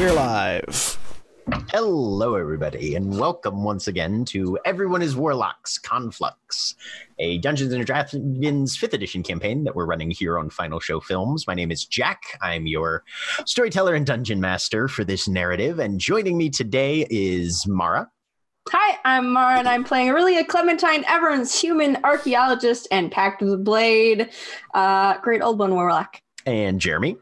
We're live. Hello, everybody, and welcome once again to Everyone is Warlocks Conflux, a Dungeons and Dragons 5th edition campaign that we're running here on Final Show Films. My name is Jack. I'm your storyteller and dungeon master for this narrative, and joining me today is Mara. Hi, I'm Mara, and I'm playing Orillia Clementine Evans, human archaeologist and Pact of the Blade, uh, Great Old One Warlock. And Jeremy.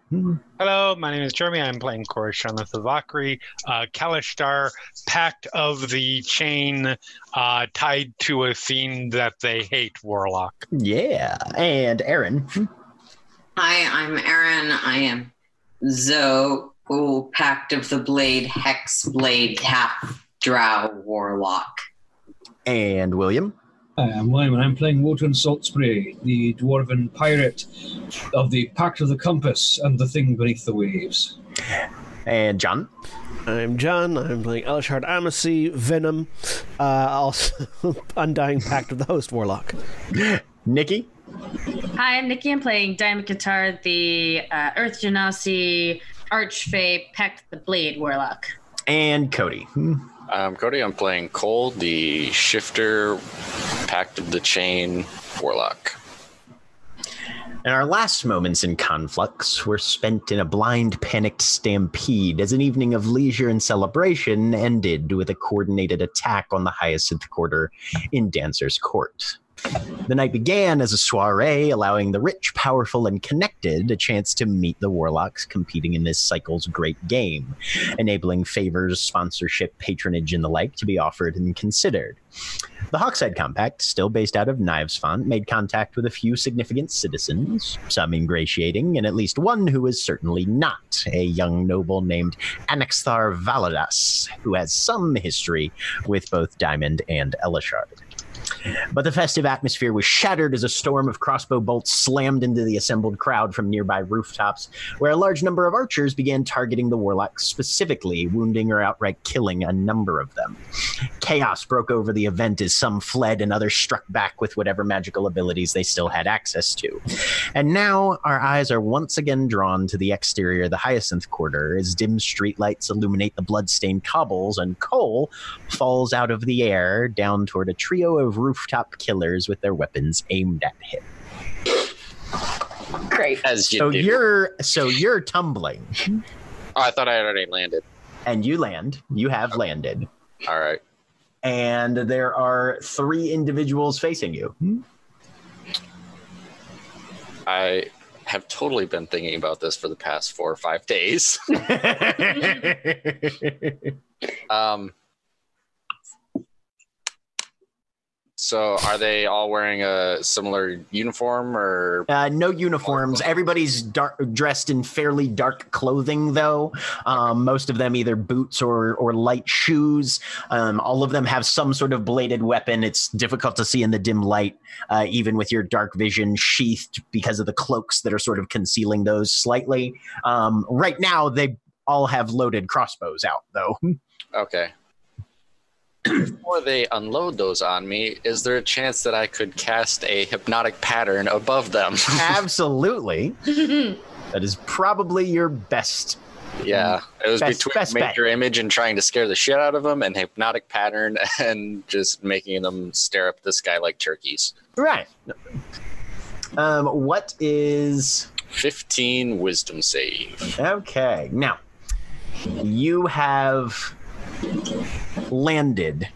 Hello, my name is Jeremy. I'm playing Corashana Thavakri, uh, Kalashtar, Pact of the Chain, uh, tied to a theme that they hate, Warlock. Yeah. And Erin. Hi, I'm Erin. I am Zoe, ooh, Pact of the Blade, Hex Blade, Half Drow Warlock. And William. Hi, I'm William, and I'm playing Wotan Saltspray, the dwarven pirate of the Pact of the Compass and the Thing Beneath the Waves. And John. I'm John. I'm playing Elashard Amici, Venom, uh, also Undying Pact of the Host Warlock. Nikki. Hi, I'm Nikki. I'm playing Diamond Guitar, the uh, Earth Genasi, Archfey, Pact the Blade Warlock. And Koty. I'm Koty. I'm playing Coal, the Shifter, Pact of the Chain Warlock. And our last moments in Conflux were spent in a blind, panicked stampede as an evening of leisure and celebration ended with a coordinated attack on the Hyacinth Quarter in Dancer's Court. The night began as a soiree, allowing the rich, powerful, and connected a chance to meet the warlocks competing in this cycle's great game, enabling favors, sponsorship, patronage, and the like to be offered and considered. The Hawkside Compact, still based out of Knives Font, made contact with a few significant citizens, some ingratiating, and at least one who is certainly not, a young noble named Anexthar Valadas, who has some history with both Diamond and Elashard. But the festive atmosphere was shattered as a storm of crossbow bolts slammed into the assembled crowd from nearby rooftops, where a large number of archers began targeting the warlocks specifically, wounding or outright killing a number of them. Chaos broke over the event as some fled and others struck back with whatever magical abilities they still had access to. And now our eyes are once again drawn to the exterior of the Hyacinth Quarter as dim streetlights illuminate the bloodstained cobbles and Coal falls out of the air down toward a trio of rooftop killers with their weapons aimed at him. Great. As you So do. you're so you're tumbling Oh, I thought I had already landed. and you land. You have landed. All right. And there are three individuals facing you. I have totally been thinking about this for the past four or five days. um, so are they all wearing a similar uniform or Uh, no uniforms. Everybody's dark, dressed in fairly dark clothing, though. Um, most of them either boots or or light shoes. Um, all of them have some sort of bladed weapon. It's difficult to see in the dim light, uh, even with your dark vision sheathed because of the cloaks that are sort of concealing those slightly. Um, right now, they all have loaded crossbows out, though. okay? Before they unload those on me, is there a chance that I could cast a hypnotic pattern above them? Absolutely. that is probably your best Yeah, it was Best- between best bet. image and trying to scare the shit out of them, and hypnotic pattern and just making them stare up the sky like turkeys. Right. Um, what is Fifteen wisdom save. okay? Now, you have landed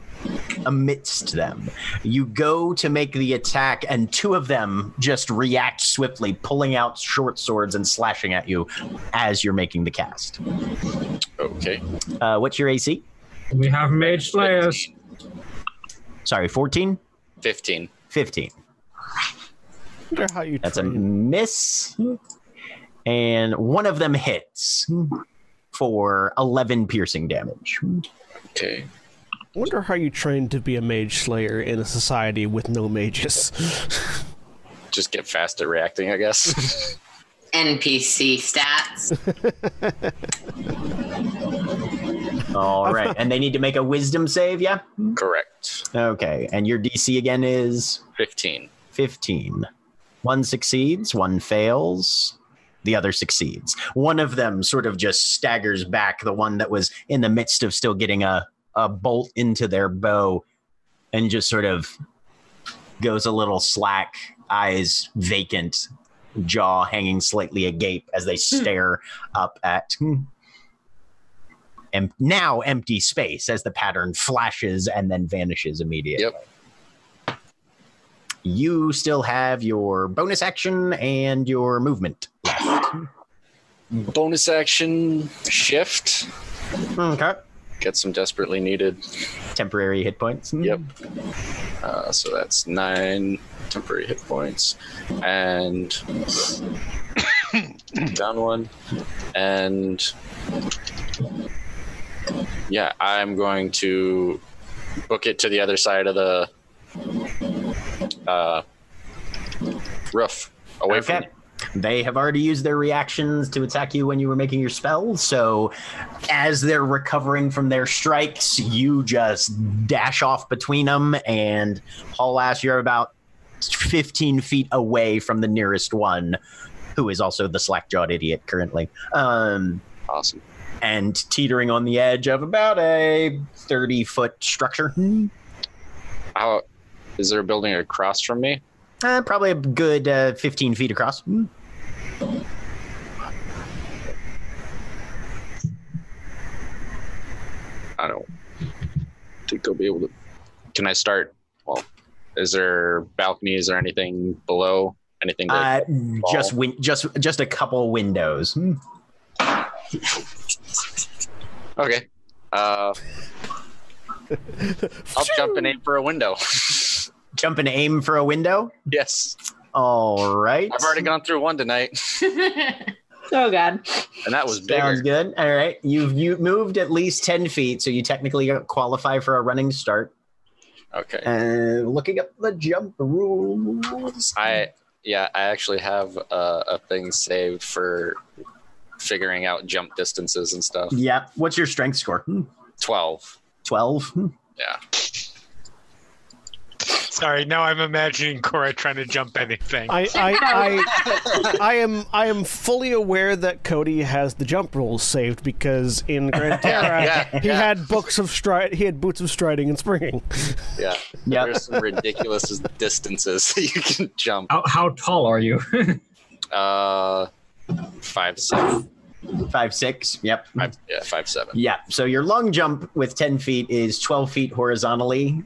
amidst them. You go to make the attack, and two of them just react swiftly, pulling out short swords and slashing at you as you're making the cast. Okay. Uh, what's your AC? We have mage slayers. Sorry, 14? Fifteen. 15. wonder how you That's a miss. And one of them hits for 11 piercing damage. Okay. I wonder how you train to be a mage slayer in a society with no mages. Just get fast at reacting, I guess. NPC stats. All right. and they need to make a wisdom save, yeah? Correct. Okay. And your DC again is Fifteen. 15. One succeeds, one fails, the other succeeds. One of them sort of just staggers back, the one that was in the midst of still getting a, a bolt into their bow, and just sort of goes a little slack, eyes vacant, jaw hanging slightly agape as they hmm. stare up at. Hmm, em- now empty space as the pattern flashes and then vanishes immediately Yep. you still have your bonus action and your movement left. Bonus action shift. Okay. Get some desperately needed. Temporary hit points. Yep. Uh, so that's nine temporary hit points, and down one, and yeah, I'm going to book it to the other side of the uh, roof, away from. They have already used their reactions to attack you when you were making your spell. So, as they're recovering from their strikes, you just dash off between them and haul ass. You're about 15 feet away from the nearest one, who is also the slack jawed idiot currently. Um, Awesome. and teetering on the edge of about a 30 foot structure. How is there a building across from me? Uh, probably a good uh, 15 feet across. I don't think I'll be able to. Can I start? Well, is there balconies or anything below? Anything? To, Uh, just win- just just a couple windows. okay. Uh, I'll jump and aim for a window. Jump and aim for a window. yes, All right. I've already gone through one tonight, Oh god. and that was Sounds good. All right. You've you moved at least 10 feet, so you technically qualify for a running start. Okay. Uh, looking up the jump rules. I yeah, I actually have a, a thing saved for figuring out jump distances and stuff. Yeah. What's your strength score? Twelve. 12. Hmm. Yeah. Sorry, now I'm imagining Cora trying to jump anything. I, I, I, I am I am fully aware that Koty has the jump rules saved because in Grand Terra Yeah, he yeah. had books of stride he had boots of striding and springing. Yeah. Yep. There's some ridiculous distances you can jump. How, how tall are you? Uh, five seven. Five, six. Yep. Five, yeah, five seven. Yeah. So your long jump with 10 feet is 12 feet horizontally.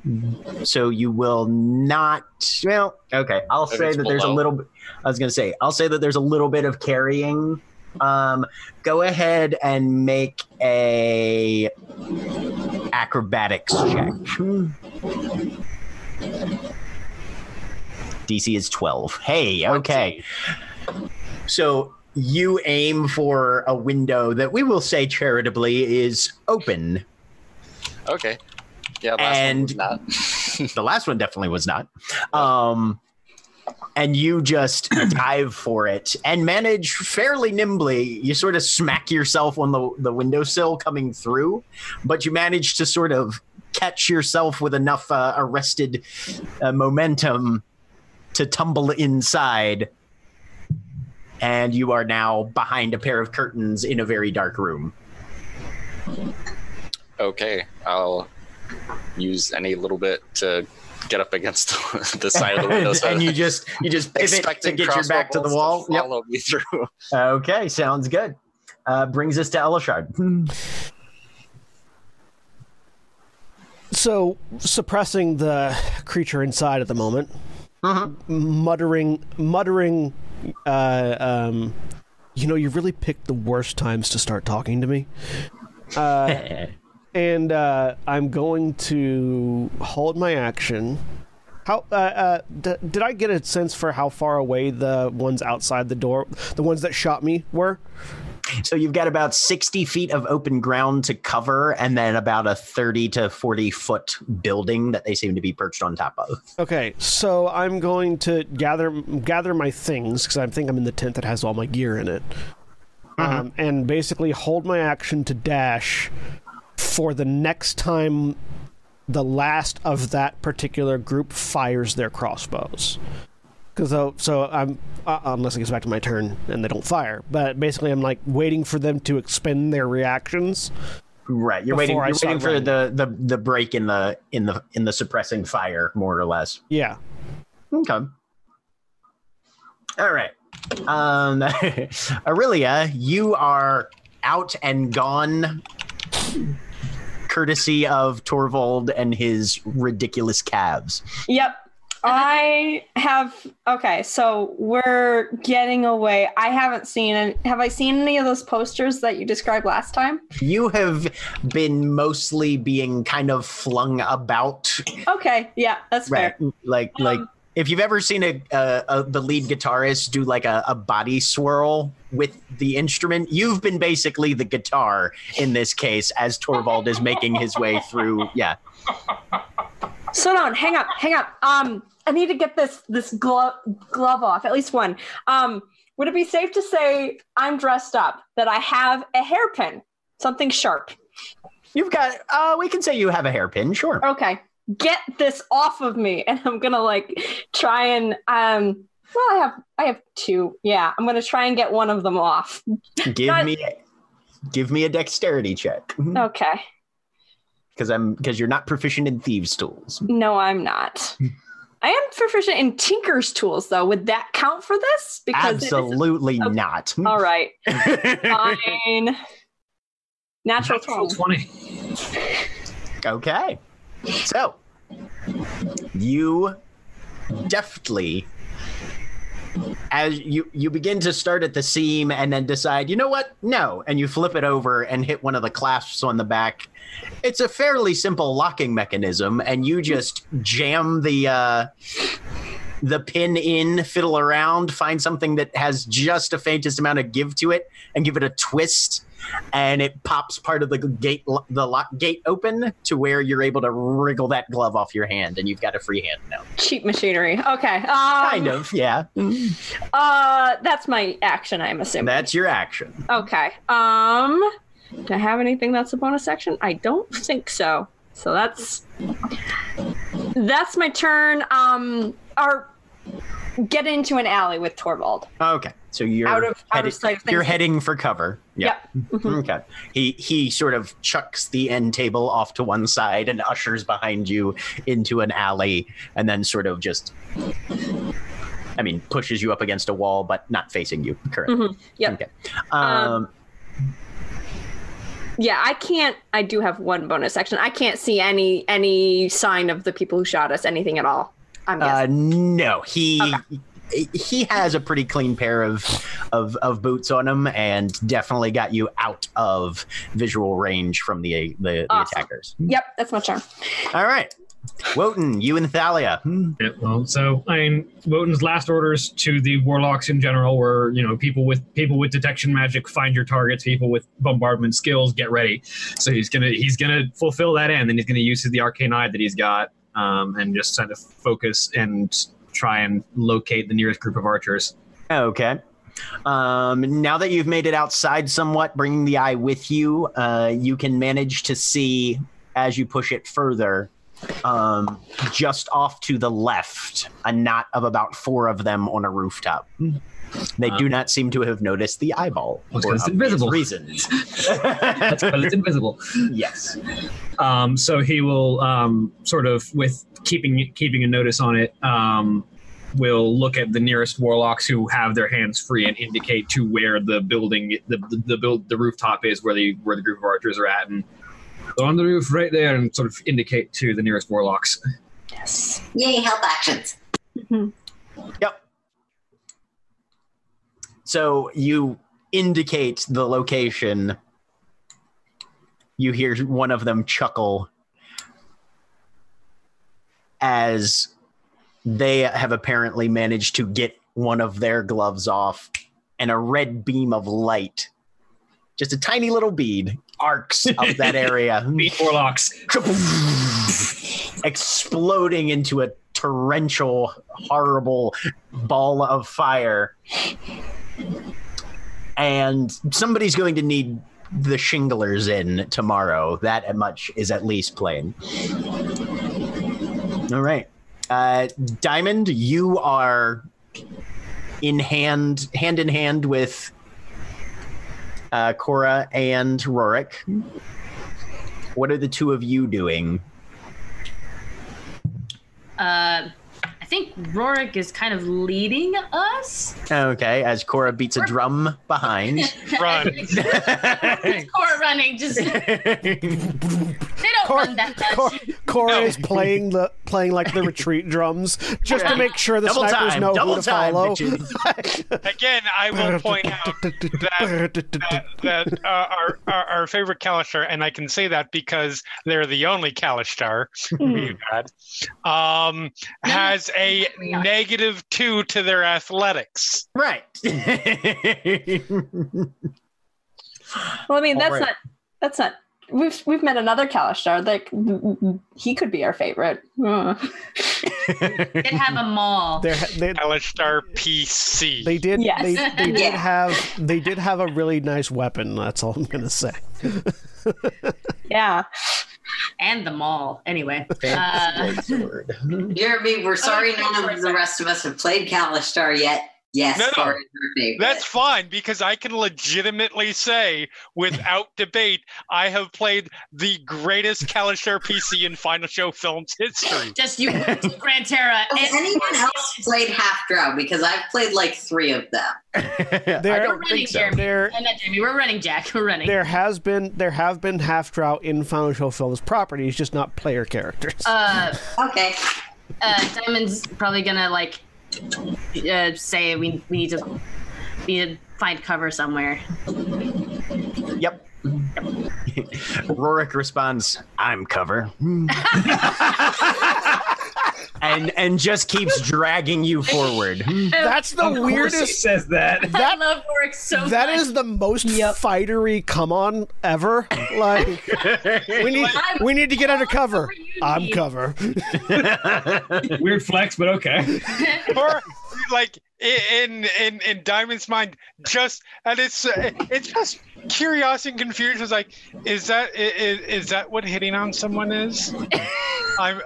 So you will not. Well, okay. I'll say that there's a little. I was going to say, I'll say that there's a little bit of carrying. Um, go ahead and make a acrobatics check. DC is 12. Hey, okay. So you aim for a window that we will say charitably is open. Okay. Yeah. Last one And- was not. The last one definitely was not. Um, and you just dive for it and manage fairly nimbly. You sort of smack yourself on the, the windowsill coming through, but you manage to sort of catch yourself with enough uh, arrested uh, momentum to tumble inside and you are now behind a pair of curtains in a very dark room. Okay, I'll use any little bit to get up against the side of the window. so and you just you just pivot to get your back to the wall. bolts to Yep. follow me through. Okay, sounds good. Uh, brings us to Elashard. So, suppressing the creature inside at the moment, muttering, muttering, uh, um, you know, you really picked the worst times to start talking to me. Uh, and uh, I'm going to hold my action. How uh, uh, d- did I get a sense for how far away the ones outside the door, the ones that shot me, were? So you've got about 60 feet of open ground to cover, and then about a 30 to 40 foot building that they seem to be perched on top of. Okay, so I'm going to gather gather my things because I think I'm in the tent that has all my gear in it, um, and basically hold my action to dash for the next time the last of that particular group fires their crossbows. Because so, so I'm uh, unless it gets back to my turn and they don't fire, but basically I'm like waiting for them to expend their reactions. Right, you're waiting. You're waiting for the, the the break in the in the in the suppressing fire, more or less. Yeah. Okay. All right. Um, Orillia, you are out and gone, courtesy of Torvald and his ridiculous calves. Yep. I have okay, so we're getting away. I haven't seen it. Have I seen any of those posters that you described last time? You have been mostly being kind of flung about, Okay, yeah, that's right? fair. Like, like Um, if you've ever seen a, a, a the lead guitarist do like a, a body swirl with the instrument, you've been basically the guitar in this case as Torvald is making his way through. Yeah. So no, hang up, hang up. Um, I need to get this this glove glove off, at least one. Um, would it be safe to say I'm dressed up, that I have a hairpin, something sharp? You've got. Uh, we can say you have a hairpin, sure. Okay, get this off of me, and I'm gonna like try and um. Well, I have I have two. Yeah, I'm gonna try and get one of them off. Give God- me, give me a dexterity check Okay. Because I'm because you're not proficient in thieves' tools. No, I'm not. I am proficient in Tinker's tools, though. Would that count for this? it is- Absolutely okay. not. all right. Fine. Natural Natural 20. 20. Okay. So you deftly as you you begin to start at the seam and then decide, you know what? No, and you flip it over and hit one of the clasps on the back. It's a fairly simple locking mechanism and you just jam the uh the pin in, fiddle around, find something that has just a faintest amount of give to it and give it a twist and it pops part of the gate the lock gate open to where you're able to wriggle that glove off your hand and you've got a free hand now Cheap machinery. Okay. Um, kind of yeah Uh, that's my action, I'm assuming. that's your action Okay. Um, do I have anything that's a bonus action? I don't think so. So that's that's my turn. Um, or get into an alley with Torvald. okay so you're Out of- out of headed- sight of you're heading for cover yeah Yep. Mhm. okay he he sort of chucks the end table off to one side and ushers behind you into an alley and then sort of just i mean pushes you up against a wall but not facing you currently Mhm. Yep. okay um Yeah, I can't. I do have one bonus action. I can't see any any sign of the people who shot us. Anything at all. I'm Uh, no, he he has a pretty clean pair of, of of boots on him, and definitely got you out of visual range from the the, the attackers. yep, that's my turn. All right, Wotan, you and Thalia. Hmm. Yeah, well, so I mean, Wotan's last orders to the warlocks in general were, you know, people with people with detection magic find your targets, people with bombardment skills get ready. So he's gonna he's gonna fulfill that end, and he's gonna use the arcane eye that he's got, um, and just kind of focus and try and locate the nearest group of archers. Okay. Um, now that you've made it outside somewhat, bringing the eye with you, uh, you can manage to see as you push it further, um, just off to the left, a knot of about four of them on a rooftop. They do not seem to have noticed the eyeball Well, for it's obvious invisible. reasons. That's because it's invisible. yes. Um, so he will um, sort of, with keeping keeping a notice on it, um, will look at the nearest warlocks who have their hands free and indicate to where the building, the the, the build, the rooftop is, where the where the group of archers are at, and they're on the roof right there, and sort of indicate to the nearest warlocks. Yes. Yay, help actions. Yep. So you indicate the location. You hear one of them chuckle as they have apparently managed to get one of their gloves off, and a red beam of light, just a tiny little bead, arcs up that area. Beat warlocks. exploding into a torrential, horrible ball of fire. And somebody's going to need the shinglers in tomorrow. That much is at least plain. All right. Uh, Diamond, you are in hand, hand in hand with uh, Cora and Rorik. What are the two of you doing? Uh, I think Rorik is kind of leading us. Okay, as Cora beats a drum behind. Run. Cora running, just they don't Cor- run that much. Cora No. is playing the playing like the retreat drums just to make sure the Double snipers time, know double who to time, follow. Again, I will point out that that, that uh, our, our our favorite Kalashtar, and I can say that because they're the only Kalashtar we've had, um, has a negative two to their athletics. right. Well, I mean, that's Alright. not. That's not. We've we've met another Kalashtar. Like he could be our favorite. Uh. Did have a maul. They're, they, Kalashtar PC. they did. Yes. They, they did Yeah. have. They did have a really nice weapon. That's all I'm gonna say. Yeah. And the maul. Anyway, uh, Jeremy, we're sorry Okay, none of the rest of us have played Kalashtar yet. Yes, No, no. Cora is our favorite. That's fine because I can legitimately say, without debate, I have played the greatest Kalashtar PC in Final Show Films history. just you, Grand Terra. Has and- anyone else played Half Drow? Because I've played like three of them. I There- We're don't running, think so. Jeremy. There, not Jeremy. We're running, Jack. We're running. there has been there have been half drow in Final Show Films properties, just not player characters. Uh, Okay. uh, Diamond's probably gonna like uh, say we we need to we need to find cover somewhere. Yep. Rorik responds, "I'm cover," and and just keeps dragging you forward. That's the Of course he weirdest. says that. I That love Rorik so that much. is the most fightery come on ever. Like we need we need to get undercover. I'm cover. Weird flex, but okay. or like in in in Diamond's mind, just and it's uh, it's just curiosity and confusion. It's like, is that is, is, is that what hitting on someone is? I'm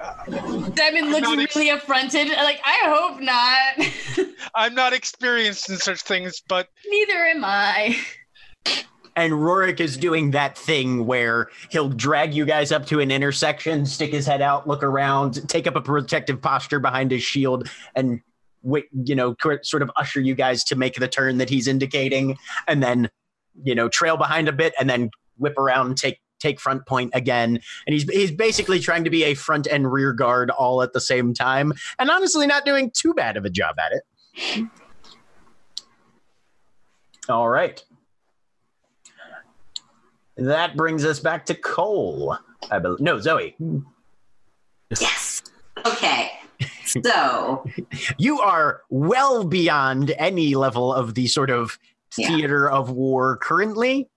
Diamond looks not ex- really affronted. Like I hope not. I'm not experienced in such things, but Neither am I. and Rorik is doing that thing where he'll drag you guys up to an intersection, stick his head out, look around, take up a protective posture behind his shield, and wait, you know, sort of usher you guys to make the turn that he's indicating, and then, you know, trail behind a bit, and then whip around and take take front point again. And he's he's basically trying to be a front and rear guard all at the same time, and honestly, not doing too bad of a job at it. All right. That brings us back to Coal. I believe. No, Zoe. Yes. Okay. So You are well beyond any level of the sort of Yeah. theater of war currently.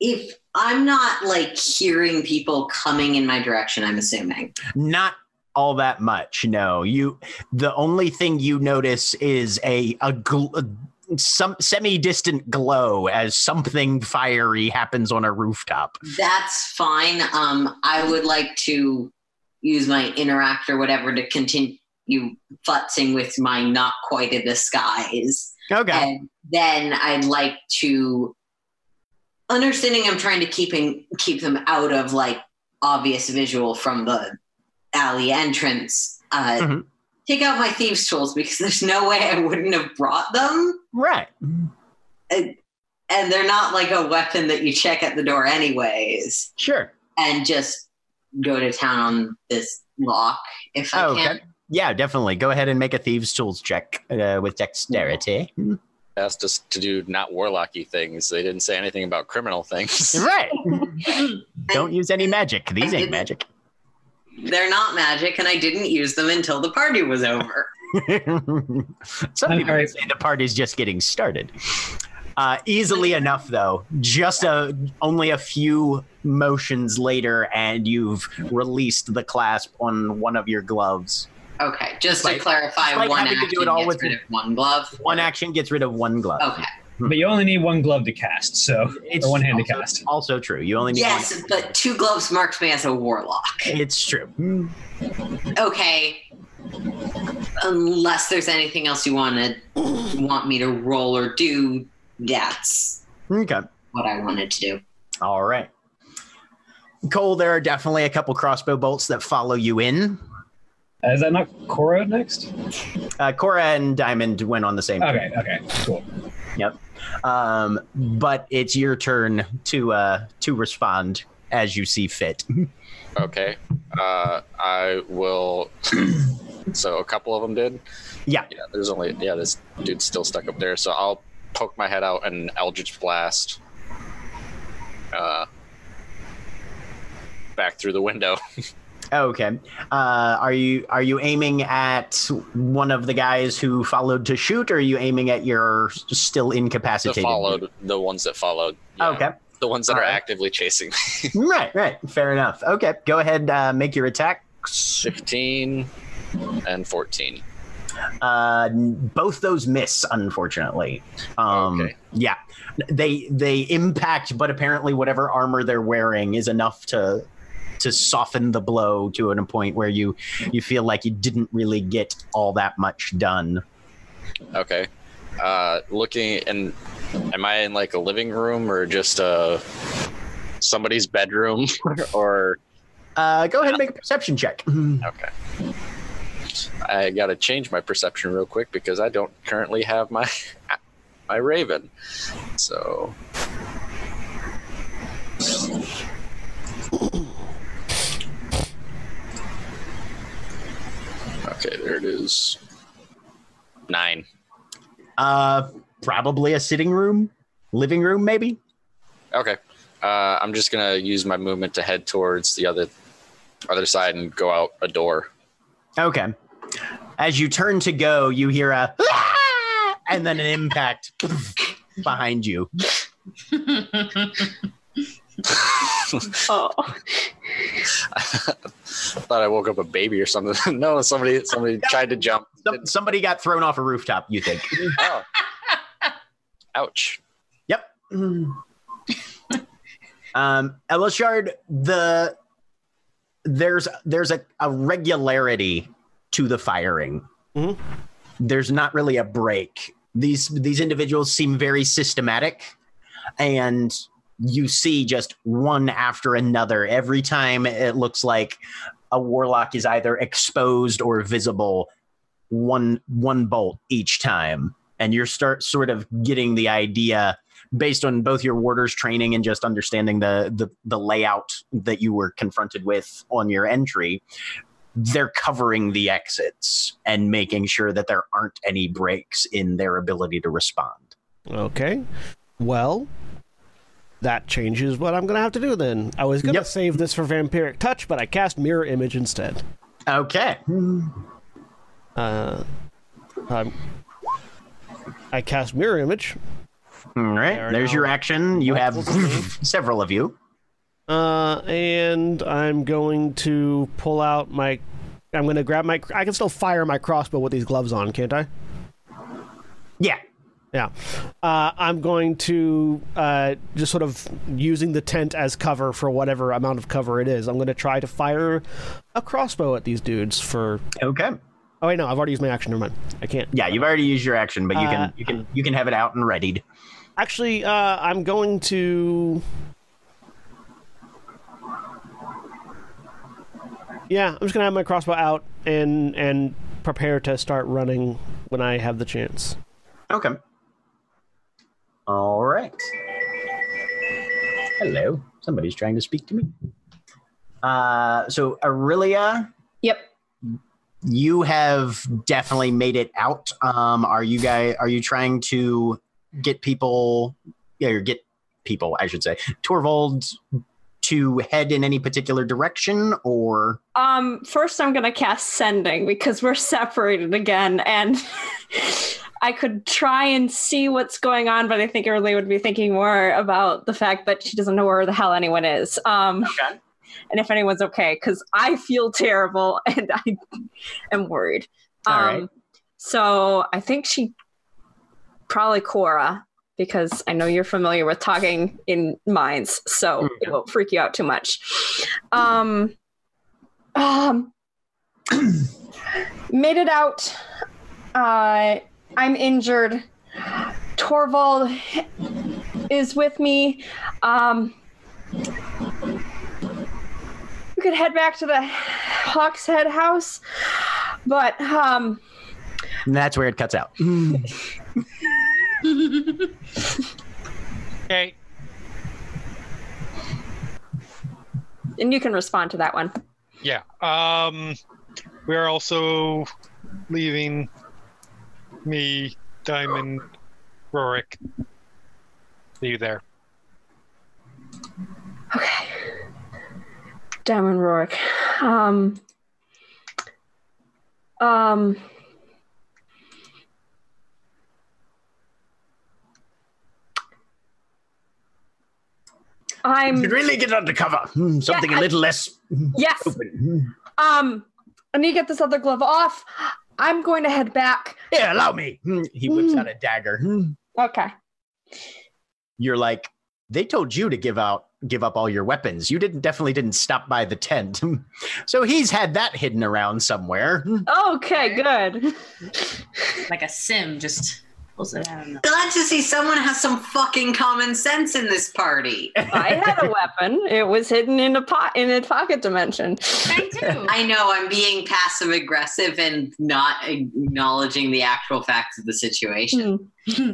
if I'm not like hearing people coming in my direction, I'm assuming. Not all that much. No, you. The only thing you notice is a a, gl- some semi-distant glow as something fiery happens on a rooftop. That's fine. Um, I would like to use my interact or whatever to continue futzing with my not quite a disguise. Okay. And then I'd like to, understanding I'm trying to keeping keep them out of like obvious visual from the alley entrance. Uh, Mhm. Take out my thieves' tools because there's no way I wouldn't have brought them, Right. and they're not like a weapon that you check at the door anyways. Sure. And just go to town on this lock if I Oh, can. okay. Yeah, definitely. Go ahead and make a thieves' tools check uh, with dexterity. Asked us to do not warlocky things. They didn't say anything about criminal things. Right. Don't use any magic. These ain't magic. They're not magic, and I didn't use them until the party was over. Some people Alright. say the party's just getting started. Uh, easily enough, though. Just a only a few motions later, and you've released the clasp on one of your gloves. Okay, just Like- to clarify, like one action do it all gets with- rid of one glove. One action gets rid of one glove. Okay. Hmm. But you only need one glove to cast, so It's or one hand to also- cast. Also true. You only need Yes, one. but two gloves marks me as a warlock. It's true. Okay. Unless there's anything else you want want me to roll or do, that's Okay. what I wanted to do. All right. Coal, there are definitely a couple crossbow bolts that follow you in. Uh, is that not Cora next? Uh, Cora and Diamond went on the same. Okay, okay, cool. Yep. Um, but it's your turn to uh, to respond as you see fit. Okay. Uh, I will. so a couple of them did. Yeah. Yeah. There's only yeah. This dude's still stuck up there. So I'll poke my head out and Eldritch Blast. Uh, back through the window. Okay. Uh, are you are you aiming at one of the guys who followed to shoot, or are you aiming at your still incapacitated? the followed the ones that followed. Yeah. Okay. The ones that are Alright. actively chasing me. Right. Right. Fair enough. Okay. Go ahead. Uh, make your attacks. 15 and 14. Uh, both those miss, unfortunately. Um, Okay. Yeah, they they impact, but apparently whatever armor they're wearing is enough to to soften the blow to a point where you you feel like you didn't really get all that much done. Okay. Uh, looking and am I in like a living room or just uh somebody's bedroom or Uh, go ahead and make a perception check. okay. I got to change my perception real quick because I don't currently have my my raven. So Okay, there it is. 9. Uh, probably a sitting room, living room, maybe. Okay. Uh, I'm just gonna use my movement to head towards the other other side and go out a door. Okay. As you turn to go, you hear a "Ah!" and then an impact behind you. Oh, I Thought I woke up a baby or something. no, somebody somebody tried to jump. Some, somebody got thrown off a rooftop. You think? Oh. Ouch. Yep. um, Elashard, the there's there's a, a regularity to the firing. Mhm. There's not really a break. These these individuals seem very systematic, and you see just one after another. Every time it looks like a warlock is either exposed or visible. One one bolt each time and you're start sort of getting the idea based on both your warders training and just understanding the, the the layout that you were confronted with on your entry they're covering the exits and making sure that there aren't any breaks in their ability to respond Okay. Well, that changes what I'm going to have to do then. I was going to Yep. save this for Vampiric Touch, but I cast Mirror Image instead. okay Uh, um, I cast Mirror Image, all right There there's your action you have several of you uh, and I'm going to pull out my. I'm going to grab my. I can still fire my crossbow with these gloves on, can't I? yeah Yeah. Uh, I'm going to uh, just sort of using the tent as cover for whatever amount of cover it is. I'm going to try to fire a crossbow at these dudes for okay Oh wait, no, I've already used my action. Never mind. I can't. Yeah, you've already used your action, but you Uh, can you can you can have it out and readied. Actually, uh, I'm going to. Yeah, I'm just gonna have my crossbow out and and prepare to start running when I have the chance. Okay. All right. Hello. Somebody's trying to speak to me. Uh, so Orillia, Yep. you have definitely made it out. Um, are you guys? Are you trying to get people? Yeah, or get people, I should say, Torvald to head in any particular direction, or Um, first I'm gonna cast sending because we're separated again, and I could try and see what's going on, but I think Early would be thinking more about the fact that she doesn't know where the hell anyone is. Um, Okay. and if anyone's okay, because I feel terrible and I am worried. All um, right. So I think she probably Cora because I know you're familiar with talking in minds, so it won't freak you out too much. Um, um, made it out. Uh, I'm injured. Torvald is with me. Um, we could head back to the Hawk's Head house, but um, and that's where it cuts out. Okay. and you can respond to that one. Yeah. Um, we're also leaving me, Diamond, Rorik. See you there. Okay. Diamond Rorik. Um. Um. I'm You really get under cover. Hmm, Something Yeah, a I- little less yes. open. Um. I need to get this other glove off. I'm going to head back. Here, allow me. Hmm, He whips out a dagger. Hmm. Okay. You're like, they told you to give out, give up all your weapons. You didn't definitely didn't stop by the tent. so he's had that hidden around somewhere. Hmm. Okay. Good. like a sim, just pulls it out. of the- Glad to see someone has some fucking common sense in this party. I had a weapon. It was hidden in a pot in a pocket dimension. I do. I know I'm being passive aggressive and not acknowledging the actual facts of the situation. Hmm.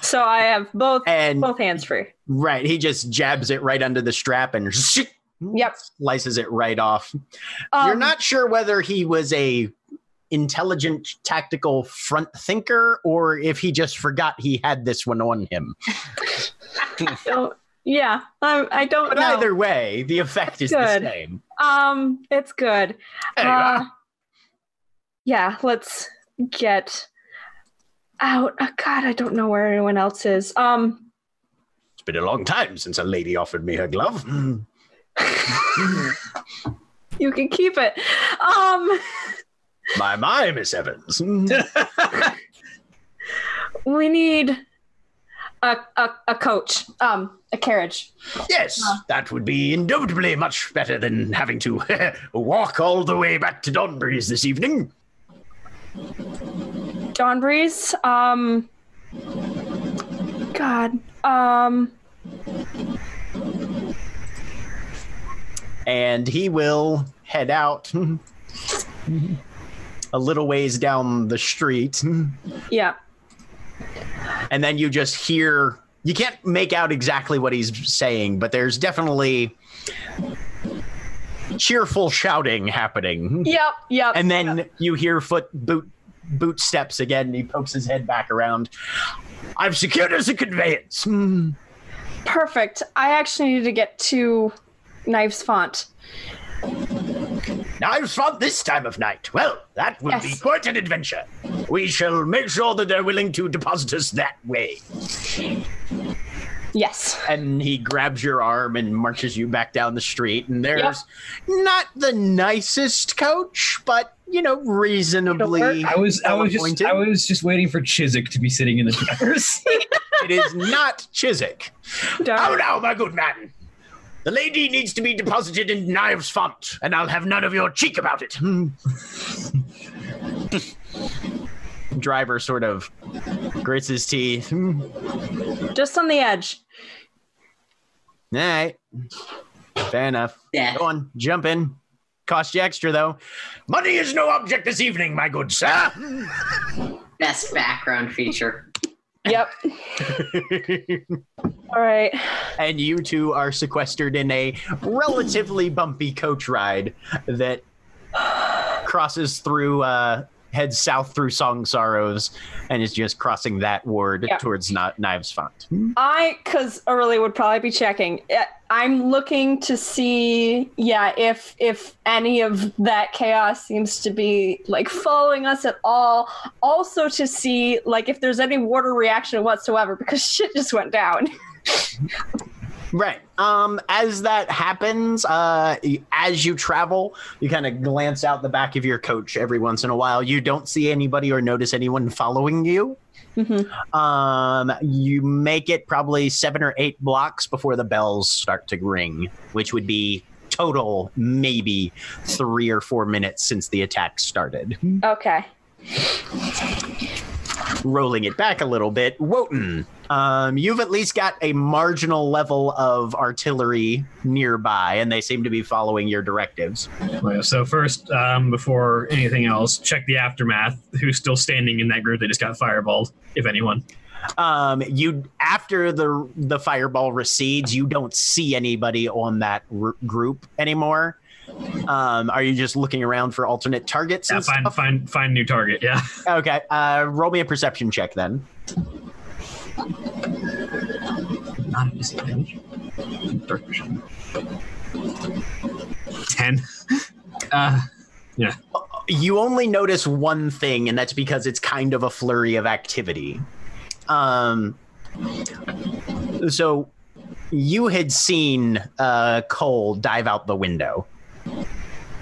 so I have both And both hands free. right, he just jabs it right under the strap and Yep. slices it right off. You're Um, not sure whether he was a intelligent tactical front thinker or if he just forgot he had this one on him. don't- yeah, I, I don't But know. either way, the effect is Good. the same. Um, it's good. You Uh, yeah, let's get out. Oh, God, I don't know where anyone else is. Um, It's been a long time since a lady offered me her glove. you can keep it. Um, My, my, Miss Evans. we need a a, a coach. Um, a carriage. yes, that would be indubitably much better than having to walk all the way back to Donbury's this evening. Dawn Um, God. Um, And he will head out a little ways down the street. yeah. and then you just hear you can't make out exactly what he's saying but there's definitely cheerful shouting happening Yep. Yep. and then you hear foot boot boot steps again and he pokes his head back around i've secured us a conveyance Hmm. Perfect. I actually need to get to Knives Font. Knives font this time of night well that will be quite an adventure we shall make sure that they're willing to deposit us that way Yes. and he grabs your arm and marches you back down the street and there's not the nicest coach but you know reasonably I was I was just. I was just waiting for Chiswick to be sitting in the driver's seat. it is not chiswick Darn. Oh, how now my good man the lady needs to be deposited in knives font and i'll have none of your cheek about it Hmm. Driver sort of grits his teeth. Hmm. Just on the edge. All right. Fair enough. Yeah. Go on, jump in. Cost you extra though. Money is no object this evening, my good sir. Best background feature. Yep. All right. and you two are sequestered in a relatively bumpy coach ride that crosses through uh heads south through Song Sorrows and is just crossing that ward Yeah. towards Kni- Knives Font. I, because Early would probably be checking. I'm looking to see, yeah, if if any of that chaos seems to be like following us at all. Also to see like if there's any warder reaction whatsoever because shit just went down. Right. Um, as that happens, uh, as you travel, you kind of glance out the back of your coach every once in a while. You don't see anybody or notice anyone following you. Um, you make it probably seven or eight blocks before the bells start to ring, which would be total maybe three or four minutes since the attack started. Okay. Rolling it back a little bit, Wotan, um, you've at least got a marginal level of artillery nearby, and they seem to be following your directives. So first, um, before anything else, check the aftermath. Who's still standing in that group that just got fireballed, if anyone? Um, you after the the fireball recedes, you don't see anybody on that r- group anymore. Um, are you just looking around for alternate targets? Yeah, find stuff? find find new target. Yeah. Okay. Uh, roll me a perception check then. Not a disadvantage. Dark vision. Ten. Uh, You only notice one thing, and that's because it's kind of a flurry of activity. Um, so you had seen uh, Coal dive out the window,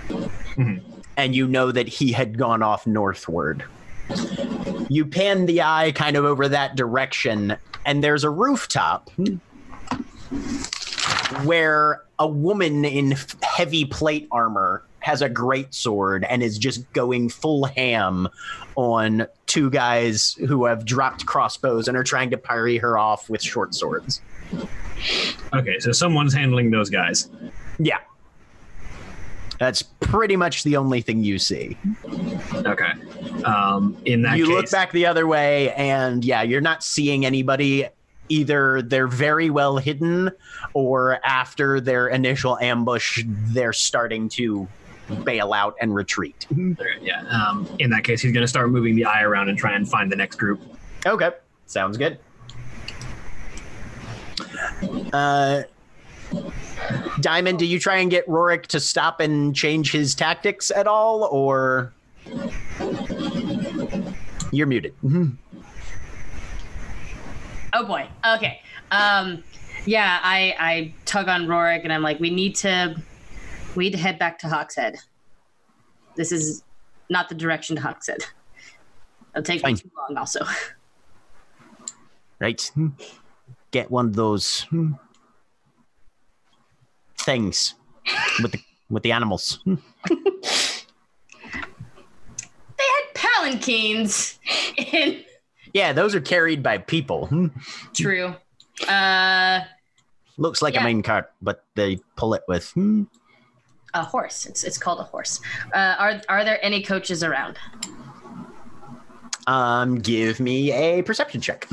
Mhm. and you know that he had gone off northward. You pan the eye kind of over that direction, and there's a rooftop where a woman in heavy plate armor has a great sword and is just going full ham on two guys who have dropped crossbows and are trying to parry her off with short swords. okay, so someone's handling those guys. Yeah. That's pretty much the only thing you see. Okay. Um, in that you case, look back the other way, and yeah, you're not seeing anybody. Either they're very well hidden, or after their initial ambush, they're starting to bail out and retreat. Yeah. Um, in that case, he's going to start moving the eye around and try and find the next group. Okay, sounds good. Uh, Diamond, do you try and get Rorik to stop and change his tactics at all, or you're muted? Oh boy. Okay. Um, yeah, I I tug on Rorik and I'm like, we need to we need to head back to Hawkshead. This is not the direction to Hawkshead. It'll take Fine. me too long also. Right? Get one of those hmm, things with the with the animals. They had palanquins in Yeah, those are carried by people. Hmm. True. Uh Looks like Yeah. a main cart, but they pull it with. hmm. a horse. It's it's called a horse. Uh, are are there any coaches around? Um, give me a perception check.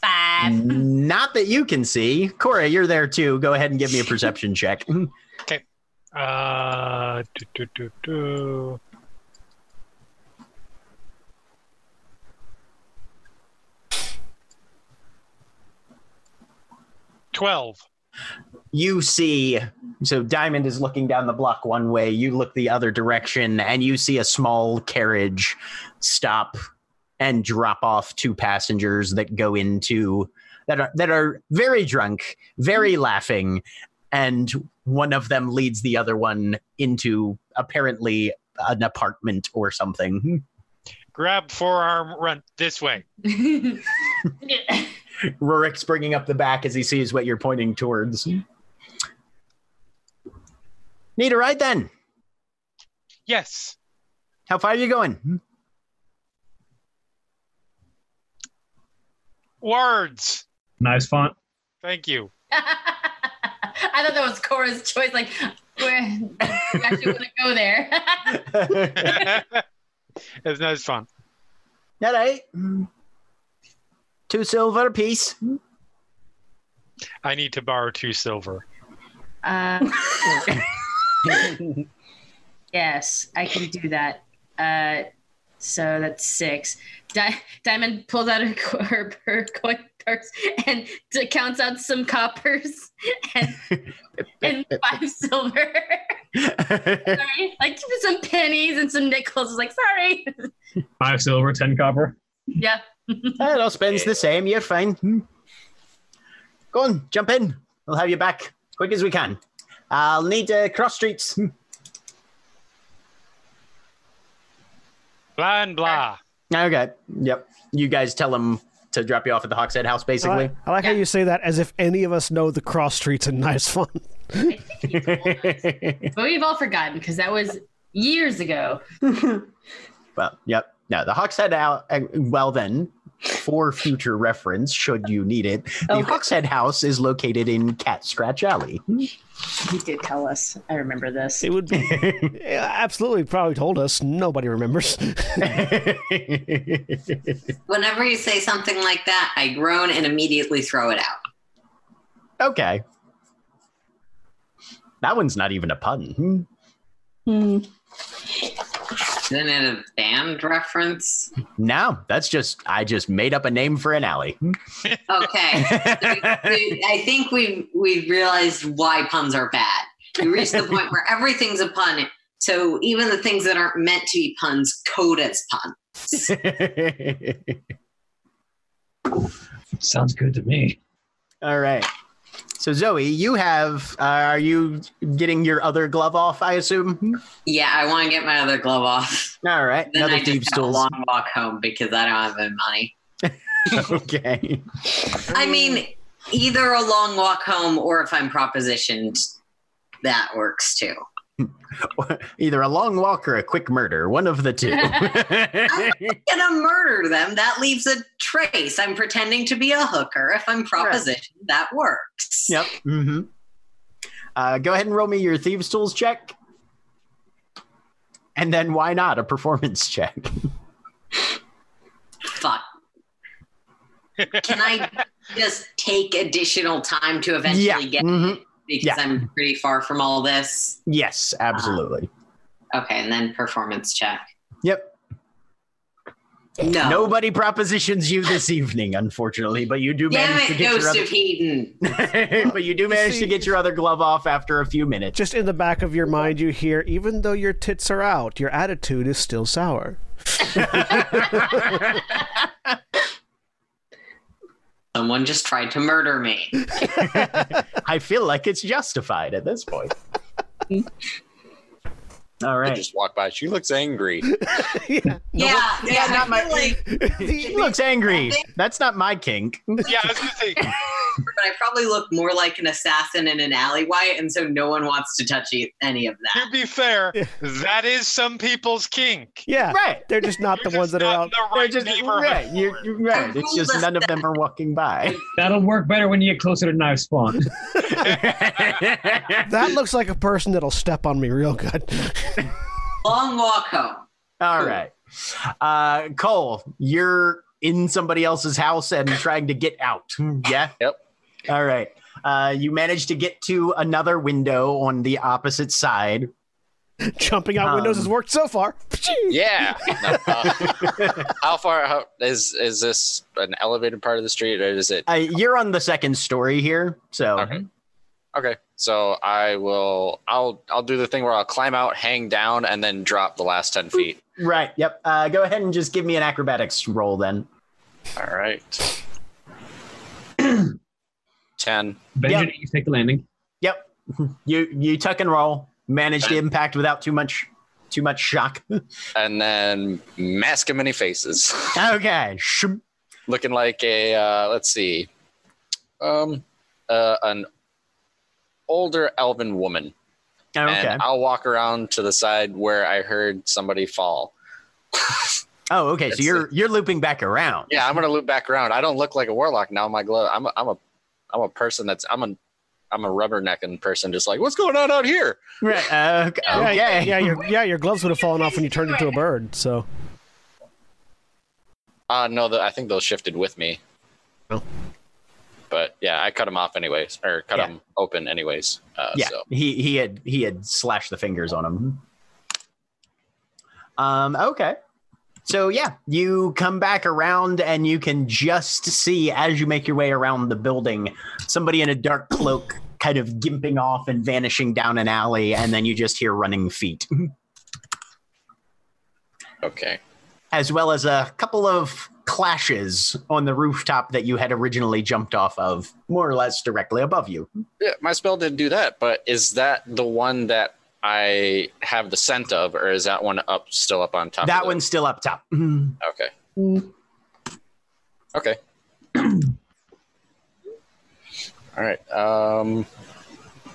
Five. Not that you can see. Cora, you're there too. Go ahead and give me a perception check. Uh, do, do, do, do. Twelve. You see, so Diamond is looking down the block one way, you look the other direction, and you see a small carriage stop and drop off two passengers that go into that are that are very drunk, very laughing, and one of them leads the other one into apparently an apartment or something. Hmm. Grab forearm. Run this way. Rurik's bringing up the back as he sees what you're pointing towards. Need a ride then? Yes. How far are you going? Words. Nice font. Thank you. I thought that was Cora's choice. Like, where you actually want to go there? it's nice fun. All right. Two silver apiece. I need to borrow two silver. Uh, yes, I can do that. Uh, so that's six. Di- Diamond pulls out her, her, her coin purse and t- counts out some coppers and, and five silver. sorry, like some pennies and some nickels. It's like, sorry. Five silver, ten copper. yeah. it all spends the same. You're fine. Hmm. Go on, jump in. We'll have you back quick as we can. I'll need uh, cross streets. Blah and blah. Okay. Yep. You guys tell him to drop you off at the Hawkshead house, I basically. like, I like how you say that as if any of us know the cross streets and nice fun. I think told us. But we've all forgotten because that was years ago. well, yep. No, the Hawkshead out. Uh, well, then, for future reference, should you need it, the Okay. Hawkshead house is located in Cat Scratch Alley. He did tell us. I remember this. It would be absolutely probably told us. Nobody remembers. Whenever you say something like that, I groan and immediately throw it out. okay. That one's not even a pun. Hmm. Hmm. Isn't it a band reference? No, that's just I just made up a name for an alley. Okay. So we- I think we we realized why puns are bad. We reached the point where everything's a pun. So even the things that aren't meant to be puns code as puns. Sounds good to me. All right. So Zoe, you have uh, are you getting your other glove off? I assume. Yeah, I want to get my other glove off. All right. Then Another I thieves just have a long walk home because I don't have any money. okay. I mean, either a long walk home or if I'm propositioned, that works too. Either a long walk or a quick murder. One of the two. I'm Gonna murder them. That leaves a trace. I'm pretending to be a hooker. If I'm propositioned, that works. yep. hmm Uh, go ahead and roll me your thieves tools check. And then why not a performance check? Fuck. Can I just take additional time to eventually yeah. get mhm. Because yeah. I'm pretty far from all this? Yes, absolutely. Um, okay, and then performance check. yep. No. Nobody propositions you this evening, unfortunately, but you do Damn manage to it, get your Ghost other, of Eden. but you do manage to get your other glove off after a few minutes. Just in the back of your mind, you hear, even though your tits are out, your attitude is still sour. Someone just tried to murder me. I feel like it's justified at this point. All I just walk by. She looks angry. yeah. Yeah, yeah, not my- feel like, He looks angry. That's not my kink. Yeah, I was gonna say. but I probably look more like an assassin in an alleyway, and so no one wants to touch e- any of that. To be fair, that is some people's kink. Yeah. Right. They're just not the You're ones just that are out. in the They're right just right. You're, you're right. It's just none of them are walking by. That'll work better when you get closer to knife spawn. That looks like a person that'll step on me real good. Long walk home. All right. Uh, Coal, you're in somebody else's house and trying to get out. Yeah. Yep. All right. Uh, you managed to get to another window on the opposite side. Jumping out windows Um, has worked so far. Yeah. No, uh, how far how, is is this an elevated part of the street, or is it? Uh, you're on the second story here, so Okay. Okay. So I will. I'll. I'll do the thing where I'll climb out, hang down, and then drop the last ten feet. right. Yep. Uh, go ahead and just give me an acrobatics roll then. All right. Ten. Benjamin, you take the landing. Yep. You you tuck and roll. Manage the impact without too much too much shock. and then mask of many faces, okay. Looking like a uh, let's see, um, uh, an older elven woman Okay. and I'll walk around to the side where I heard somebody fall. oh, okay. So you're you're looping back around. Yeah, I'm gonna loop back around. I don't look like a warlock now. My glove. I'm a, I'm a I'm a person that's I'm a I'm a rubbernecking person. Just like what's going on out here? Right. Uh, okay. Yeah, okay. yeah, your yeah, your gloves would have fallen off when you turned into a bird. So Uh no, the, I think those shifted with me. Oh. But yeah, I cut him off anyways, or cut Yeah. them open anyways. Uh, yeah. So He he had he had slashed the fingers on him. Um. Okay. So yeah, you come back around and you can just see as you make your way around the building, somebody in a dark cloak kind of gimping off and vanishing down an alley, and then you just hear running feet. okay. as well as a couple of clashes on the rooftop that you had originally jumped off of, more or less directly above you. Yeah, my spell didn't do that, but is that the one that I have the scent of, or is that one up still up on top? That of the- one's still up top. Okay. Okay. All right. Um,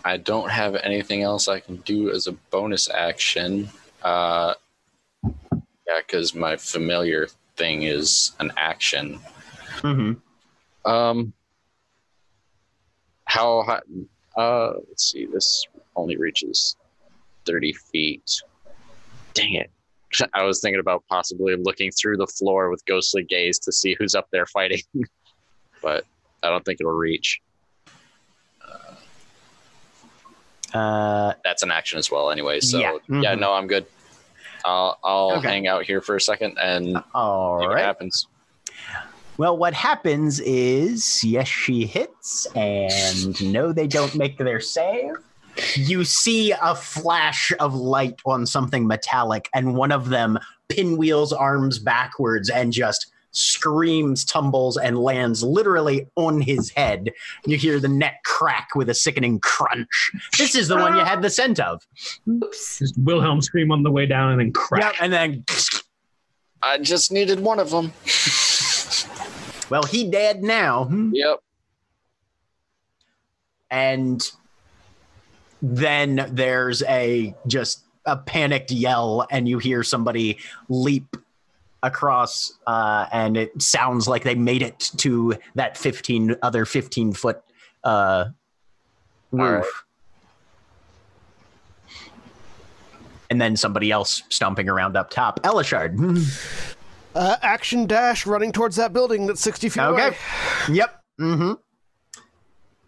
I don't have anything else I can do as a bonus action. Uh, yeah, because my familiar thing is an action. hmm Um, how high? Uh, let's see. This only reaches thirty feet. Dang it! I was thinking about possibly looking through the floor with ghostly gaze to see who's up there fighting, but I don't think it'll reach. Uh, That's an action as well, anyway. So Yeah. yeah, Mhm. no, I'm good. I'll I'll Okay. hang out here for a second and uh, all see what happens. Well, what happens is, yes, she hits, and no, they don't make their save. You see a flash of light on something metallic, and one of them pinwheels arms backwards and just screams, tumbles, and lands literally on his head. You hear the neck crack with a sickening crunch. This is the one you had the scent of. Just Wilhelm scream on the way down and then crack. Yep, and then, I just needed one of them. well, he dead now. Yep. and then there's a just a panicked yell and you hear somebody leap across uh, and it sounds like they made it to that 15 other 15 foot uh, roof All right. and then somebody else stomping around up top Elashard uh, action dash running towards that building that's sixty feet Okay. away. Yep. Mm-hmm.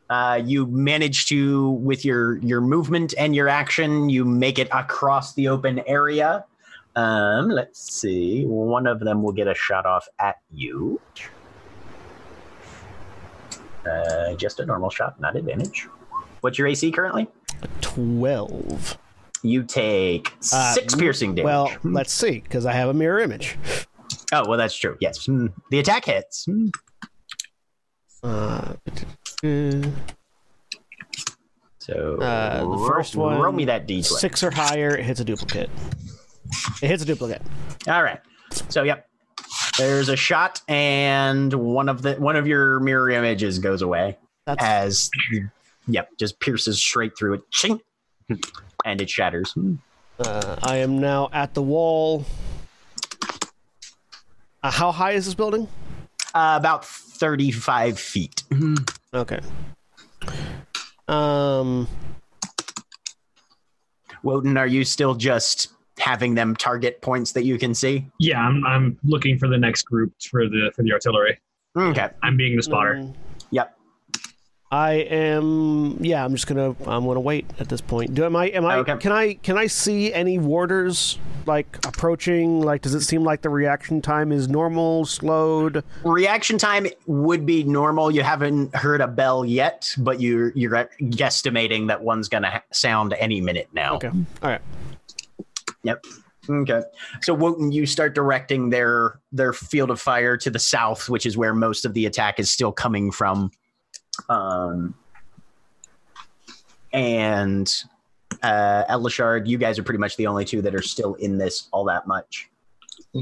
Uh, you manage to, with your your movement and your action, you make it across the open area. Um, let's see. One of them will get a shot off at you. Uh, just a normal shot, not advantage. What's your AC currently? Twelve. You take Uh, six piercing damage. Well, let's see, because I have a mirror image. oh, well, that's true. Yes, Hmm. the attack hits. Hmm. Uh, uh, So Uh, the first one, roll me that d20. six or higher, it hits a duplicate. It hits a duplicate. All right. So yep. There's a shot and one of the one of your mirror images goes away That's as yep, just pierces straight through it. Ching. And it shatters. Uh, I am now at the wall. Uh, how high is this building? Uh, about 35 feet. Okay. Um. Wotan, are you still just having them target points that you can see? Yeah, I'm, I'm looking for the next group for the for the artillery. Okay. I'm being the spotter. um, Yep. I am. Yeah, I'm just gonna. I'm gonna wait at this point. Do am I? Am I? Okay. Can I? Can I see any warders like approaching? Like, does it seem like the reaction time is normal, slowed? Reaction time would be normal. You haven't heard a bell yet, but you're you're guesstimating that one's going to sound any minute now. Okay. All right. Yep. Okay. So Wotan, you start directing their their field of fire to the south, which is where most of the attack is still coming from. Um, and uh, Elashard, you guys are pretty much the only two that are still in this all that much.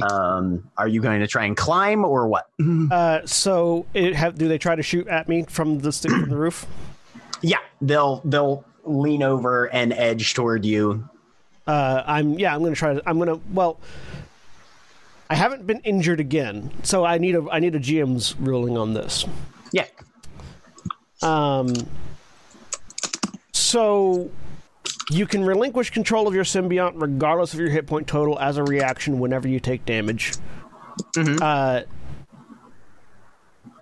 Um, are you going to try and climb or what? Uh, so it have do they try to shoot at me from the stick from the roof? Yeah, they'll they'll lean over and edge toward you. Uh, I'm yeah. I'm gonna try. To, I'm gonna well. I haven't been injured again, so I need a I need a GM's ruling on this. Yeah. Um. So you can relinquish control of your symbiont regardless of your hit point total as a reaction whenever you take damage. Uh,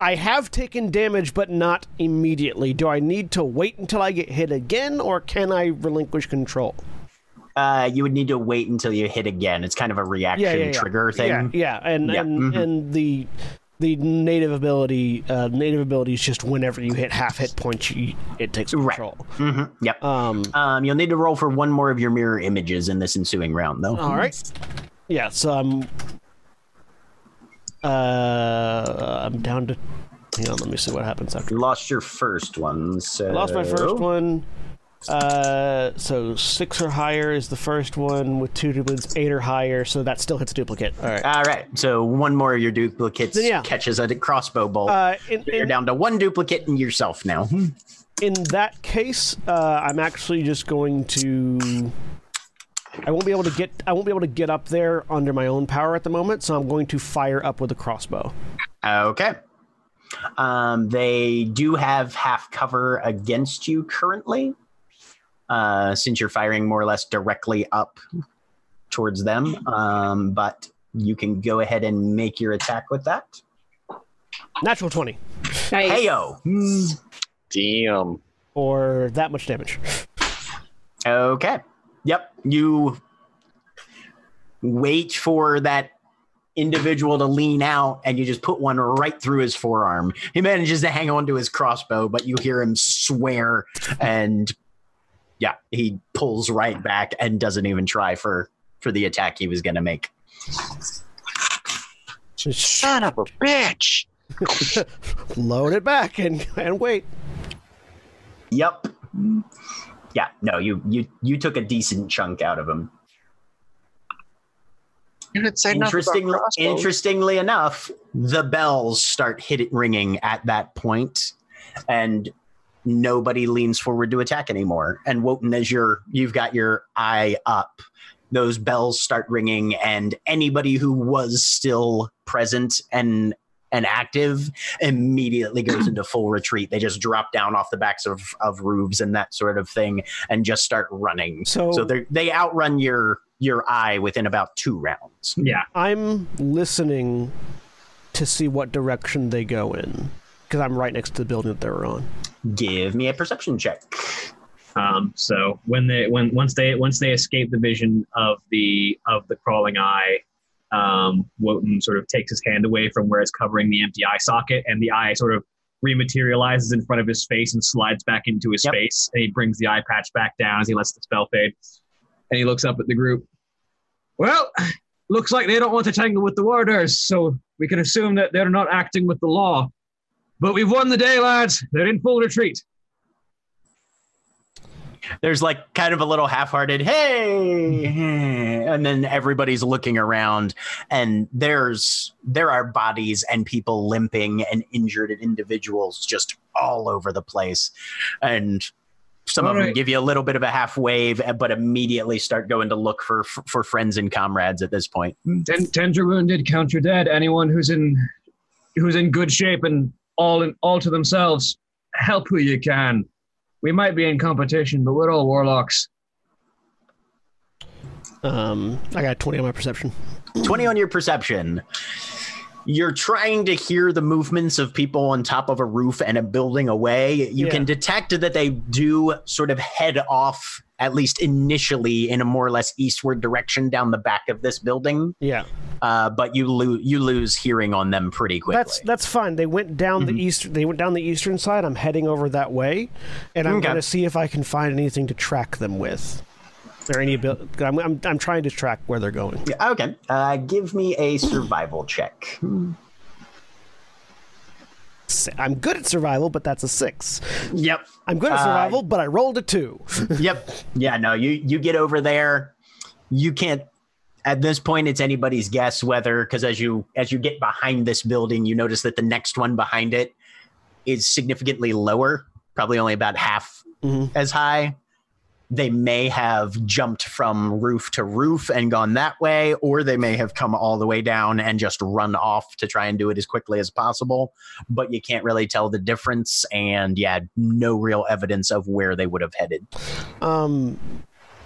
I have taken damage, but not immediately. Do I need to wait until I get hit again, or can I relinquish control? Uh, you would need to wait until you hit again. It's kind of a reaction trigger thing. Yeah, yeah, and Yeah, and mhm. and the the native ability uh, native ability is just whenever you hit half hit points, you, it takes Right. control. hmm Yep. Um, Um, you'll need to roll for one more of your mirror images in this ensuing round, though. all right. Yeah, so I'm uh, I'm down to. Hang on, let me see what happens after. You lost your first one, so I lost my first one. Uh, so six or higher is the first one with two duplicates. Eight or higher, so that still hits a duplicate. All right. All right, so one more of your duplicates yeah. catches a crossbow bolt. Uh, in, You're in, down to one duplicate and yourself now. in that case, uh, I'm actually just going to. I won't be able to get. I won't be able to get up there under my own power at the moment, so I'm going to fire up with a crossbow. Okay. Um, they do have half cover against you currently, uh, since you're firing more or less directly up towards them. Um, but you can go ahead and make your attack with that. Natural twenty, Nice. Heyo. Damn. or that much damage. Okay. Yep. You wait for that individual to lean out and you just put one right through his forearm. He manages to hang on to his crossbow, but you hear him swear and yeah, he pulls right back and doesn't even try for for the attack he was going to make. Son of a bitch. Load it back and and wait. Yep. Yeah, no, you you you took a decent chunk out of him. You didn't say nothing Interestingly, interestingly enough, the bells start hit ringing at that point, and nobody leans forward to attack anymore. And Wotan, as you're you've got your eye up, those bells start ringing, and anybody who was still present and and active immediately goes into full retreat. They just drop down off the backs of, of roofs and that sort of thing and just start running. So- so they they outrun your your eye within about two rounds. Yeah. I'm listening to see what direction they go in because I'm right next to the building that they were on. Give me a perception check. Um, so when they when once they once they escape the vision of the of the crawling eye, um, Wotan sort of takes his hand away from where it's covering the empty eye socket, and the eye sort of rematerializes in front of his face and slides back into his Yep. face. And he brings the eye patch back down as he lets the spell fade, and he looks up at the group. Well, looks like they don't want to tangle with the warders, so we can assume that they're not acting with the law. But we've won the day, lads. They're in full retreat. There's like kind of a little half-hearted hey, and then everybody's looking around, and there's there are bodies and people limping and injured and individuals just all over the place, and some All of them right. give you a little bit of a half wave, but immediately start going to look for for friends and comrades at this point. Ten, tender wounded, count your dead. Anyone who's in who's in good shape and all in all to themselves, help who you can. We might be in competition, but we're all warlocks. Um, I got 20 on my perception. 20 on your perception. You're trying to hear the movements of people on top of a roof and a building away. You Yeah. can detect that they do sort of head off, at least initially, in a more or less eastward direction down the back of this building. Yeah, Uh, but you lose you lose hearing on them pretty quickly. that's that's fine. They went down the east. They went down the eastern side. I'm heading over that way, and I'm Okay. going to see if I can find anything to track them with, or any abil- I'm, I'm I'm trying to track where they're going. Yeah, okay. Uh, give me a survival check. I'm good at survival, but that's a six. Yep. I'm good at Uh, survival, but I rolled a two. yep. Yeah, no, you you get over there. You can't at this point it's anybody's guess whether because as you as you get behind this building, you notice that the next one behind it is significantly lower, probably only about half Mhm. as high. They may have jumped from roof to roof and gone that way, or they may have come all the way down and just run off to try and do it as quickly as possible. But you can't really tell the difference, and yeah, no real evidence of where they would have headed. Um,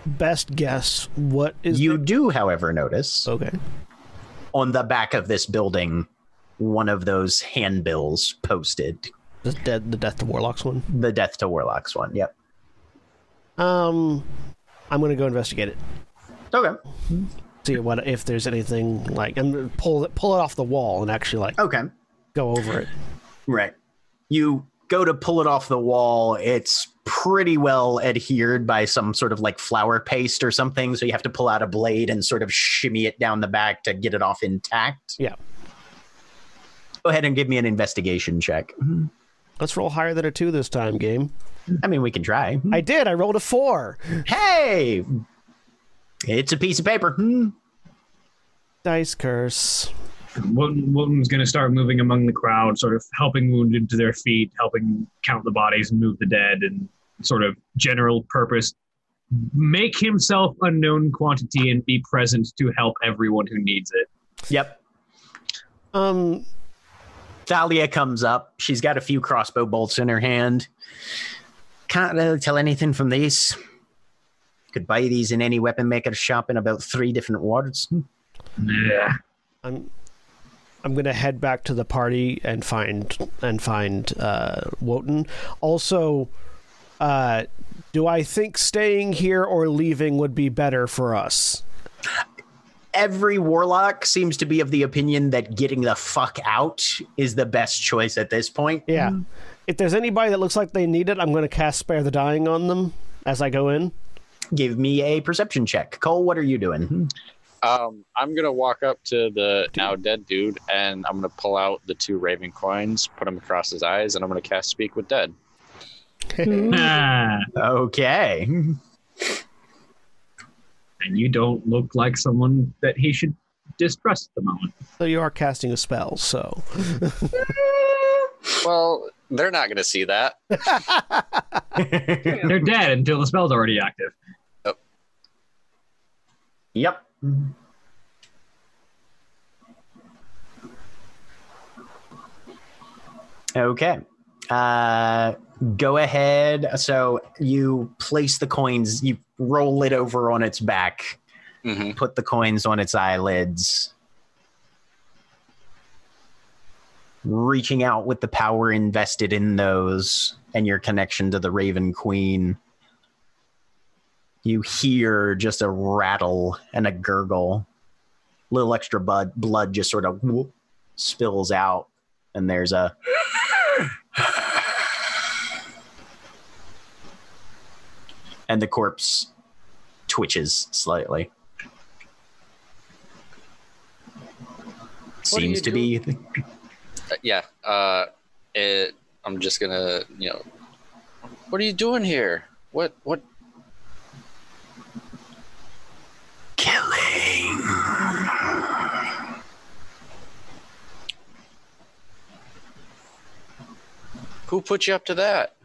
best guess. What is You the- do, however, notice okay? on the back of this building one of those handbills posted. The dead, the death to warlocks one. The Death to Warlocks one. Yep. Um, I'm gonna go investigate it. Okay. See what if there's anything like and pull it pull it off the wall and actually like Okay. go over it. Right. You go to pull it off the wall. It's pretty well adhered by some sort of like flour paste or something. So you have to pull out a blade and sort of shimmy it down the back to get it off intact. Yeah. Go ahead and give me an investigation check. Let's roll higher than a two this time, game. I mean, we can try. I did. I rolled a four. Hey! It's a piece of paper. Hmm. Dice curse. Wotan, Wotan's going to start moving among the crowd, sort of helping wounded to their feet, helping count the bodies and move the dead, and sort of general purpose. Make himself a known quantity and be present to help everyone who needs it. Yep. Um, Thalia comes up. She's got a few crossbow bolts in her hand. Can't really tell anything from these. Could buy these in any weapon maker shop in about three different wards. Yeah. I'm I'm gonna head back to the party and find and find uh, Wotan. Also, uh, do I think staying here or leaving would be better for us? Every warlock seems to be of the opinion that getting the fuck out is the best choice at this point. Yeah. If there's anybody that looks like they need it, I'm going to cast Spare the Dying on them as I go in. Give me a perception check. Coal, what are you doing? Um, I'm gonna walk up to the now dead dude, and I'm gonna pull out the two raven coins, put them across his eyes, and I'm gonna cast Speak with Dead. Ah, Okay. And you don't look like someone that he should distrust at the moment. So you are casting a spell, so Well, they're not gonna see that. They're dead until the spell's already active. Yep. Okay. Uh, go ahead. So you place the coins, you roll it over on its back, hmm put the coins on its eyelids. Reaching out with the power invested in those and your connection to the Raven Queen, you hear just a rattle and a gurgle. Little extra blood, blood just sort of whoop, spills out, and there's a. and the corpse twitches slightly. What Seems to be. Uh, yeah. Uh, it. I'm just gonna, you know. What are you doing here? What? What? Killing. Who put you up to that?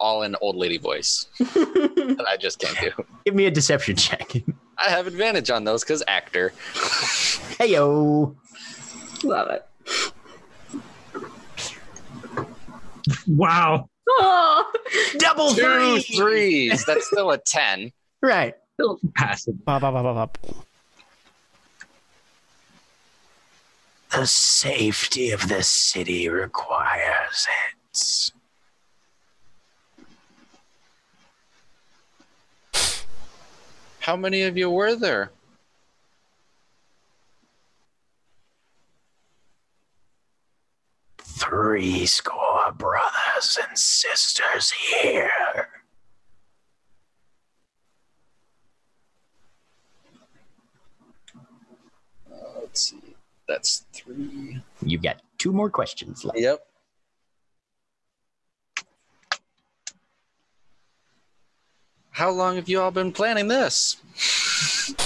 All in old lady voice. that I just can't do. Give me a deception check. I have advantage on those because actor. Heyo. Love it. Wow. Oh, Double Two three. threes. That's still a ten. Right. Still passive. Bop, bop, bop, bop, bop. The safety of the city requires it. How many of you were there? Three score brothers and sisters here. Let's see. That's three. You've got two more questions left. Yep. How long have you all been planning this?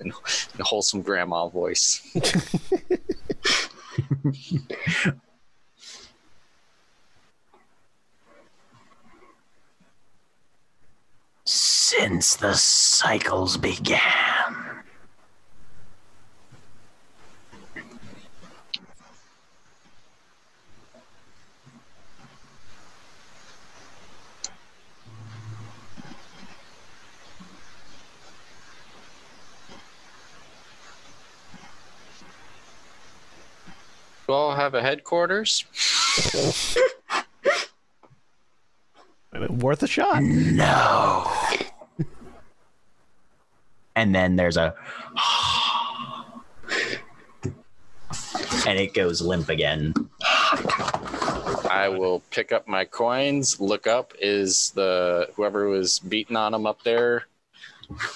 In, in a wholesome grandma voice. since the cycles began. You all have a headquarters? I mean, worth a shot. No. and then there's a. and it goes limp again. I will pick up my coins, look up. Is the whoever was beating on him up there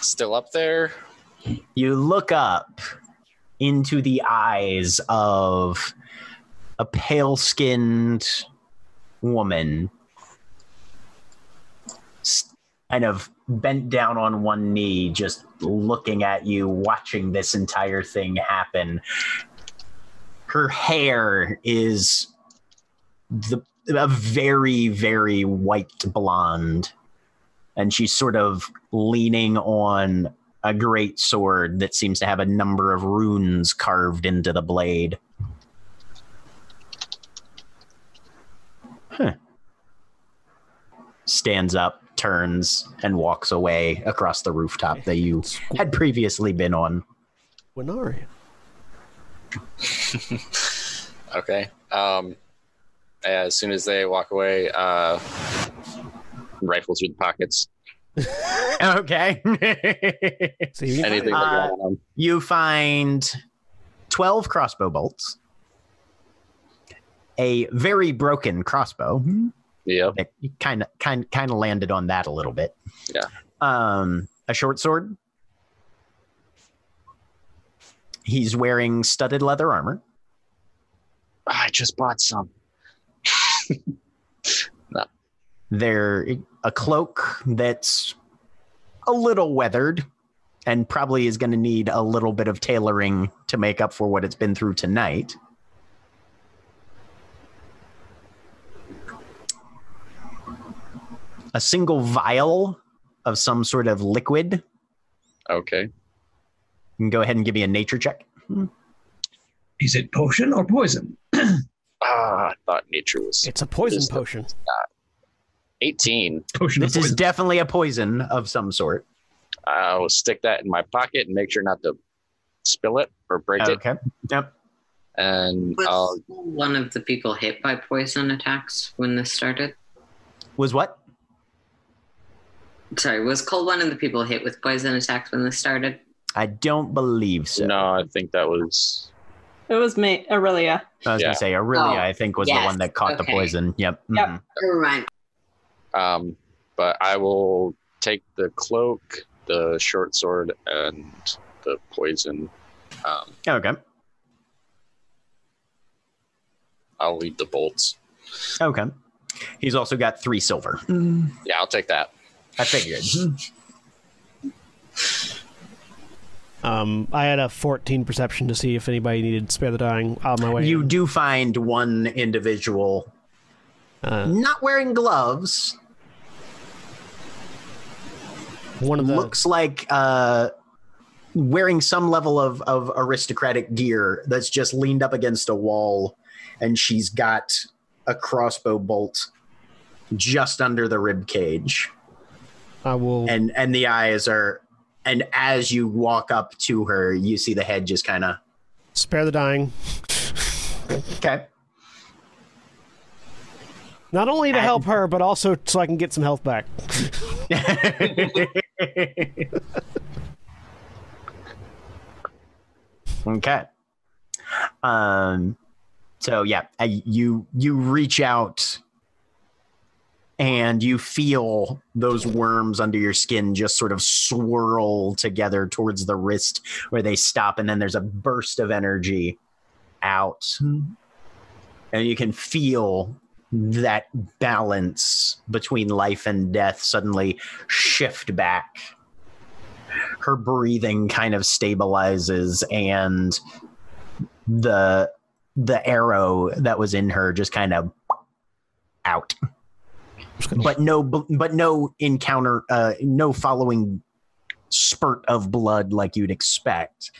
still up there? You look up into the eyes of a pale skinned woman, kind of bent down on one knee, just looking at you, watching this entire thing happen. Her hair is the a very, very white blonde. And she's sort of leaning on a great sword that seems to have a number of runes carved into the blade. Stands up, turns, and walks away across the rooftop that you had previously been on. Wenaria. Okay. Um, as soon as they walk away, uh, rifle through the pockets. Okay. So you Anything they Uh, got on 'em. you find 12 crossbow bolts, a very broken crossbow. That kind of kind kind of landed on that a little bit. Yeah. Um, a short sword. He's wearing studded leather armor. I just bought some. There a cloak that's a little weathered and probably is going to need a little bit of tailoring to make up for what it's been through tonight. A single vial of some sort of liquid. Okay. You can go ahead and give me a nature check. Is it potion or poison? Ah, I thought nature was It's a poison Just- potion. 18. Potion This is definitely a poison of some sort. I'll stick that in my pocket and make sure not to spill it or break it. Okay. Yep. And Was I'll one of the people hit by poison attacks when this started? Was what? Sorry, was Coal one of the people hit with poison attacks when this started? I don't believe so. no, I think that was It was me, Orillia. I was Yeah. gonna say Orillia. Oh, I think was the one that caught the poison. Yep. Yep. mhm. Never mind. um but I will take the cloak, the short sword, and the poison. Um, Okay. I'll leave the bolts. Okay. He's also got three silver. Yeah, I'll take that. I figured. Um, I had a 14 perception to see if anybody needed spare the dying on my way. you in. do find one individual uh, not wearing gloves. one of the Looks like uh, wearing some level of, of aristocratic gear that's just leaned up against a wall, and she's got a crossbow bolt just under the rib cage. I will. and and the eyes are and as you walk up to her you see the head just kind of spare the dying. okay Not only to help her, but also so I can get some health back. okay um so yeah you you reach out and you feel those worms under your skin just sort of swirl together towards the wrist where they stop and then there's a burst of energy out. And you can feel that balance between life and death suddenly shift back. Her breathing kind of stabilizes and the the arrow that was in her just kind of out but no but no encounter uh no following spurt of blood like you'd expect.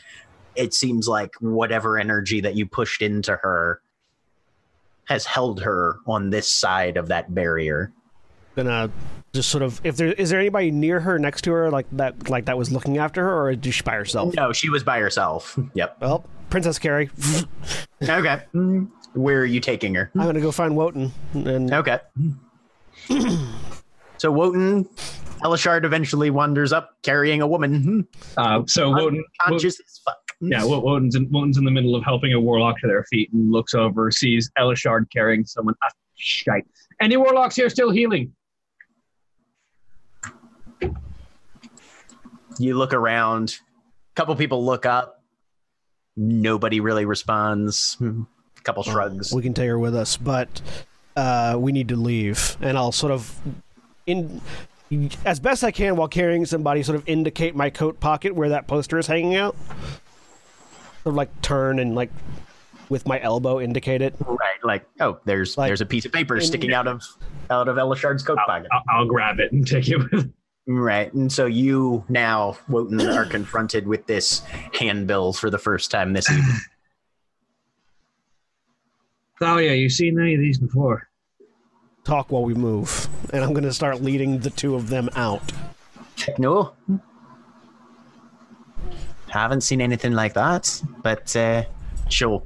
It seems like whatever energy that you pushed into her has held her on this side of that barrier. Gonna just sort of if there is there anybody near her next to her like that like that was looking after her or is she by herself? No she was by herself. Yep. Well princess carrie. Okay. Where are you taking her? I'm gonna go find wotan and okay so wotan elashard eventually wanders up carrying a woman. Uh, so Wotan, unconscious as fuck. Yeah, Wo- Wotan's in, Wotan's in the middle of helping a warlock to their feet and looks over, sees Elashard carrying someone. Ah, shite. Any warlocks here still healing? you look around. A couple people look up. Nobody really responds. A couple shrugs. we can take her with us but uh we need to leave. And i'll sort of in as best i can while carrying somebody sort of indicate my coat pocket where that poster is hanging out. Sort of like turn and like with my elbow indicate it. Right like oh there's Like- there's a piece of paper in- sticking out of out of elashard's coat I'll, pocket. I'll, I'll grab it and take it with. right and so you now wotan are confronted with this handbill for the first time this evening Thalia, you seen any of these before? talk while we move and i'm gonna start leading the two of them out no haven't seen anything like that but uh she'll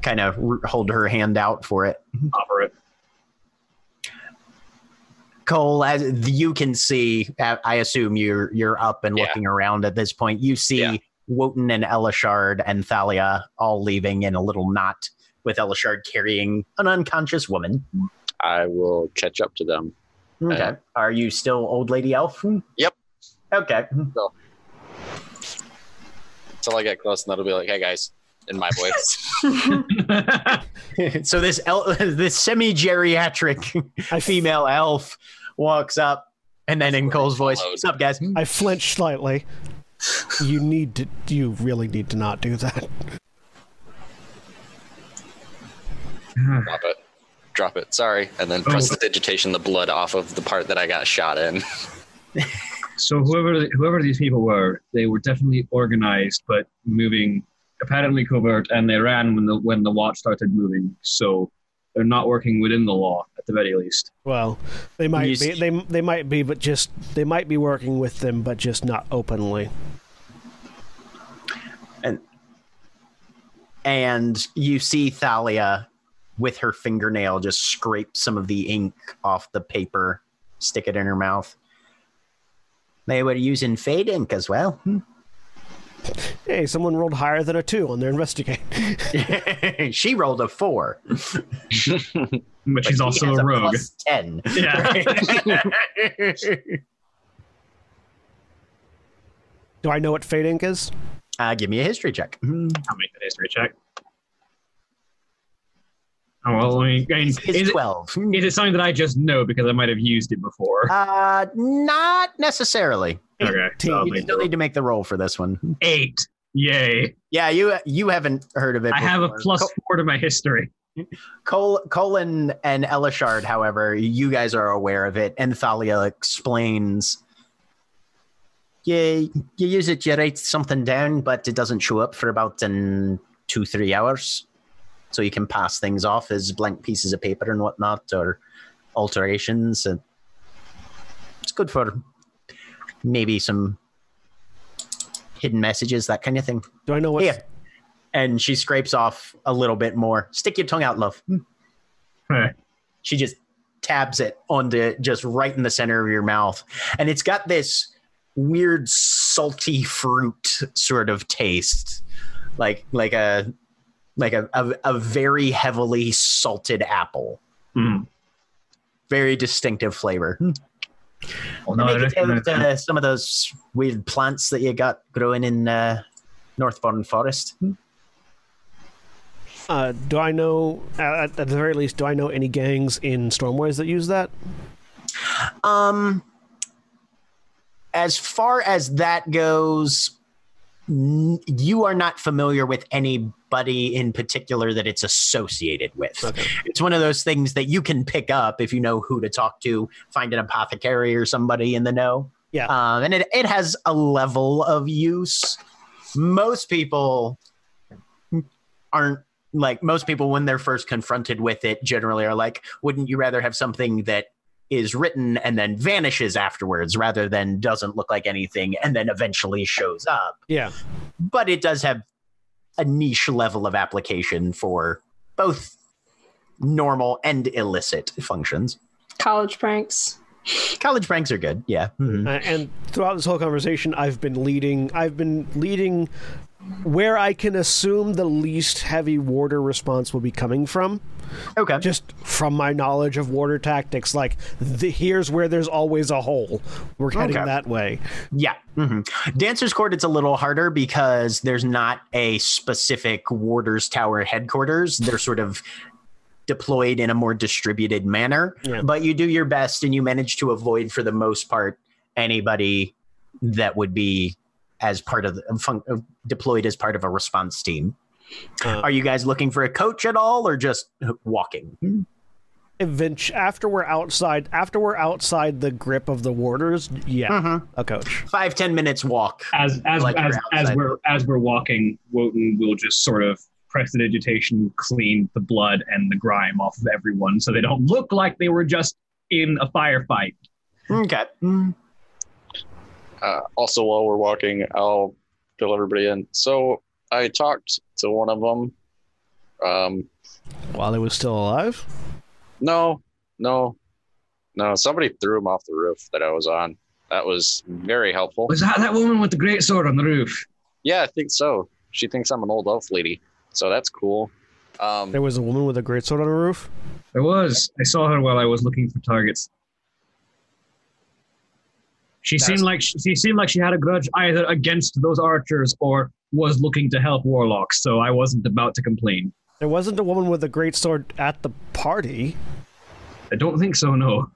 kind of hold her hand out for it Offer it. Coal, as you can see, uh, I assume you're you're up and Yeah. looking around at this point. You see Yeah. Wotan and Elashard and Thalia all leaving in a little knot, with Elashard carrying an unconscious woman. I will catch up to them. Okay. Uh, Are you still old lady elf? Yep. Okay. Until I get close, and that'll be like, "Hey guys," in my voice. so this el- this semi geriatric female elf walks up, and then in Coal's voice, Followed. "What's up, guys?" I flinch slightly. You need to. You really need to not do that. Drop it. Drop it. Sorry. And then press oh. the digitation the blood off of the part that I got shot in. so whoever whoever these people were, they were definitely organized, but moving apparently covert, and they ran when the when the watch started moving. So they're not working within the law at the very least. Well, they might You be. s- They they might be, but just they might be working with them, but just not openly. and and you see Thalia with her fingernail just scrape some of the ink off the paper, stick it in her mouth. They were using fade ink as well. Hey, someone rolled higher than a two on their investigate. she rolled a four. But she's but he also has a rogue. plus ten. Yeah. Do I know what fade ink is? uh, give me a history check. I'll make the history check. Oh well, I mean, I mean, It's is, twelve. is it something that I just know because I might have used it before? Uh, not necessarily. okay, so You still need to make the roll for this one. eight. Yay! Yeah, you you haven't heard of it. I have a plus Co- four to my history. Col- Colin and Elashard, however, you guys are aware of it, and Thalia explains. Yeah, you use it, you write something down, but it doesn't show up for about in two, three hours. So you can pass things off as blank pieces of paper and whatnot, or alterations. And it's good for maybe some hidden messages, that kind of thing. Do I know what? Yeah. And she scrapes off a little bit more. Stick your tongue out, love. Hmm. Huh. She just tabs it onto just right in the center of your mouth. And it's got this weird salty fruit sort of taste. Like like a like a, a, a very heavily salted apple. Mm. Very distinctive flavor. Well, no, Make I it recognize uh, some of those weird plants that you got growing in uh, Northbourne Forest. Uh, do I know? At, at the very least, do I know any gangs in Stormways that use that? Um, as far as that goes, n- you are not familiar with anybody anybody in particular that it's associated with. Okay. It's one of those things that you can pick up if you know who to talk to, find an apothecary or somebody in the know. Yeah. Um, and it, it has a level of use. Most people aren't like most people when they're first confronted with it generally are like wouldn't you rather have something that is written and then vanishes afterwards rather than doesn't look like anything and then eventually shows up Yeah. but it does have a niche level of application for both normal and illicit functions College pranks. college pranks are good yeah Mhm. Uh, and throughout this whole conversation, I've been leading. I've been leading where I can assume the least heavy warder response will be coming from. okay Just from my knowledge of warder tactics, like the, here's where there's always a hole. We're heading Okay. that way. Yeah. hmm Dancer's Court, it's a little harder because there's not a specific Warder's Tower headquarters. They're sort of deployed in a more distributed manner. Yeah. But you do your best and you manage to avoid, for the most part, anybody that would be as part of the fun- deployed as part of a response team. Uh, Are you guys looking for a coach at all or just walking? Event- after we're outside, after we're outside the grip of the warders, yeah, Mhm. a coach. Five, ten minutes walk. As as Like as, you're as we're as we're walking, Wotan will just sort of press the prestidigitation clean the blood and the grime off of everyone, so they don't look like they were just in a firefight. Okay. Mm. Uh, also, while we're walking, I'll fill everybody in. So I talked to one of them. Um, While he was still alive. no, no, no. Somebody threw him off the roof that I was on. That was very helpful. Was that that woman with the great sword on the roof? Yeah, I think so. She thinks I'm an old elf lady, so that's cool. Um, There was a woman with a great sword on the roof. There was. I saw her while I was looking for targets. She That's- seemed like she, she seemed like she had a grudge either against those archers or was looking to help warlocks. So I wasn't about to complain. There wasn't a woman with a great sword at the party. I don't think so. No.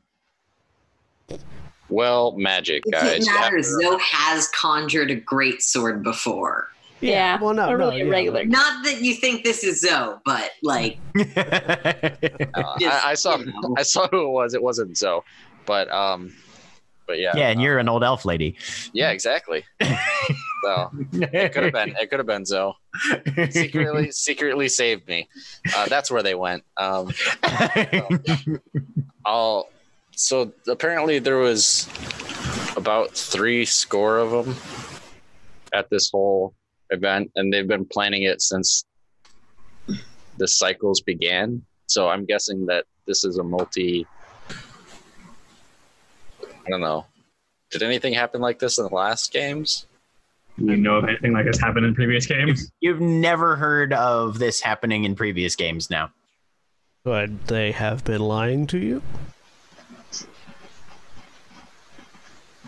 well, magic, It guys. doesn't matter. After- Zoe has conjured a great sword before. Yeah. Well, no, a no, really yeah. regular. Not that you think this is Zoe, but like, Uh, Just, I, I saw. you know. I saw who it was. It wasn't Zoe, but um, but yeah. yeah, and uh, you're an old elf lady. yeah, exactly. so it could have been. It could have been Zoe. Secretly, secretly saved me. Uh, that's where they went. Um, I'll. So apparently there was about three score of them at this whole event, and they've been planning it since the cycles began. So I'm guessing that this is a multi. I don't know. Did anything happen like this in the last games? Do you know of anything like this happened in previous games? You've never heard of this happening in previous games now. But they have been lying to you?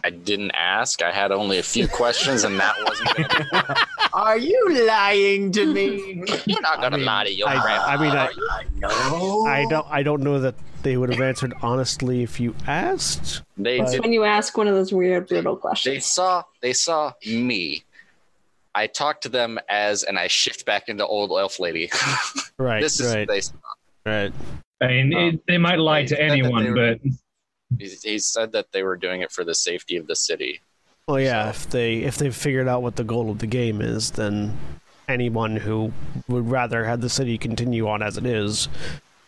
I didn't ask. I had only a few questions, and that wasn't. Gonna Are you lying to me? You're not gonna mean, lie to your I- grandma. I mean, I- are? No. I don't. I don't know that they would have answered honestly if you asked. They But- did when you ask one of those weird, brutal they questions. saw they saw me. I talked to them as, and I shift back into old elf lady. Right. this is right. they. right. I mean, Um, it, they might lie to anyone, they were- but He, he said that they were doing it for the safety of the city. Well, yeah. If they if they've figured out what the goal of the game is, then anyone who would rather have the city continue on as it is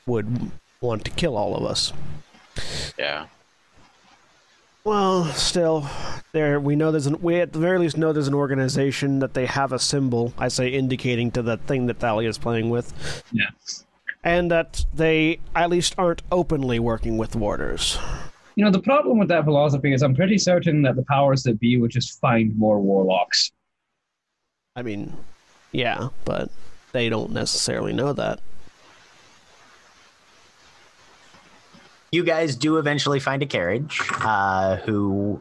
would want to kill all of us. Yeah. Well, still, there we know there's an we at the very least know there's an organization that they have a symbol. I say indicating to the thing that Thalia is playing with, yeah. and that they at least aren't openly working with warders. You know, the problem with that philosophy is I'm pretty certain that the powers that be would just find more warlocks. I mean, yeah, but they don't necessarily know that. You guys do eventually find a carriage uh, who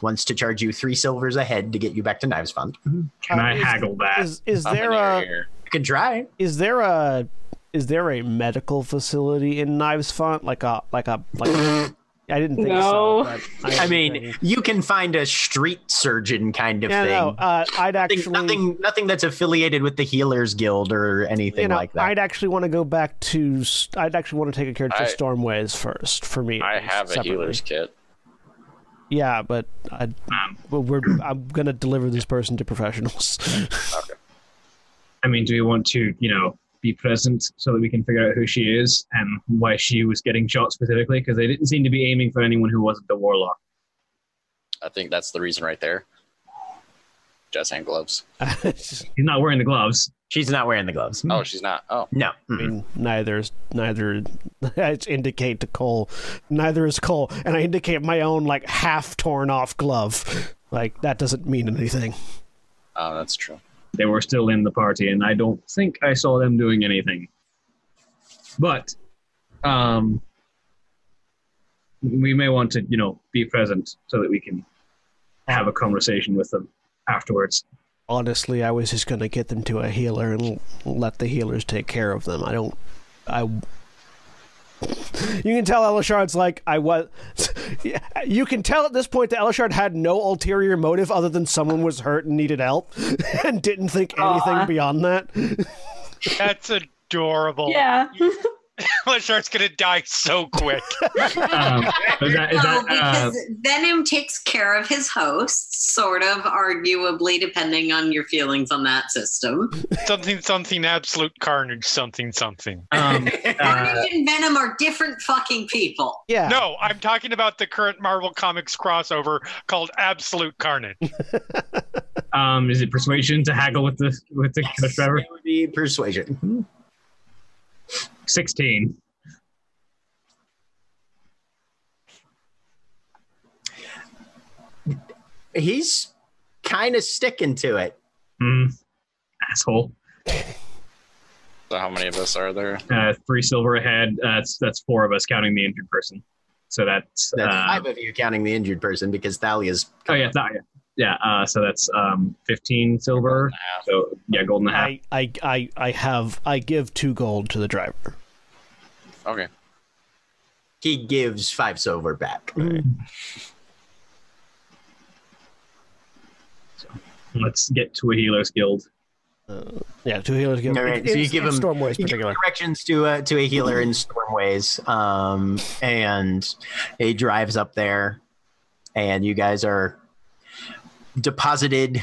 wants to charge you three silvers a head to get you back to Knives Font. Can Uh, I is- haggle that? Is is there a ear. You can try. is there a is there a medical facility in Knives Font like a like a like I didn't think No. so. But I mean, you can find a street surgeon kind of yeah, thing. no. Uh, I'd actually, nothing, nothing that's affiliated with the Healers Guild or anything you know, like that. I'd actually want to go back to. I'd actually want to take a character I- Stormways first for me. I have a separately. healer's kit. Yeah, but I, well, we're I'm gonna deliver this person to professionals. okay. I mean, do we want to, you know, be present so that we can figure out who she is and why she was getting shot specifically? Because they didn't seem to be aiming for anyone who wasn't the warlock. I think that's the reason right there. Just hand gloves. He's not wearing the gloves. She's not wearing the gloves. Oh, she's not. Oh, no. I mean, neither is neither. I indicate to Coal. Neither is Coal, and I indicate my own like half torn off glove. Like that doesn't mean anything. oh, that's true. They were still in the party, and I don't think I saw them doing anything. But um, we may want to, you know, be present so that we can have a conversation with them afterwards. Honestly, I was just gonna get them to a healer and let the healers take care of them. I don't. I. You can tell Elashard's like I was. You can tell at this point that Elashard had no ulterior motive other than someone was hurt and needed help, and didn't think anything Aw. beyond that. That's adorable. Yeah. Shark's gonna die so quick. Um, is that, is No, that, uh, because Venom takes care of his hosts, sort of, arguably, depending on your feelings on that system. something, something, absolute carnage. Something, something. um, uh, Carnage and Venom are different fucking people. Yeah. No, I'm talking about the current Marvel Comics crossover called Absolute Carnage. um, is it persuasion to haggle with the with the coach driver? It would be persuasion. Sixteen. He's kind of sticking to it. Hmm. Asshole. So how many of us are there? Uh, three silver ahead. Uh, that's that's four of us counting the injured person. So that's, That's uh, five of you counting the injured person because Thalia's. oh yeah, that, yeah, yeah. Uh, so that's um, fifteen silver. So yeah, gold and a half. I, I, I, I have I give two gold to the driver. Okay. He gives five silver back. Let's get to a healer's guild. Yeah, two healers give. All right, in- so you give him- Stormways You give particular. directions to a to a healer in Stormways, um, and he drives up there, and you guys are deposited.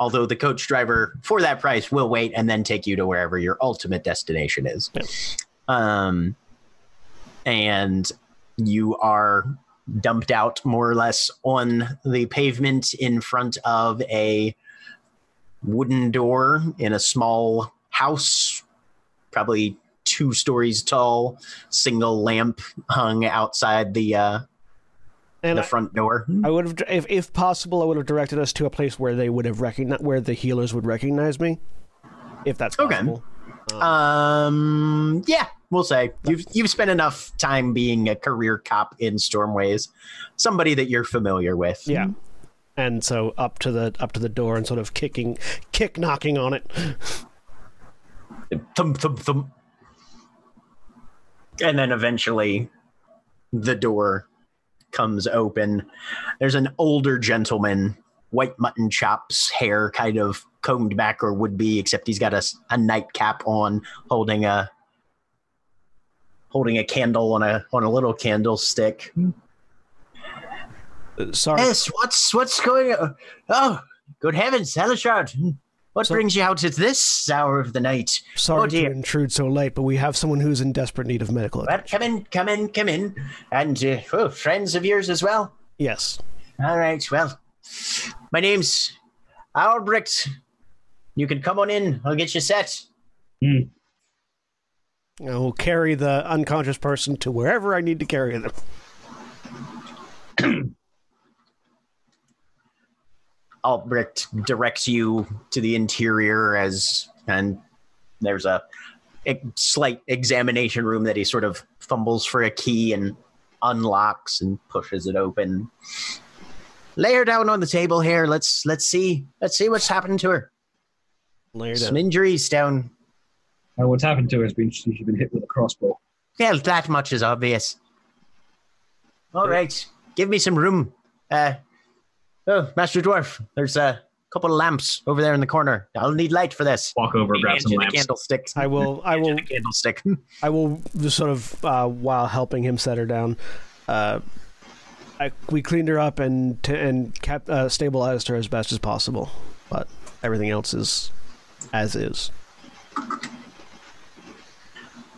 Although the coach driver for that price will wait and then take you to wherever your ultimate destination is. Yep. Um, and you are dumped out more or less on the pavement in front of a wooden door in a small house, probably two stories tall, single lamp hung outside the uh, And the I, front door. I would have, if, if possible, I would have directed us to a place where they would have recognized, where the healers would recognize me, if that's Okay. possible. Um, yeah, we'll say you've you've spent enough time being a career cop in Stormways, somebody that you're familiar with. Yeah. And so up to the up to the door and sort of kicking, kick knocking on it. thump thump thump and then eventually the door comes open. There's an older gentleman white mutton chops hair kind of combed back or would be except he's got a, a nightcap on holding a holding a candle on a on a little candlestick. Uh, Sorry, yes what's what's going on? Oh good heavens Elashard. What So- brings you out at this hour of the night sorry oh, to dear. intrude so late, but we have someone who's in desperate need of medical Well, attention. come in, come in, come in. And uh, oh, friends of yours as well. Yes. All right. Well, my name's Albrecht. You can come on in. I'll get you set. I will carry the unconscious person to wherever I need to carry them. Albrecht directs you to the interior as, and there's a, a slight examination room that he sort of fumbles for a key and unlocks and pushes it open. Lay her down on the table here. Let's let's see let's see what's happened to her. Layer Some down. injuries down Uh, what's happened to her has been she's been hit with a crossbow. Well, that much is obvious. All right, give me some room. Uh, oh, Master Dwarf, there's a couple of lamps over there in the corner. I'll need light for this. Walk over, grab some lamps. candlesticks. I will. I will. candlestick. I will just sort of uh, while helping him set her down. Uh, I, we cleaned her up and t- and kept uh, stabilized her as best as possible, but everything else is as is.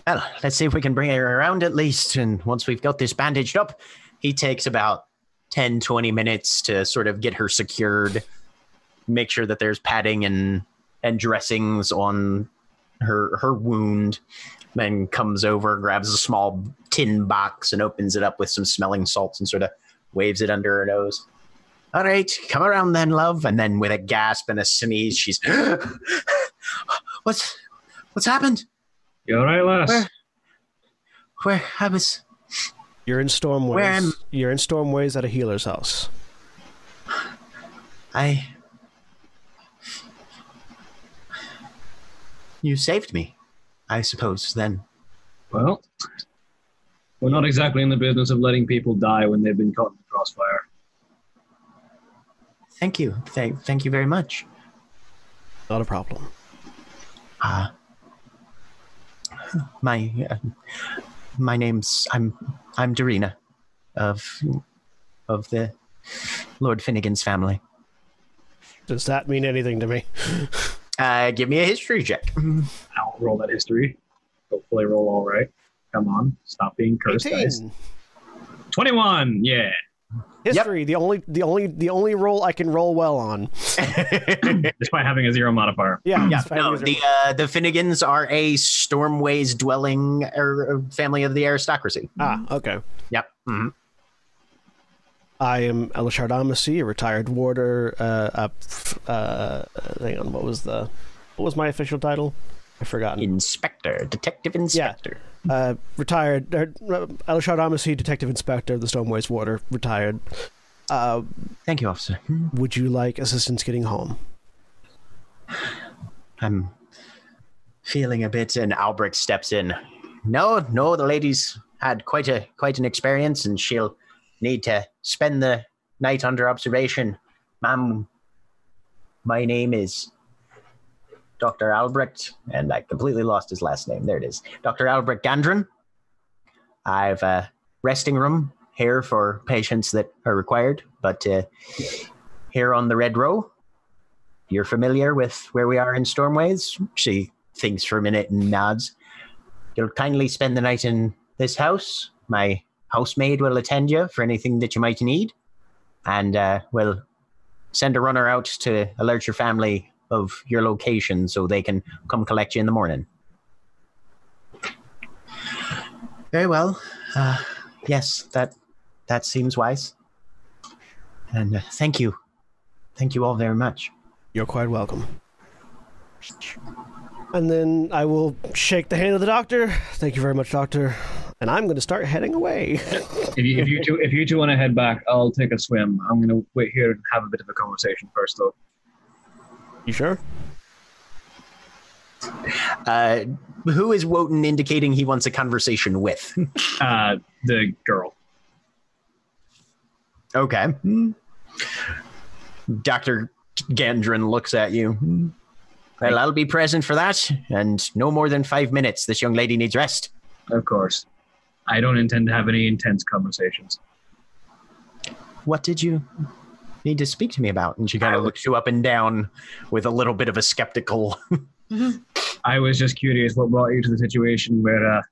Well, let's see if we can bring her around at least. And once we've got this bandaged up, he takes about 10, 20 minutes to sort of get her secured, make sure that there's padding and and dressings on her her wound. Then comes over, grabs a small tin box and opens it up with some smelling salts and sort of waves it under her nose. All right, come around then, love. And then with a gasp and a sneeze, she's what's what's happened? You all right, lass? Where? Where I was You're in Stormways. Where am- You're in Stormways at a healer's house. I. You saved me, I suppose, then. Well, we're not exactly in the business of letting people die when they've been caught in the crossfire. Thank you. Thank, thank you very much. Not a problem. Uh, my, uh, my name's I'm I'm Darina, of of the Lord Finnegan's family. Does that mean anything to me? Uh, give me a history check. I'll roll that history. Hopefully, roll all right. Come on, stop being cursed, guys. Twenty-one. Yeah. History, the only the only the only roll I can roll well on. Despite having a zero modifier. Yeah, Yeah, no, the uh, the Finnegans are a Stormways dwelling er, family of the aristocracy. ah, okay. Yep. mhm. I am Elashard Amici, a retired warder. Uh, uh, uh, hang on, what was the what was my official title? I've forgotten. Inspector, detective inspector. Uh, retired. Uh, Elashard Amici, detective inspector of the Stormways Warder, retired. Uh, Thank you, officer. would you like assistance getting home? I'm feeling a bit, and Albrecht steps in. No, no, the lady's had quite a quite an experience, and she'll need to spend the night under observation. Ma'am, my name is Dr. Albrecht, and I completely lost his last name. There it is, Dr. Albrecht Gandron. I've a resting room here for patients that are required, but uh, here on the Red Row, you're familiar with where we are in Stormways? She thinks for a minute and nods. You'll kindly spend the night in this house. My housemaid will attend you for anything that you might need. And uh, we'll send a runner out to alert your family of your location so they can come collect you in the morning. Very well. Uh, yes, that that seems wise. And uh, thank you. Thank you all very much. You're quite welcome. And then I will shake the hand of the doctor. Thank you very much, doctor. And I'm going to start heading away. If you, if you two if you two want to head back, I'll take a swim. I'm gonna wait here and have a bit of a conversation first, though. You sure? Uh, who is Wotan indicating he wants a conversation with? Uh, the girl. okay. Dr. Gandrin looks at you. Well, I'll be present for that, and no more than five minutes. This young lady needs rest. Of course. I don't intend to have any intense conversations. What did you need to speak to me about? And she kind of looks you up and down with a little bit of a skeptical. I was just curious what brought you to the situation where uh,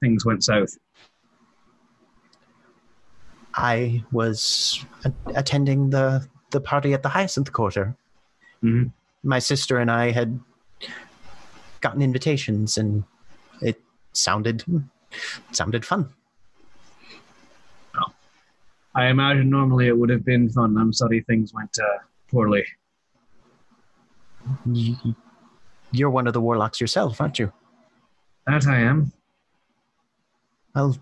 things went south. I was a- attending the the party at the Hyacinth Quarter. Mhm. My sister and I had gotten invitations, and it sounded sounded fun. I imagine normally it would have been fun. I'm sorry things went uh, poorly. You, you're one of the warlocks yourself, aren't you? That I am. Well,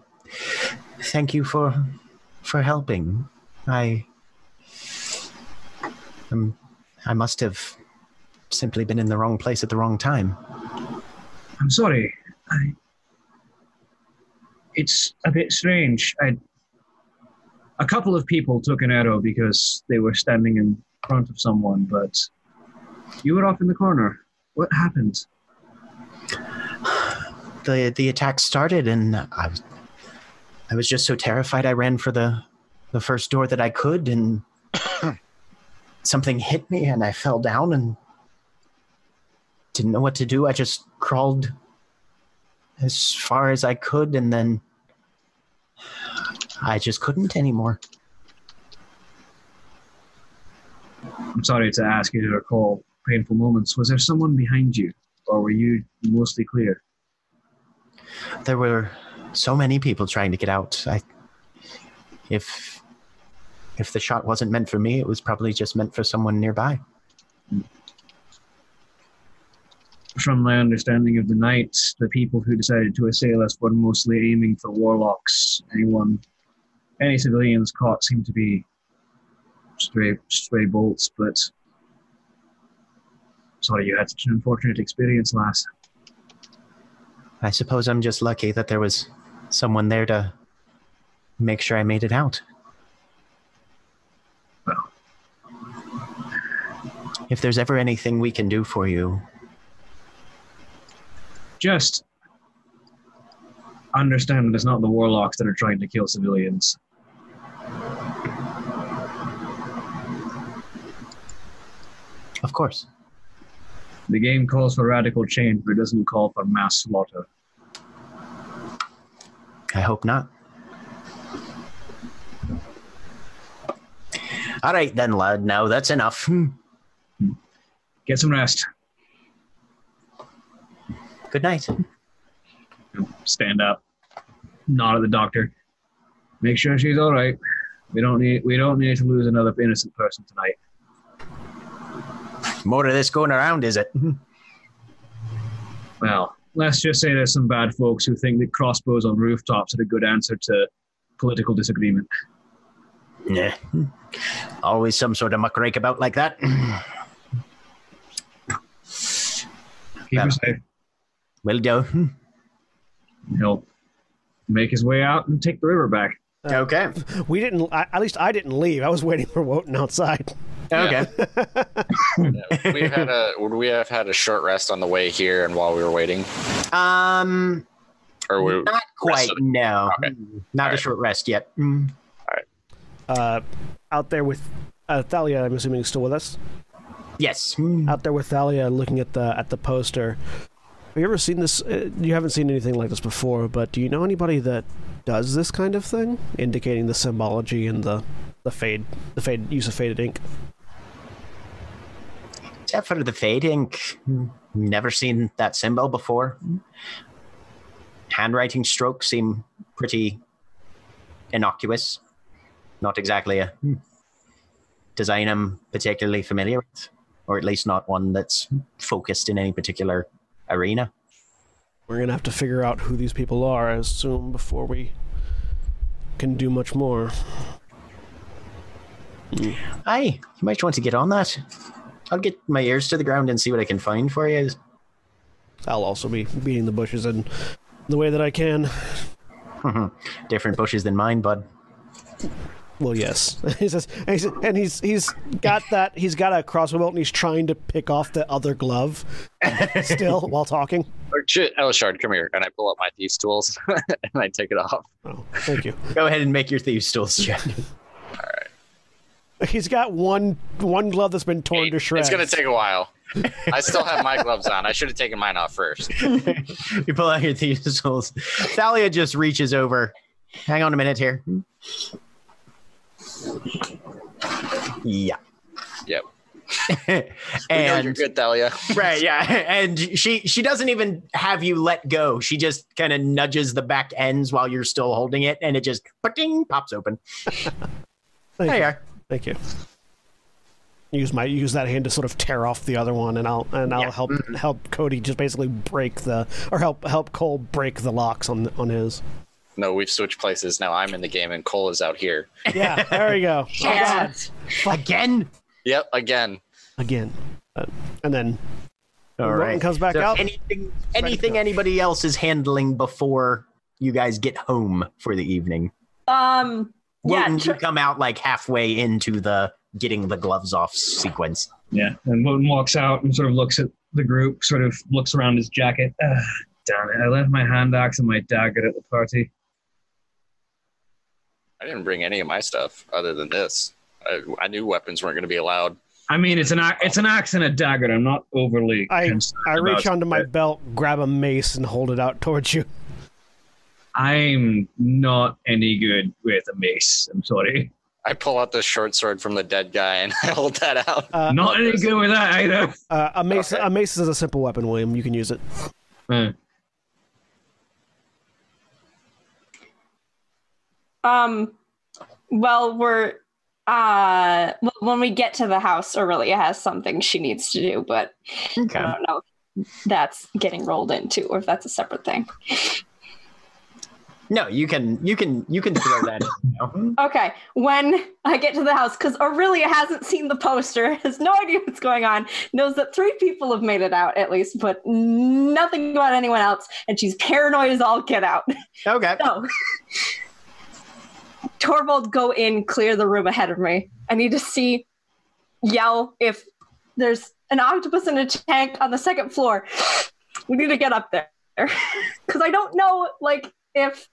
thank you for for helping. I um, I must have simply been in the wrong place at the wrong time. I'm sorry. I. It's a bit strange. I. a couple of people took an arrow because they were standing in front of someone, but you were off in the corner. What happened? The the attack started, and I was I was just so terrified. I ran for the the first door that I could, and something hit me, and I fell down and didn't know what to do. I just crawled as far as I could, and then I just couldn't anymore. I'm sorry to ask you to recall painful moments. Was there someone behind you, or were you mostly clear? There were so many people trying to get out. I, if if the shot wasn't meant for me, it was probably just meant for someone nearby. From my understanding of the night, the people who decided to assail us were mostly aiming for warlocks. Anyone, any civilians caught seem to be stray, stray bolts, but sorry you had such an unfortunate experience, lass. I suppose I'm just lucky that there was someone there to make sure I made it out. Well, If there's ever anything we can do for you, just understand that it's not the warlocks that are trying to kill civilians. Of course. The game calls for radical change, but it doesn't call for mass slaughter. I hope not. All right, then, lad. Now that's enough. Get some rest. Good night. Stand up. Nod at the doctor. Make sure she's all right. We don't need we don't need to lose another innocent person tonight. More of this going around, is it? Well, let's just say there's some bad folks who think that crossbows on rooftops are a good answer to political disagreement. Yeah. Always some sort of muckrake about like that. Keep her Well. safe. Will do. He'll make his way out and take the river back. Uh, okay. We didn't. At least I didn't leave. I was waiting for Wotan outside. Okay. Yeah, we had a would we have had a short rest on the way here and while we were waiting, Um, or we not quite. rested? No, Okay. not a Alright. short rest yet. Mm. Uh, out there with uh, Thalia, I'm assuming is still with us. Yes. Mm. Out there with Thalia, looking at the at the poster. Have you ever seen this? Uh, you haven't seen anything like this before, but do you know anybody that does this kind of thing, indicating the symbology and the the fade, the fade use of faded ink? Except for the fade ink. Never seen that symbol before. Handwriting strokes seem pretty innocuous. Not exactly a design I'm particularly familiar with, or at least not one that's focused in any particular arena. We're gonna have to figure out who these people are, I assume, before we can do much more. Aye, you might want to get on that. I'll get my ears to the ground and see what I can find for you. I'll also be beating the bushes in the way that I can. Mm-hmm. Different bushes than mine, bud. Well, yes. he says, and he's, and he's he's got that. He's got a crossbow bolt, and he's trying to pick off the other glove still while talking. Oh, shit, Elashard, oh, come here, and I pull up my thieves tools and I take it off. Oh, thank you. Go ahead and make your thieves tools check. He's got one one glove that's been torn to shreds. It's gonna take a while. I still have my gloves on. I should have taken mine off first. you pull out your thieves tools. Thalia just reaches over. Hang on a minute here. Yeah. Yep. We know you're good, Thalia. right, yeah, and she she doesn't even have you let go. She just kind of nudges the back ends while you're still holding it, and it just ding pops open. There you you. are. Thank you. Use my use that hand to sort of tear off the other one, and I'll and I'll Yeah. help help Koty just basically break the or help help Coal break the locks on on his. No, we've switched places. Now I'm in the game and Coal is out here. Yeah, there we go. Oh, God. Again. Yep, again. Again, uh, and then All When right. comes back So out, Anything, anything anybody else is handling before you guys get home for the evening? Um, Yeah, Wotan, tr- you come out like halfway into the getting the gloves off sequence. Yeah, and Wotan walks out and sort of looks at the group, sort of looks around his jacket. Ah, damn it! I left my hand axe and my dagger at the party. I didn't bring any of my stuff other than this. I, I knew weapons weren't going to be allowed. I mean, it's an it's an axe and a dagger. I'm not overly. I I reach about onto my belt, grab a mace, and hold it out towards you. I'm not any good with a mace. I'm sorry. I pull out the short sword from the dead guy and I hold that out. Uh, Not any good with that either. uh, a mace. Okay. A mace is a simple weapon, William. You can use it. Uh, Um, well, we're uh when we get to the house, Orillia has something she needs to do, but Okay. I don't know if that's getting rolled into or if that's a separate thing. No, you can you can you can throw that in now. Okay, when I get to the house, because Orillia hasn't seen the poster, has no idea what's going on, knows that three people have made it out at least, but nothing about anyone else, and she's paranoid as all get out. Okay. So, Torvald, go in, clear the room ahead of me. I need to see, yell if there's an octopus in a tank on the second floor. We need to get up there because I don't know, like, if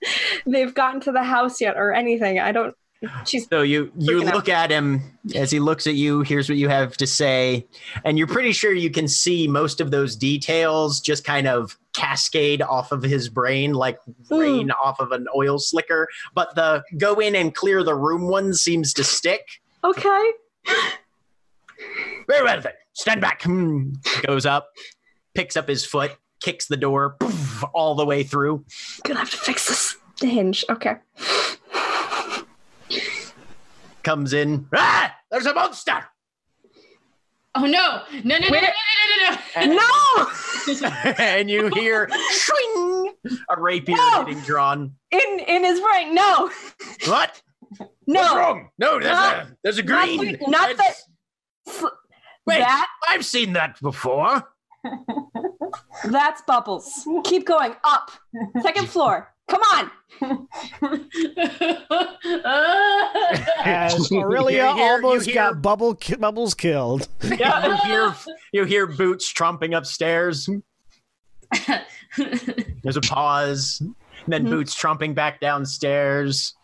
they've gotten to the house yet or anything. I don't. She's So you you Freaking out. look at him as he looks at you. Here's what you have to say, and you're pretty sure you can see most of those details just kind of cascade off of his brain like rain off of an oil slicker. But the go in and clear the room one seems to stick. okay. Very well then. Stand back. Hmm. Goes up, picks up his foot, kicks the door poof, all the way through. Gonna have to fix this hinge. Okay. Comes in. Ah! There's a monster. Oh no! No! No! No! No! No! No! And, No! and you hear swing a rapier No! getting drawn. In in his right. No. What? What's No. wrong? No, there's Not- a there's a green. the- not It's- Sl- Wait, That I've seen that before. that's bubbles. Keep going up. Second floor. Come on. As Orillia You hear- you almost hear- got bubble ki- bubbles killed. you hear you hear boots tromping upstairs. There's a pause. Then Mhm. boots tromping back downstairs.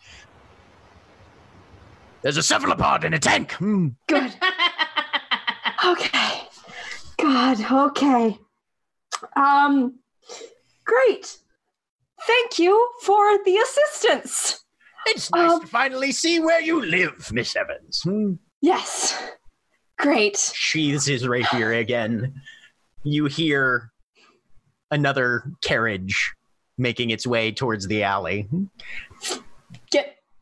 There's a cephalopod in a tank. Hmm. Good. Okay. God. Okay. Um. Great. Thank you for the assistance. It's nice Um, to finally see where you live, Miss Everns. Hmm. Yes. Great. sheathes his rapier again. You hear another carriage making its way towards the alley.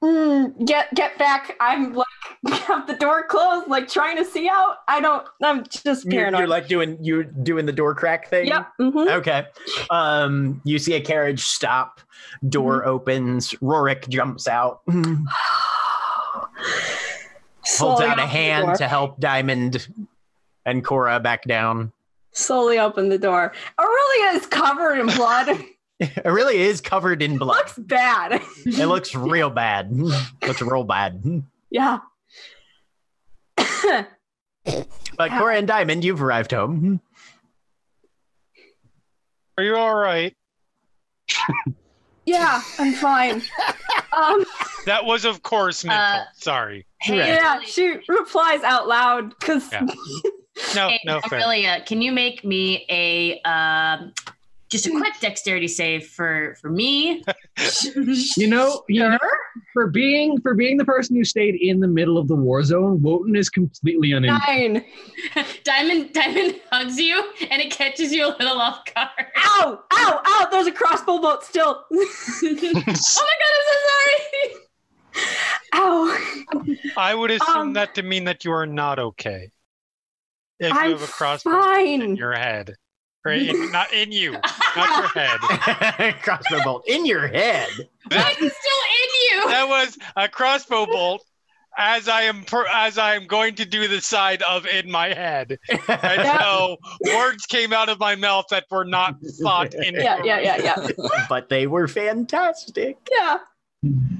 Get. Mm, get get back. I'm like have the door closed, like trying to see out. I don't. I'm just You're, paranoid. you're like doing you doing the door crack thing. yep. mhm. Okay. Um, you see a carriage stop. Door opens. Rorik jumps out, holds out a hand to help Diamond and Cora back down. Slowly open the door. Orillia is covered in blood. It really is covered in blood. Looks bad. It looks real bad. looks real bad. yeah. But Cora and Diamond, you've arrived home. Are you all right? yeah, I'm fine. Um, That was, of course, mental. Uh, Sorry. hey, yeah, she replies out loud because Yeah. No, hey, no, fair. Can you make me a um, just a quick dexterity save for for me? you know, you know, for being for being the person who stayed in the middle of the war zone, Wotan is completely uninjured. nine. Diamond Diamond hugs you and it catches you a little off guard. Ow! Ow! Ow! There's a crossbow bolt still. oh my god, I'm so sorry. Ow! I would assume Um, that to mean that you are not okay. If I'm you have a crossbow in fine. your head. Or in, not in you, not your head. Crossbow bolt in your head. But it's still in you. That was a crossbow bolt as I am per, as I am going to do the side of in my head. And so words came out of my mouth that were not thought in Yeah, yeah, yeah, yeah. but they were fantastic. Yeah.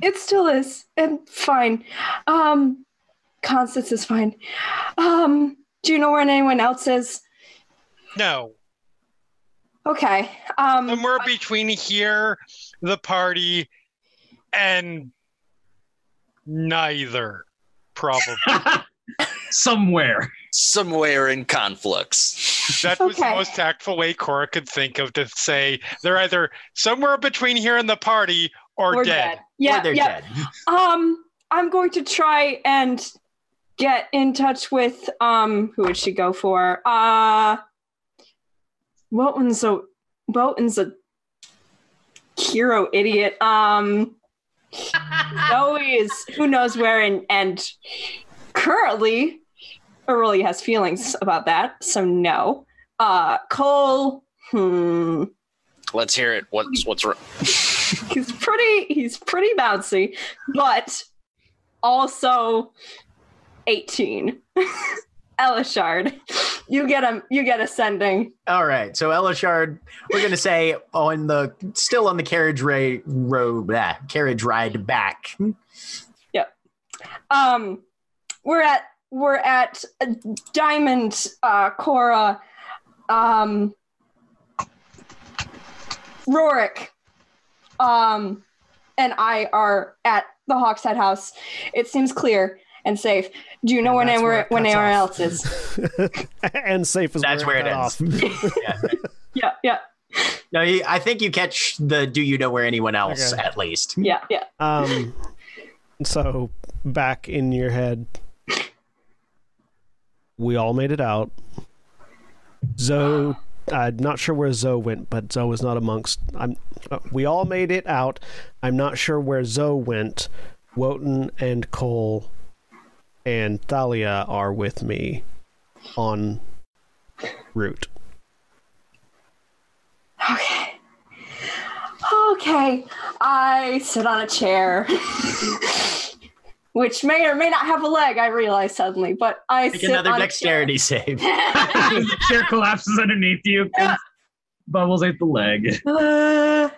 It still is. And fine. Um Constance is fine. Um, do you know where anyone else is? No. Okay. Um Somewhere between here, the party, and neither. Probably. Somewhere. Somewhere in Conflux. That was Okay. the most tactful way Cora could think of to say they're either somewhere between here and the party or we're dead. dead. Yeah, or they're yeah. dead. Um, I'm going to try and get in touch with um who would she go for? Uh Wotan's a Wotan's a hero idiot. Um Zoe is who knows where and and currently Orillia has feelings about that, so no. Uh Coal, hmm. Let's hear it. What's what's wrong? he's pretty he's pretty bouncy but also 18 elashard you get him you get ascending All right, so Elashard, we're gonna say on the still on the carriage ray road, ah, carriage ride back. um we're at we're at diamond uh cora um rorik um and i are at the hawkshead house. It seems clear and safe do you know where And that's anywhere when cuts anyone off. else is and safe is That's where it cut ends. yeah. yeah yeah No, you- I think you catch the. Do you know where anyone else? Okay. At least. yeah yeah Um, so back in your head, we all made it out. Zoe, I'm not sure where Zoe went, but Zoe was not amongst. I'm. Uh, we all made it out. I'm not sure where Zoe went. Wotan and Coal and Thalia are with me on route. Okay. Okay. I sit on a chair, which may or may not have a leg, I realize suddenly, but I Make sit another on dexterity save. the chair collapses underneath you. Yeah. Bubbles ate the leg. Uh,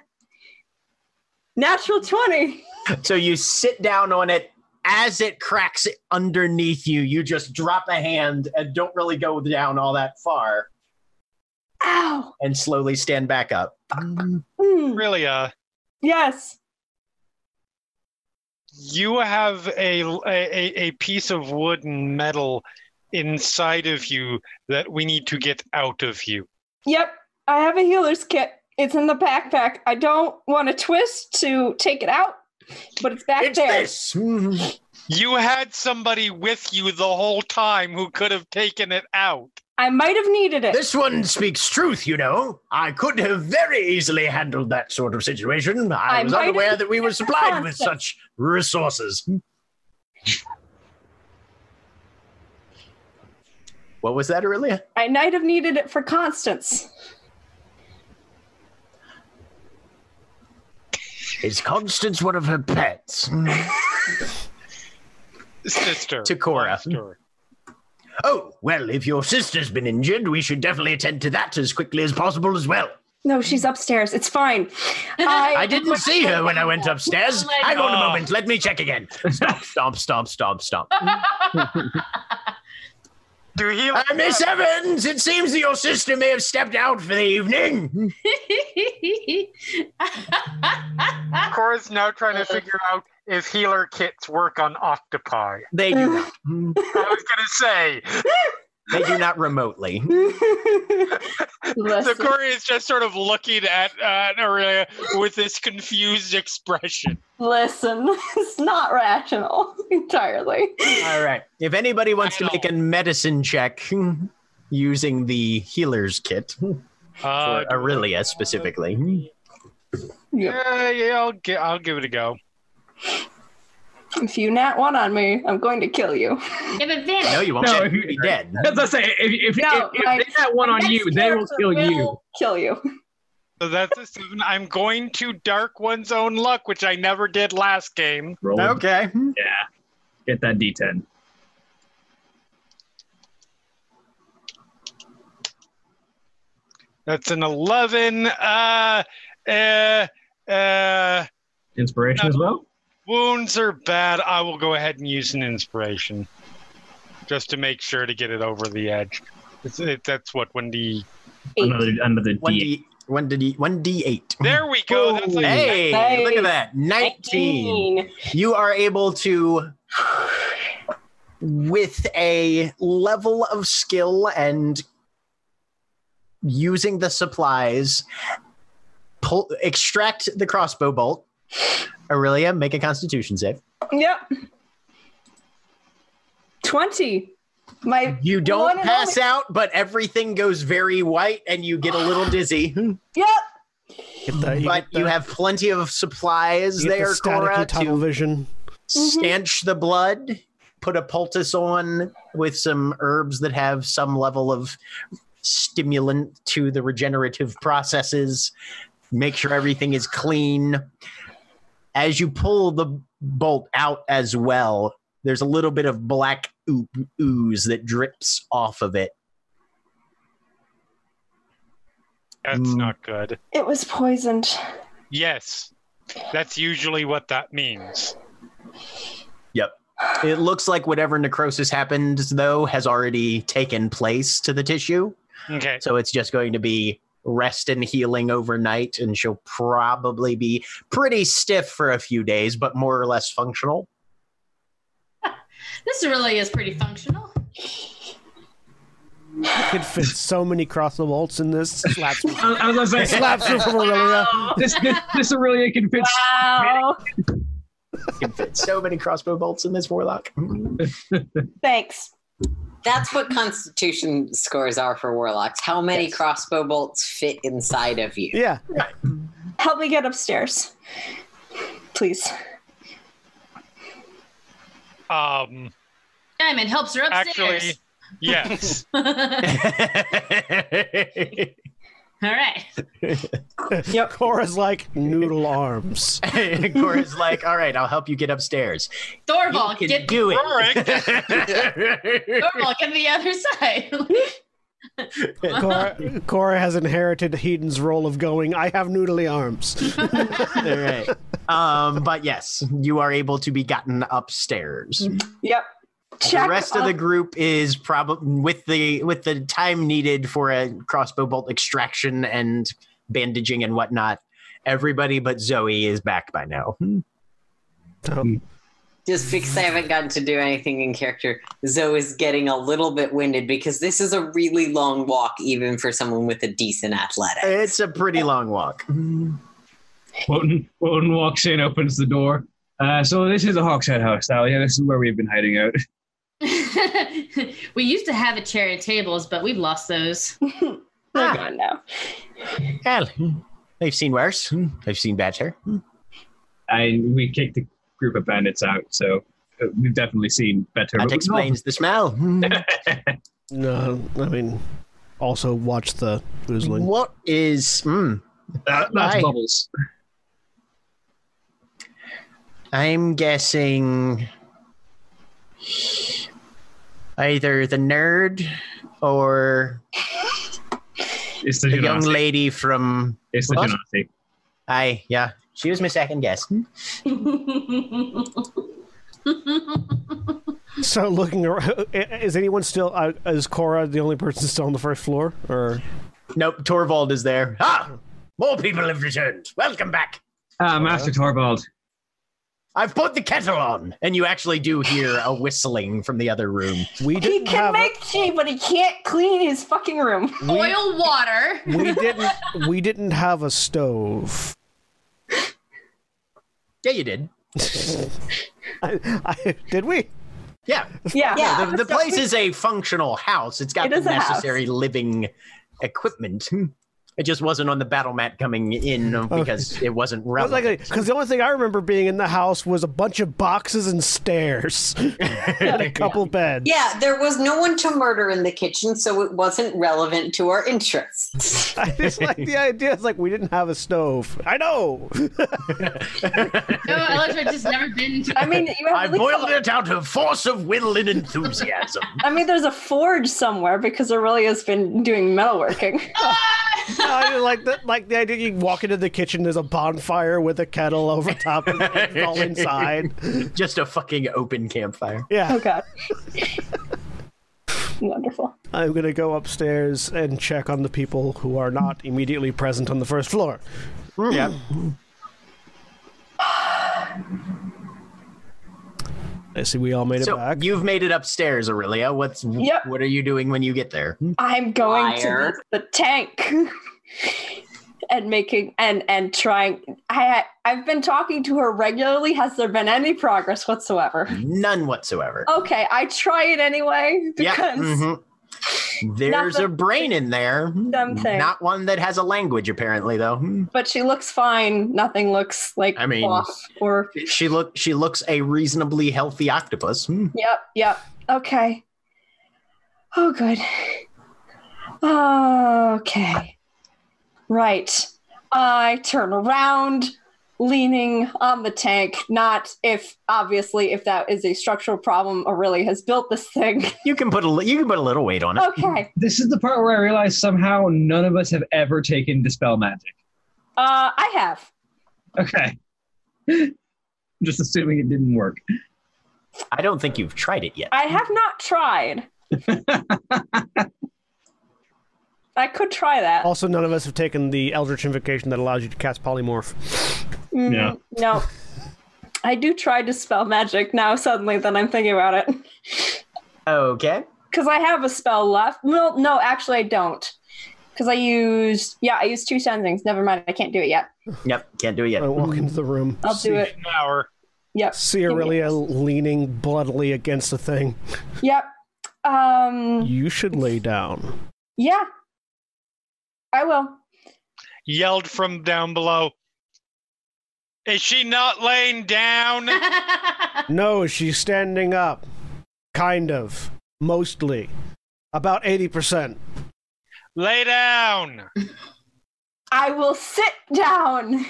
natural 20. So you sit down on it. As it cracks underneath you, you just drop a hand and don't really go down all that far Ow. and slowly stand back up. Hmm. Really, uh, Yes. you have a, a a piece of wood and metal inside of you that we need to get out of you. Yep. I have a healer's kit. It's in the backpack. I don't want to twist to take it out, but it's back It's there. this. You had somebody with you the whole time who could have taken it out. I might have needed it. This one speaks truth, you know. I could have very easily handled that sort of situation. I, I was unaware that we were supplied with Concept. such resources. What was that, Orillia? I might have needed it for Constance. Is Constance one of her pets? Sister. To Cora. Sister. Oh, well, if your sister's been injured, we should definitely attend to that as quickly as possible as well. No, she's upstairs. It's fine. I, I didn't see her when I went upstairs. Hang on a moment. Let me check again. Stomp, stomp, stomp, stomp, stomp. Do he? Uh, Miss Everns, it seems that your sister may have stepped out for the evening. Cora's now trying to figure out if healer kits work on octopi. They do. I was gonna say. They do not remotely. So Corey is just sort of looking at uh, Orillia with this confused expression. listen, it's not rational entirely. All right. If anybody wants to make a medicine check using the healer's kit Uh, for Orillia specifically. yeah, yeah, I'll, gi- I'll give it a go. If you nat one on me, I'm going to kill you. Give advantage. No, you won't. No, You'll be dead. As I say, if, if, No, if, if my- they got one on you, they will character kill you. Kill you. So that's a seven. I'm going to dark one's own luck, which I never did last game. Roll. Okay. Yeah. Get that D10. That's an eleven. Uh, uh, uh, Inspiration No. as well? Wounds are bad. I will go ahead and use an inspiration, just to make sure to get it over the edge. It's, it, that's what when the Another another One D. D one D one D eight. there we go. That's like Hey, Nice. look at that. 19. You are able to with a level of skill and using the supplies pull extract the crossbow bolt. Orillia, make a constitution save. Yep. 20. My You don't pass only- out, but everything goes very white and you get a little dizzy. Yep. Get the, you but the, you have plenty of supplies you get there, the staticky Cora, tunnel to vision. Mm-hmm. stanch the blood, put a poultice on with some herbs that have some level of stimulant to the regenerative processes, make sure everything is clean. As you pull the bolt out as well, there's a little bit of black ooze that drips off of it. that's Mm. not good. It was poisoned. Yes, that's usually what that means. Yep. It looks like whatever necrosis happened, though, has already taken place to the tissue. Okay. So it's just going to be rest and healing overnight, and she'll probably be pretty stiff for a few days, but more or less functional. This really is pretty functional. Could fit so many crossbow bolts in this. Slaps me. I, I was gonna say Slaps me from Orillia. this this this Orillia can fit. Wow. Can fit so many crossbow bolts in this warlock. Thanks. That's what constitution scores are for warlocks. How many Yes. crossbow bolts fit inside of you? Yeah. Help me get upstairs. Please. Um. Diamond helps her Actually, upstairs. yes. All right. Yep. Cora's like noodle arms. Cora's like, all right, I'll help you get upstairs. You Thorvald, can get do Rorik. it. Thorvald, get to the other side. Cora, Cora has inherited Hedon's role of going, I have noodly arms. all right. Um, but yes, you are able to be gotten upstairs. Yep. Check. the rest of the group is probably with the with the time needed for a crossbow bolt extraction and bandaging and whatnot. Everybody but Zoe is back by now. So, Just because I haven't gotten to do anything in character, Zoe is getting a little bit winded because this is a really long walk, even for someone with a decent athletic. It's a pretty long walk. Wotan, Wotan walks in, opens the door. Uh, so this is the Hawkshead house, Thalia. This is where we've been hiding out. we used to have a chair and tables, but we've lost those. They're Ah. gone now. Well, I've seen worse. I've seen better. And we kicked the group of bandits out, so uh, we've definitely seen better. That explains the smell. no, I mean, also watch the oozling. What is? Mm, That- that's Aye. bubbles. I'm guessing either the nerd or It's the, the young lady from. It's the What? Genasi. I yeah, she was my second guess. So looking around, is anyone still? Uh, is Cora the only person still on the first floor, or Nope, Torvald is there. Ah, more people have returned. Welcome back. Ah, Master Torvald. I've put the kettle on, and you actually do hear a whistling from the other room. we He didn't can have a- make tea, but he can't clean his fucking room. Oil water. we didn't we didn't have a stove. Yeah, you did. I, I, did we? Yeah, Yeah. yeah. The, the place is a functional house. It's got It the is a house. necessary living equipment. It just wasn't on the battle mat coming in because it wasn't I was like, relevant. because the only thing I remember being in the house was a bunch of boxes and stairs and a couple beds. Yeah, there was no one to murder in the kitchen, so it wasn't relevant to our interests. I just like the idea. It's like we didn't have a stove. I know. No, Electra just never been to. I mean, you have I boiled it out of force of will and enthusiasm. I mean, there's a forge somewhere because Orillia's been doing metalworking. Ah! I like the like the idea you walk into the kitchen, there's a bonfire with a kettle over top of it, all inside. Just a fucking open campfire. Yeah. Oh god. Wonderful. I'm gonna go upstairs and check on the people who are not immediately present on the first floor. Hmm. Yeah. I see we all made it So back. you've made it upstairs, Orillia. What's Yep. what are you doing when you get there? I'm going Liar. to the, the tank and making and and trying. I I've been talking to her regularly. Has there been any progress whatsoever? None whatsoever. Okay, I try it anyway yeah. because mhm. There's Nothing- a brain in there. Something. Not one that has a language, apparently, though. But she looks fine. Nothing looks like I mean- off or She look she looks a reasonably healthy octopus. Hmm. Yep, yep. Okay. Oh, good. Okay. Right. I turn around, leaning on the tank. Not if, obviously, if that is a structural problem, Orillia has built this thing. You can put a you can put a little weight on it. Okay. This is the part where I realize somehow none of us have ever taken dispel magic. Uh, I have. Okay. I'm just assuming it didn't work. I don't think you've tried it yet. I have not tried. I could try that. also, none of us have taken the Eldritch Invocation that allows you to cast Polymorph. Mm, Yeah. No. I do try to spell magic now, suddenly, that I'm thinking about it. Okay. Because I have a spell left. Well, no, actually, I don't. Because I used, yeah, I used two sendings. Never mind, I can't do it yet. Yep. Can't do it yet. I walk into the room. I'll do it. An hour. Yep. See Orillia leaning bloodily against a thing. Yep. Um. You should lay down. Yeah. I will. Yelled from down below. Is she not laying down? No, she's standing up. Kind of. Mostly. About 80%. Lay down. I will sit down.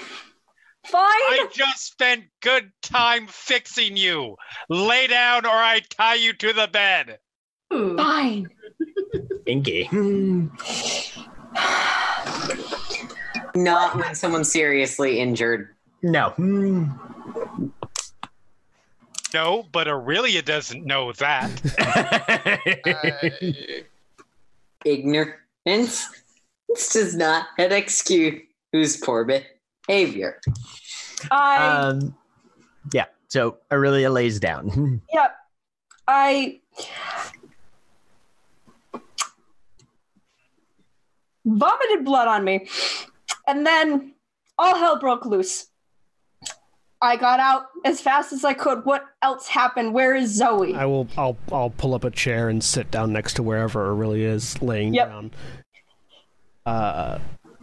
Fine. I just spent good time fixing you. Lay down or I tie you to the bed. Fine. Inky. Not when someone's seriously injured. No. Hmm. No, but Orillia doesn't know that. Ignorance. This does not an excuse poor behavior. I. um. Yeah. So Orillia lays down. Yep. I vomited blood on me. And then all hell broke loose. I got out as fast as I could. What else happened? Where is Zoe? I will I'll I'll pull up a chair and sit down next to wherever Orillia is laying Yep. down. Uh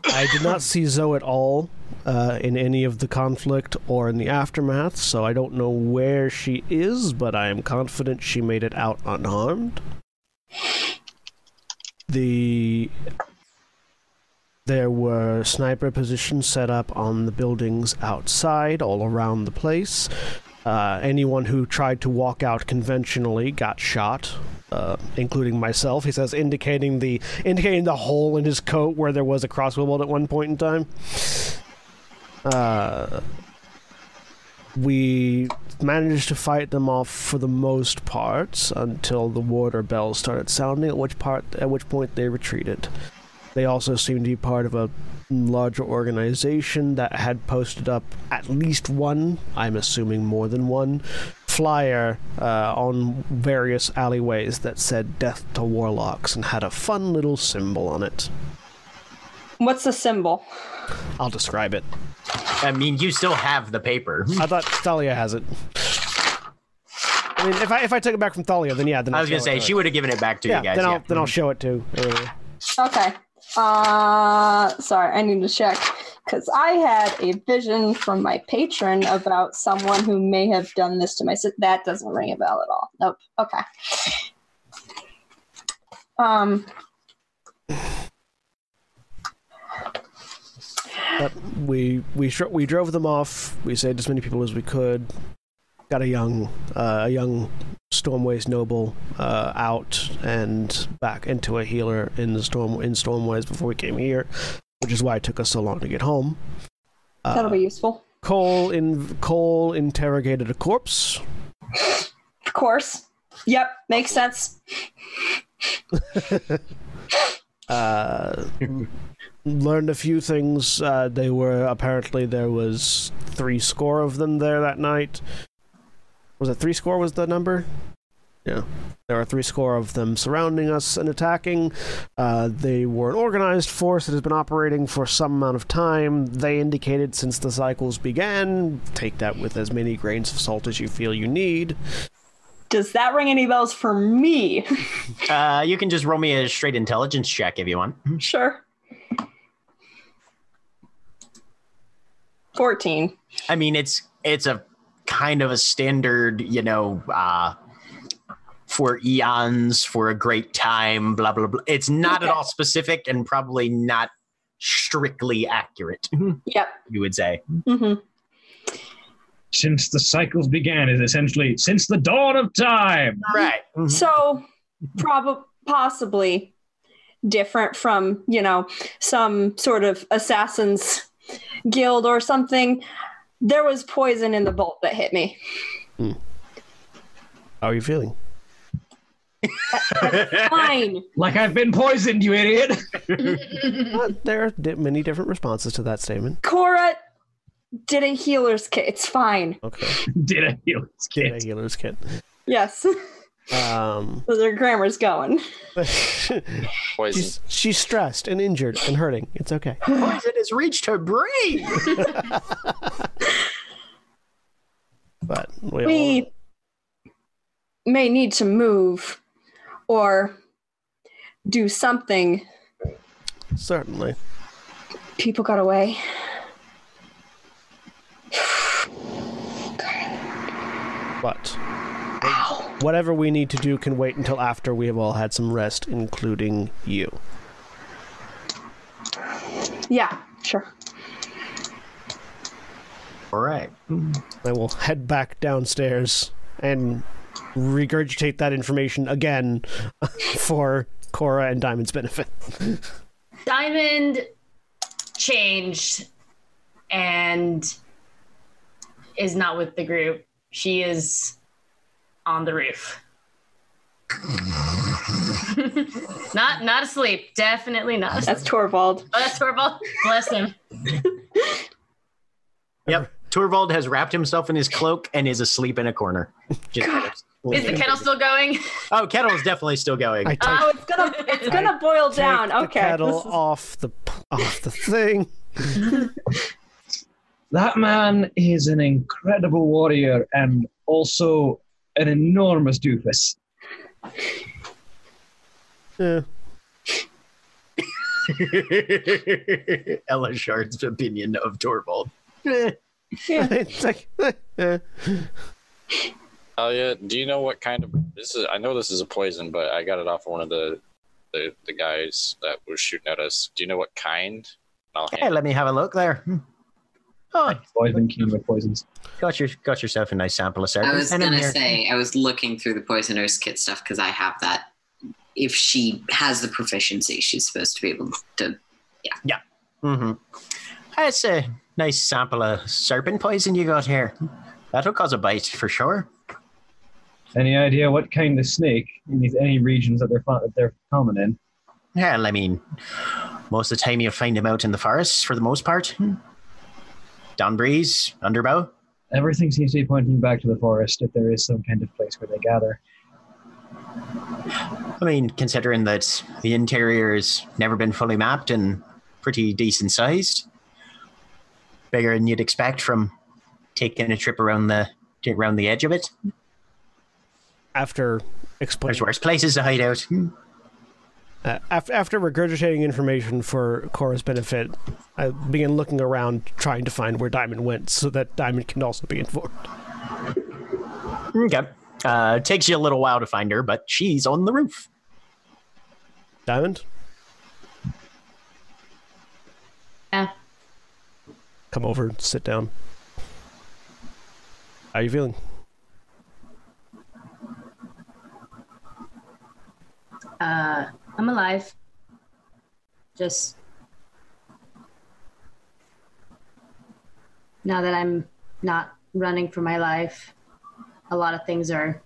I did not see Zoe at all uh, in any of the conflict or in the aftermath, so I don't know where she is, but I am confident she made it out unharmed. The there were sniper positions set up on the buildings outside, all around the place. Uh, anyone who tried to walk out conventionally got shot, uh, including myself. He says, indicating the indicating the hole in his coat where there was a crossbow bolt at one point in time. Uh, we managed to fight them off for the most part until the water bells started sounding. At which part, at which point they retreated. They also seemed to be part of a larger organization that had posted up at least one, I'm assuming more than one, flyer uh, on various alleyways that said death to warlocks and had a fun little symbol on it. What's the symbol? I'll describe it. I mean, you still have the paper. I thought Thalia has it. I mean, if I if I took it back from Thalia, then yeah, then I I'll was gonna say it she would have given it back to yeah, you guys. then I'll yeah. then I'll show it to. Orillia. Okay. Uh, sorry, I need to check because I had a vision from my patron about someone who may have done this to my sister. That doesn't ring a bell at all. Nope. Okay. Um. But we we we drove them off. We saved as many people as we could. Got a young uh, a young Stormways noble uh, out and back into a healer in the storm in Stormways before we came here. which is why it took us so long to get home. That'll be useful. Coal in Coal interrogated a corpse. Of course. Yep, makes sense. uh, learned a few things. Uh, they were apparently there was three score of them there that night. Was it three score? Was the number? Yeah, there are three score of them surrounding us and attacking. Uh, they were an organized force that has been operating for some amount of time. They indicated since the cycles began. Take that with as many grains of salt as you feel you need. Does that ring any bells for me? Uh, you can just roll me a straight intelligence check if you want. sure. 14. I mean, it's it's a kind of a standard, you know, uh, for eons, for a great time, blah blah blah. It's not at all specific and probably not strictly accurate. Yep. You would say. hmm Since the cycles began is essentially since the dawn of time. Right. So, probably, possibly different from, you know, some sort of assassin's guild or something. There was poison in the bolt that hit me. How are you feeling? Fine. Like I've been poisoned, you idiot. Uh, there are di- many different responses to that statement. Cora did a healer's kit. It's fine. Okay. Did a healer's kit. Did a healer's kit. Yes. Um, so their grammar's going. Poison. she's, she's stressed and injured and hurting. It's okay. Poison has reached her brain. But we, all- We may need to move or do something. certainly. People got away. But whatever we need to do can wait until after we have all had some rest, including you. Yeah, sure. All right. I will head back downstairs and regurgitate that information again for Cora and Diamond's benefit. Diamond changed and is not with the group. She is on the roof. not not asleep. Definitely not. Asleep. That's Torvald. Oh, that's Torvald. Bless him. Yep. Torvald has wrapped himself in his cloak and is asleep in a corner. Just Is the kettle still going? Oh, kettle is definitely still going. I oh, take Oh, it's gonna it's gonna boil down. the Okay. kettle is- off the off the thing. That man is an incredible warrior and also an enormous doofus. Yeah. Elashard's opinion of Torvald. it's like yeah. Do you know what kind of this is? I know this is a poison, but I got it off of one of the the, the guys that were shooting at us. Do you know what kind? I'll Hey, hand let me have a look there. Hmm. Oh, Always been with poisons. got your got yourself a nice sample of serpent. I was And in gonna say I was looking through the poisoner's kit stuff because I have that. If she has the proficiency, she's supposed to be able to. Yeah. Yeah. Mm-hmm. That's a nice sample of serpent poison you got here. That'll cause a bite for sure. Any idea what kind of snake in these any regions that they're fo- that they're common in? Yeah, I mean, most of the time you'll find them out in the forests for the most part. Down breeze, underbow. Everything seems to be pointing back to the forest if there is some kind of place where they gather. I mean, considering that the interior has never been fully mapped and pretty decent sized, bigger than you'd expect from taking a trip around the around the edge of it. after There's explaining worse places to hide out. Hmm. Uh, after, after regurgitating information for Cora's benefit, I began looking around trying to find where Diamond went so that Diamond can also be informed. Okay. Uh, takes you a little while to find her, but she's on the roof. Diamond, Yeah. come over, sit down. How are you feeling? Uh, I'm alive. Just now that I'm not running for my life, a lot of things are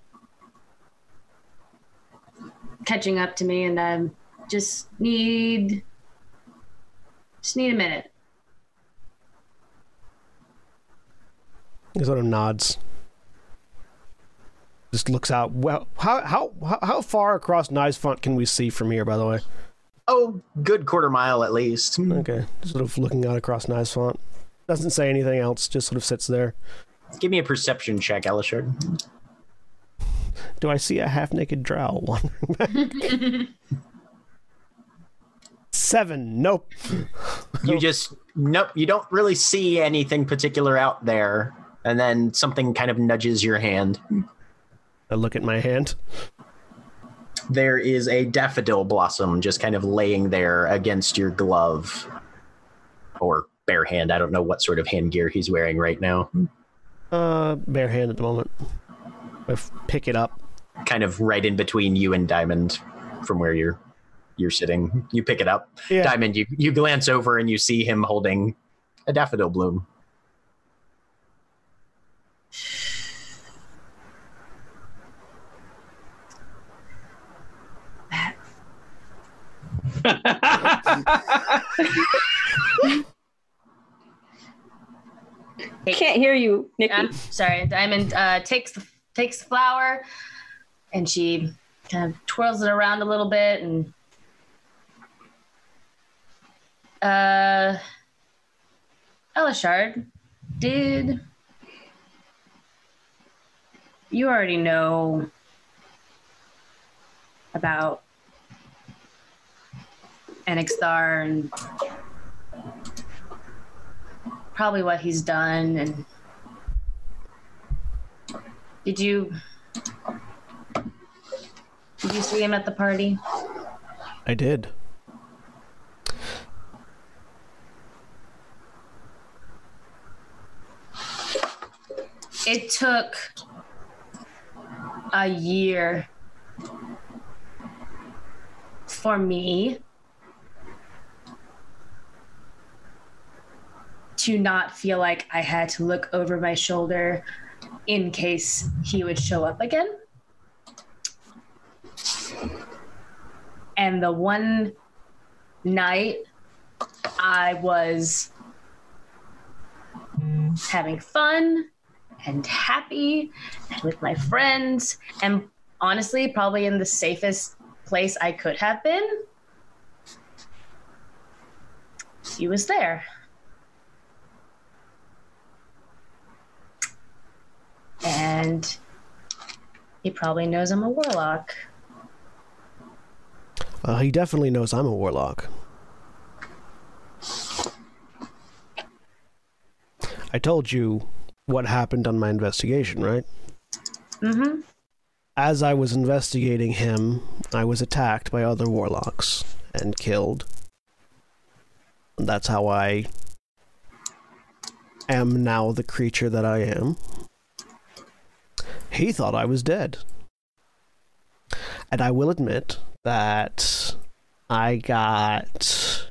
catching up to me and I just need just need a minute. He sort of nods just looks out. Well, how how how- far across Knives Font can we see from here? By the way. Oh, good quarter mile at least. Hmm. Okay, sort of looking out across Knives Font. Doesn't say anything else. Just sort of sits there. Give me a perception check, Elashard. Do I see a half-naked drow wandering back? Seven. Nope. You just nope. You don't really see anything particular out there, and then something kind of nudges your hand. I look at my hand. There is a daffodil blossom just kind of laying there against your glove, or bare hand. I don't know what sort of hand gear he's wearing right now. Uh, bare hand at the moment. I pick it up. Kind of right in between you and Diamond, from where you're you're sitting. You pick it up. Yeah. Diamond, you you glance over and you see him holding a daffodil bloom. Can't hear you, Nikki. I'm sorry. Diamond uh, takes the takes the flower, and she kind of twirls it around a little bit, and uh, Elashard, did you already know about Enixthar and probably what he's done and did you did you see him at the party I did. it took a year for me to not feel like I had to look over my shoulder in case he would show up again. And the one night I was having fun and happy and with my friends and honestly probably in the safest place I could have been. He was there. And he probably knows I'm a warlock. Uh, he definitely knows I'm a warlock. I told you what happened on my investigation, right? Mm-hmm. As I was investigating him, I was attacked by other warlocks and killed. That's how I am now the creature that I am. He thought I was dead. And I will admit that I got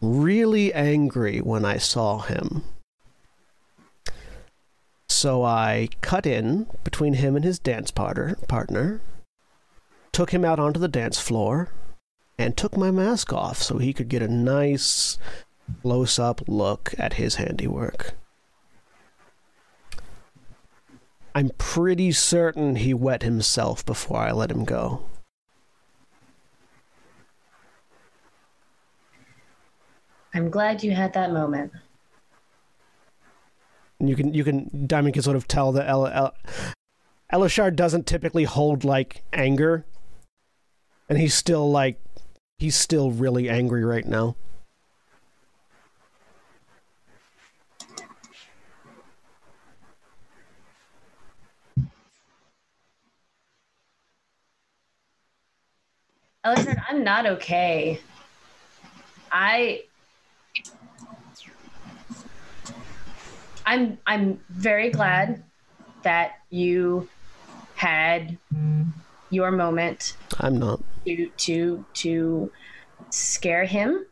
really angry when I saw him. So I cut in between him and his dance partner, partner, took him out onto the dance floor, and took my mask off so he could get a nice close up look at his handiwork. I'm pretty certain he wet himself before I let him go. I'm glad you had that moment. And you can you can Diamond can sort of tell that El, El, Elashard doesn't typically hold like anger, and he's still like he's still really angry right now. Alexander, I'm not okay. I I'm I'm very glad that you had your moment. I'm not to to to scare him.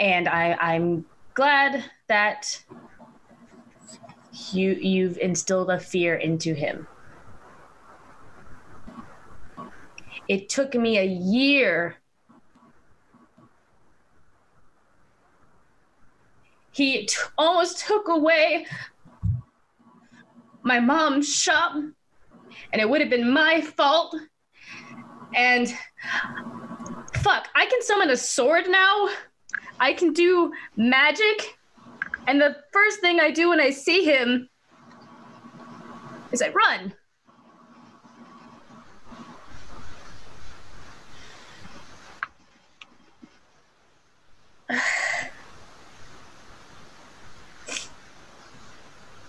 And I I'm glad that you you've instilled a fear into him. It took me a year. He t- almost took away my mom's shop, and it would have been my fault. And fuck, I can summon a sword now. I can do magic. And the first thing I do when I see him is I run.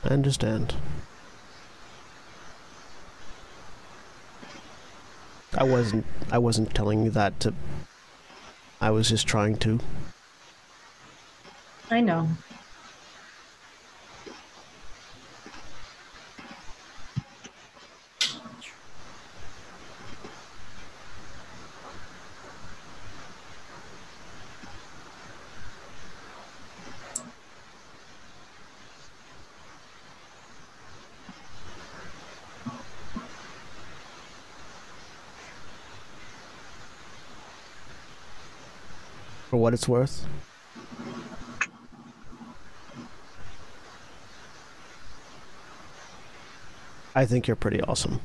I understand. I wasn't I wasn't telling you that to I was just trying to. I know. What it's worth. I think you're pretty awesome.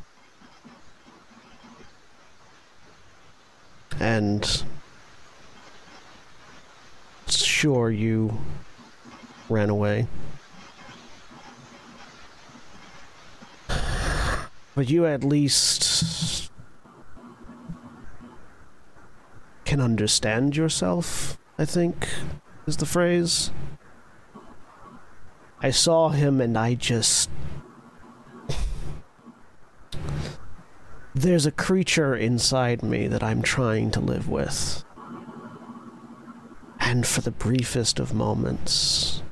And sure you ran away. But you at least can understand yourself, I think is the phrase. I saw him and I just there's a creature inside me that I'm trying to live with. And for the briefest of moments,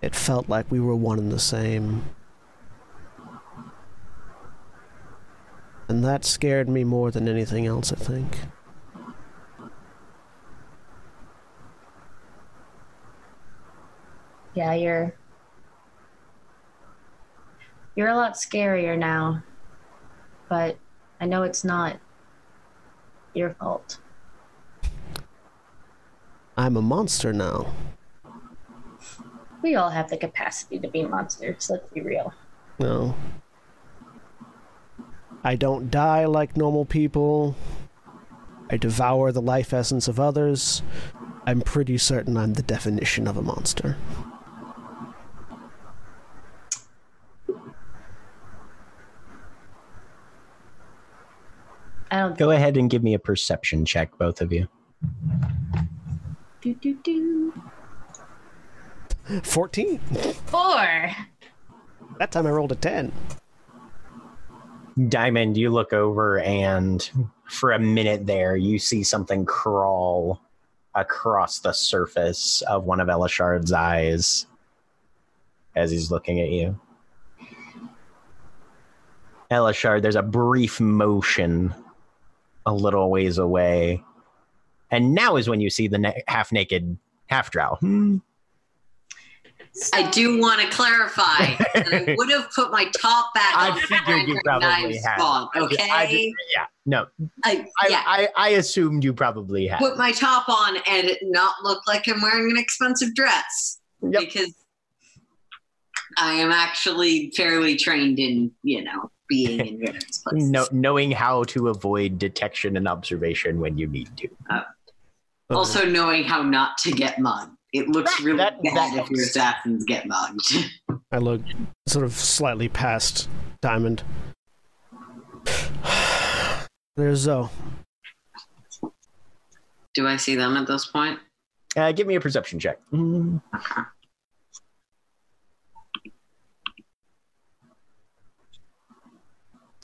it felt like we were one and the same. And that scared me more than anything else, I think. Yeah, you're you're a lot scarier now. But I know it's not your fault. I'm a monster now. We all have the capacity to be monsters, let's be real. No. I don't die like normal people. I devour the life essence of others. I'm pretty certain I'm the definition of a monster. Go ahead and give me a perception check, both of you. do do do. 14. Four. That time I rolled a 10. Diamond, you look over and for a minute there, you see something crawl across the surface of one of Elashard's eyes as he's looking at you. Elashard, there's a brief motion a little ways away. And now is when you see the na- half naked half drow. Hmm. I do want to clarify that I would have put my top back on. I figured you probably had. Spawn, okay? I just- yeah, no. I, I, yeah. I, I assumed you probably had. put my top on and it not look like I'm wearing an expensive dress Yep. because I am actually fairly trained in, you know, being in various places. No, knowing how to avoid detection and observation when you need to. Also knowing how not to get mugged. It looks really that- bad that if your assassins get mugged. I look sort of slightly past Diamond. There's Zoe. Do I see them at this point? Uh, give me a perception check. Mm. Okay.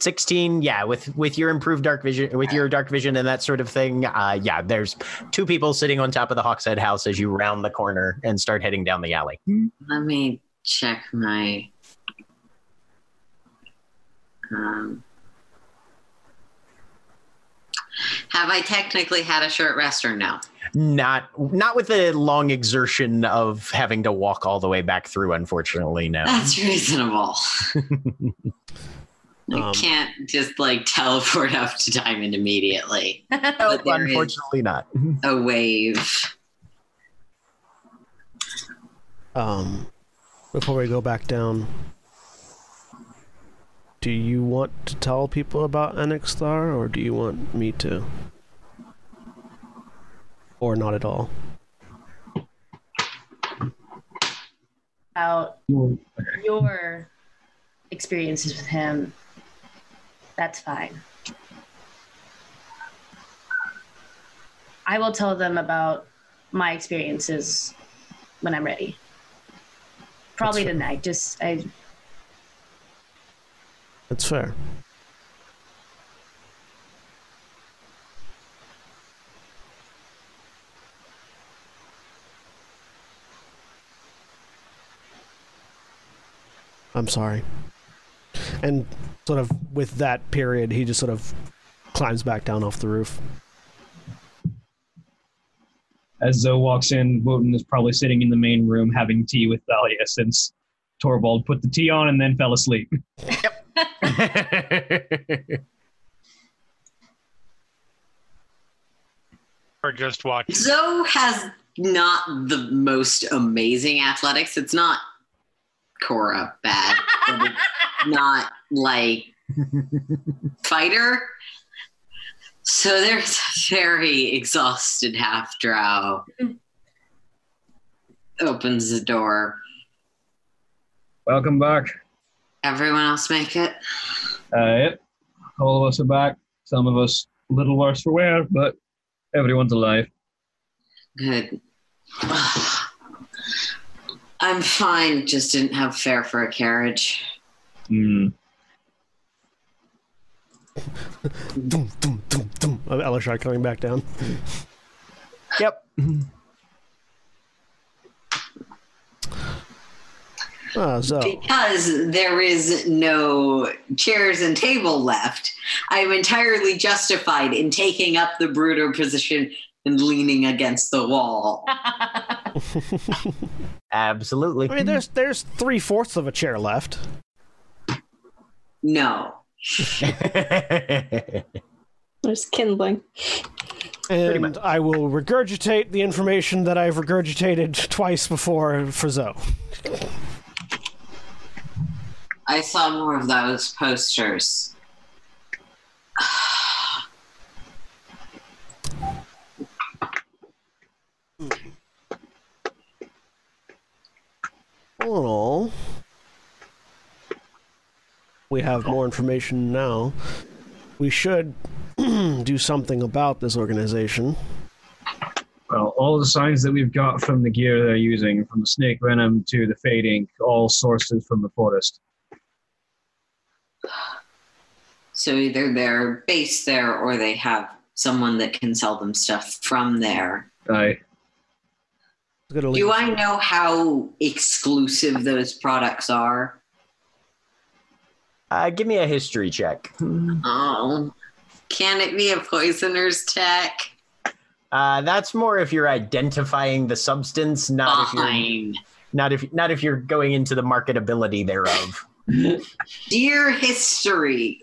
Sixteen, yeah. With with your improved dark vision, with your dark vision and that sort of thing, uh, yeah. There's two people sitting on top of the Hawkshead house as you round the corner and start heading down the alley. Let me check my. Um, have I technically had a short rest or no? Not not with the long exertion of having to walk all the way back through. Unfortunately, no. That's reasonable. I Um, can't just like teleport up to Diamond immediately. No, But unfortunately not. a wave. Um, before we go back down, do you want to tell people about Enixthar, or do you want me to? Or not at all? About your experiences with him, that's fine. I will tell them about my experiences when I'm ready. Probably That's fair. tonight. Just I That's fair. I'm sorry. And sort of with that period, he just sort of climbs back down off the roof. As Zoe walks in, Wotan is probably sitting in the main room having tea with Thalia since Torvald put the tea on and then fell asleep. Yep. Or just watch. Zoe has not the most amazing athletics. It's not Cora bad, not like fighter. So there's a very exhausted half drow. Opens the door. Welcome back. Everyone else make it. Uh, yep. All of us are back. Some of us a little worse for wear, but everyone's alive. Good. I'm fine. Just didn't have fare for a carriage. Hmm. Doom, doom, doom, doom. Of Elashard coming back down. yep. Ah, so Because there is no chairs and table left, I'm entirely justified in taking up the brooder position and leaning against the wall. Absolutely. I mean, there's there's three fourths of a chair left. No. There's kindling. And I will regurgitate the information that I've regurgitated twice before for Zoe. I saw more of those posters. All in all, we have more information now. We should do something about this organization. Well, all the signs that we've got from the gear they're using, from the snake venom to the fade ink, all sources from the forest. So either they're based there or they have someone that can sell them stuff from there. Aye. Gonna leave- Do I know how exclusive those products are? Uh, give me a history check. Oh, can it be a poisoner's tech? Uh, that's more if you're identifying the substance, not if you're not if not if you're going into the marketability thereof. Dear history.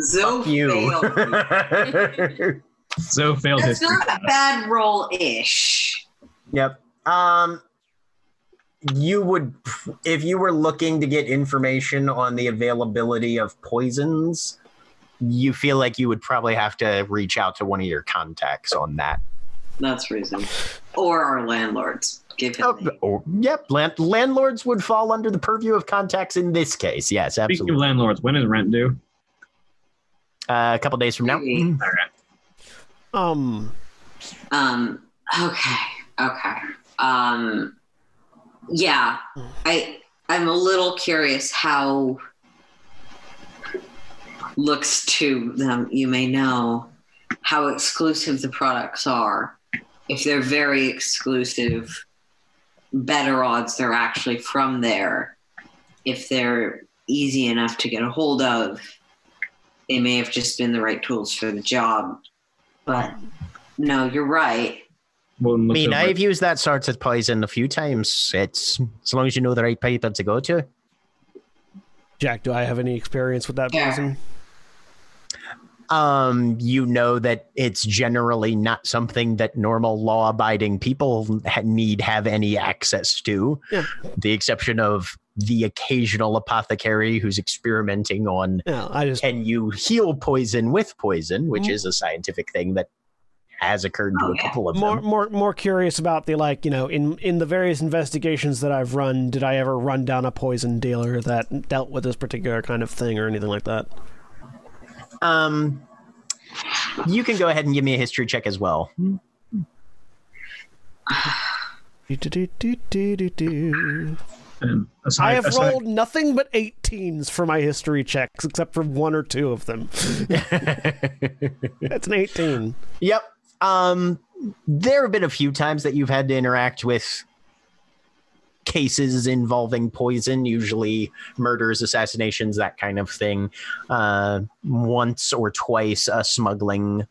Zoe Fuck you. failed. So failed That's history. not a bad roll ish. yep. Um, you would if you were looking to get information on the availability of poisons. You feel like you would probably have to reach out to one of your contacts on that. That's reason. Or our landlords. Give him. Oh, oh, yep, land, landlords would fall under the purview of contacts in this case. Yes, Speaking absolutely. of landlords, when is rent due? Uh, a couple days from now. Maybe. All right. Um, Um. Okay. Okay. Um. Yeah. I. I'm a little curious how. Looks to them, you may know how exclusive the products are. If they're very exclusive, better odds they're actually from there. If they're easy enough to get a hold of, they may have just been the right tools for the job. But no, you're right. Wotan I mean, over. I've used that sort of poison a few times. It's as long as you know the right paper to go to. Jack, do I have any experience with that Yeah. poison? Um, you know that it's generally not something that normal law-abiding people ha- need have any access to. Yeah. The exception of the occasional apothecary who's experimenting on Yeah, I just can you heal poison with poison, which Mm. is a scientific thing that has occurred to Oh, a yeah. couple of more them. more more curious about the like you know in in the various investigations that I've run. Did I ever run down a poison dealer that dealt with this particular kind of thing or anything like that? Um, you can go ahead and give me a history check as well. Do-do-do-do-do-do. Aside, I have aside- rolled nothing but 18s for my history checks, except for one or two of them. That's an 18. Yep. Um, there have been a few times that you've had to interact with cases involving poison, usually murders, assassinations, that kind of thing. Uh, once or twice, a smuggling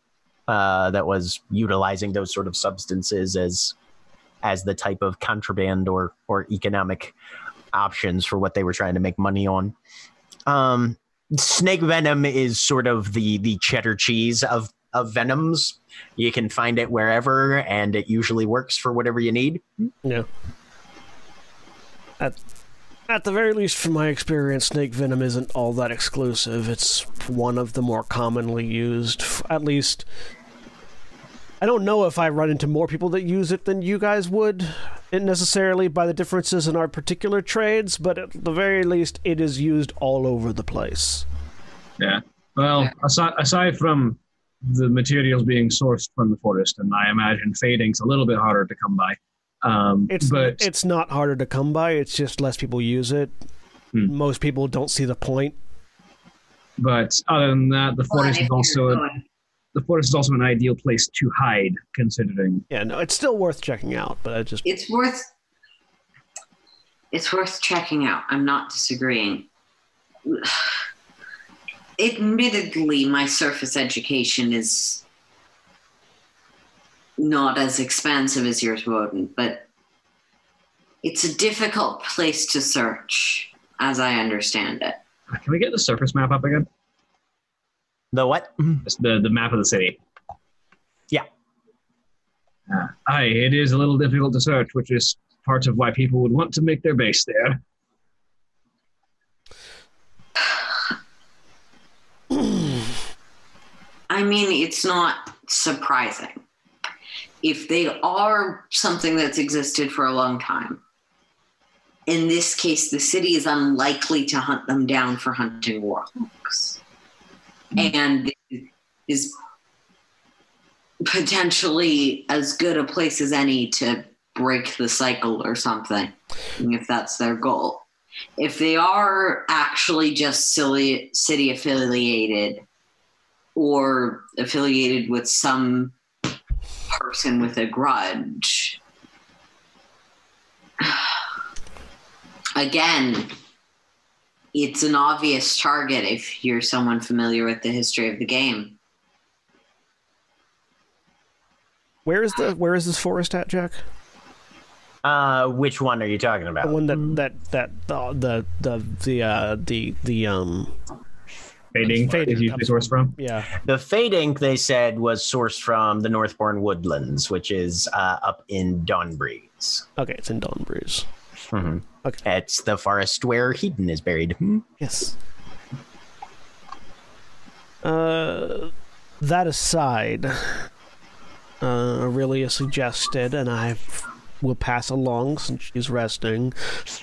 uh, that was utilizing those sort of substances as as the type of contraband or or economic options for what they were trying to make money on. Um, snake venom is sort of the the cheddar cheese of of venoms. You can find it wherever, and it usually works for whatever you need. Yeah. At, at the very least, from my experience, snake venom isn't all that exclusive. It's one of the more commonly used. At least, I don't know if I run into more people that use it than you guys would, it necessarily by the differences in our particular trades, but at the very least, it is used all over the place. Yeah. Well, Yeah. aside aside from the materials being sourced from the forest, and I imagine fading's a little bit harder to come by. Um, It's but it's not harder to come by. It's just less people use it. Hmm. Most people don't see the point. but other than that, the forest if is also a, the forest is also an ideal place to hide, considering. Yeah, no, it's still worth checking out. But I just it's worth it's worth checking out. I'm not disagreeing. Admittedly, my surface education is not as expansive as yours, Wotan, but it's a difficult place to search, as I understand it. Can we get the surface map up again? The what? It's the the map of the city. Yeah. Uh, aye, it is a little difficult to search, which is part of why people would want to make their base there. I mean, it's not surprising. If they are something that's existed for a long time, in this case, the city is unlikely to hunt them down for hunting warlocks. And is potentially as good a place as any to break the cycle or something, if that's their goal. If they are actually just silly, city affiliated, or affiliated with some person with a grudge. Again, it's an obvious target if you're someone familiar with the history of the game. where is the where is this forest at, Jack? Uh, which one are you talking about? The one that that that uh, the the the uh, the the um Fading, Fading is usually comes sourced from. yeah The Fade Ink, they said, was sourced from the Northbourne Woodlands, which is uh, up in Dawnbreeze. okay it's in Dawn Breeze. Mhm. Okay. It's the forest where Hedon is buried. Hmm. Yes. Uh, that aside, uh, Orillia suggested, and I will pass along since she's resting,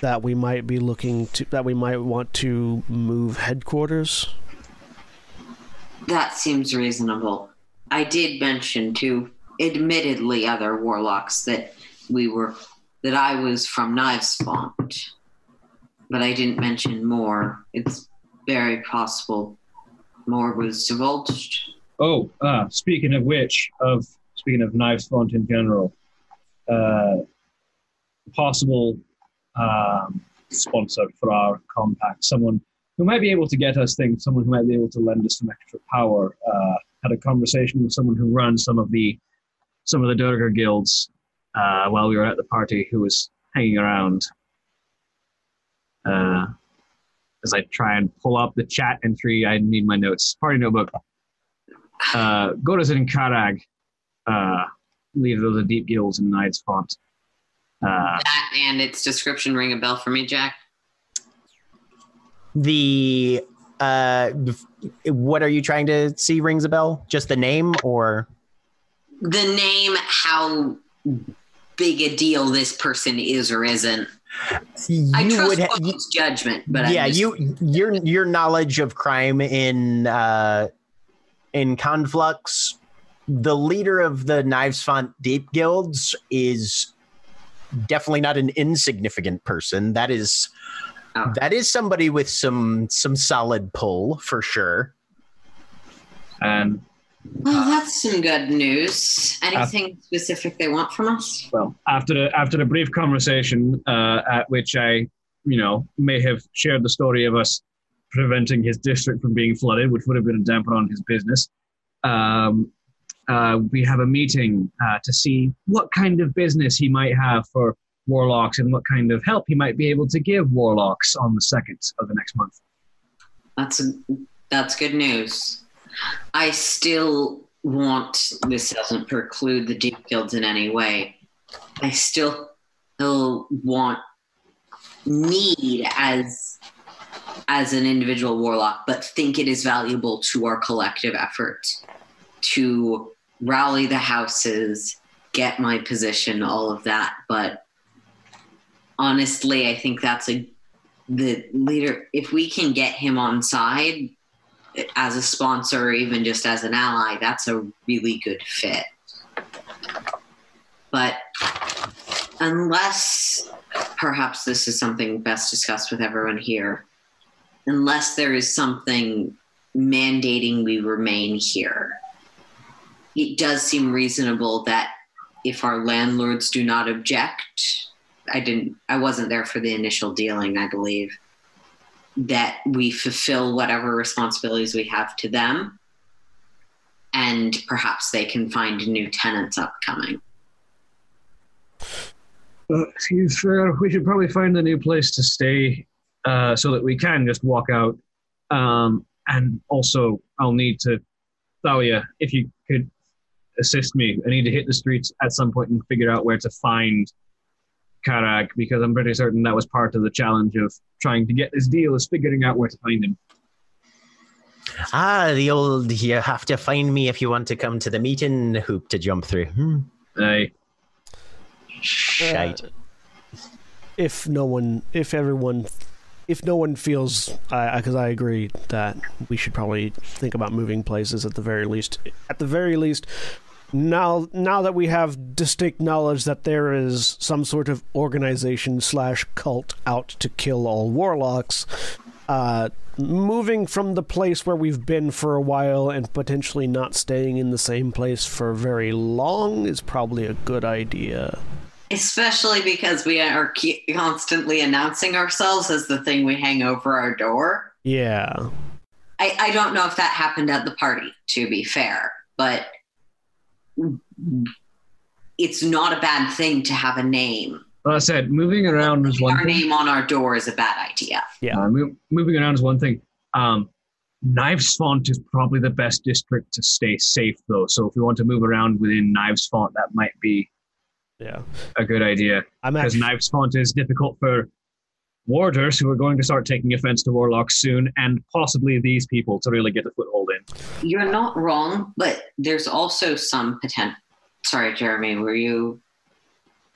that we might be looking to that we might want to move headquarters. That seems reasonable. I did mention to admittedly other warlocks that we were that I was from Knives Font. But I didn't mention more. It's very possible more was divulged. Oh, uh, speaking of which, of speaking of knives font in general, uh, possible um, sponsor for our compact, someone who might be able to get us things, someone who might be able to lend us some extra power. Uh, had a conversation with someone who runs some of the some of the Duergar guilds uh, while we were at the party who was hanging around. Uh, as I try and pull up the chat entry, I need my notes. Party notebook. Uh, Godas and Karag. Uh, of the Deep Guilds in Knives Font. Uh, That and its description ring a bell for me, Jack. The uh, what are you trying to see? Rings a bell? Just the name, or The name, how big a deal this person is or isn't. I you trust would ha- judgment, but yeah, just, you your your knowledge of crime in uh, in Conflux, the leader of the Knives Font Deep Guilds is definitely not an insignificant person. That is Oh. that is somebody with some some solid pull for sure. and Well, that's some good news. Anything specific they want from us? well, after a, after a brief conversation uh, at which I, you know, may have shared the story of us preventing his district from being flooded, which would have been a damper on his business. Um, uh, we have a meeting uh, to see what kind of business he might have for warlocks and what kind of help he might be able to give warlocks on the second of the next month. That's that's good news. I still want this doesn't preclude the deep guilds in any way. I still still want need as as an individual warlock, but think it is valuable to our collective effort to rally the houses, get my position, all of that. But honestly, I think that's a the leader. If we can get him on side as a sponsor or even just as an ally, that's a really good fit. But unless perhaps this is something best discussed with everyone here, unless there is something mandating we remain here, it does seem reasonable that if our landlords do not object, I didn't, I wasn't there for the initial dealing, I believe, that we fulfill whatever responsibilities we have to them and perhaps they can find new tenants upcoming. Fair. We should probably find a new place to stay uh, so that we can just walk out. Um, and also, I'll need to, Thalia, if you could assist me, I need to hit the streets at some point and figure out where to find Karak because I'm pretty certain that was part of the challenge of trying to get this deal is figuring out where to find him. Ah, the old you have to find me if you want to come to the meeting hoop to jump through. Hmm. Aye. Shite. if no one, if everyone, if no one feels, because I agree that we should probably think about moving places at the very least. At the very least, now now that we have distinct knowledge that there is some sort of organization slash cult out to kill all warlocks, uh, moving from the place where we've been for a while and potentially not staying in the same place for very long is probably a good idea. Especially because we are constantly announcing ourselves as the thing we hang over our door. Yeah. I, I don't know if that happened at the party, to be fair, but it's not a bad thing to have a name. Well, I said moving around is one Our thing. name on our door is a bad idea. Yeah. Uh, mo- moving around is one thing. Um, Knives Font is probably the best district to stay safe, though. So if we want to move around within Knives Font, that might be Yeah. a good idea. Because actually, Knives Font is difficult for warders who are going to start taking offense to warlocks soon, and possibly these people to really get a foothold in. You're not wrong, but there's also some potential. Sorry, Jeremy, were you?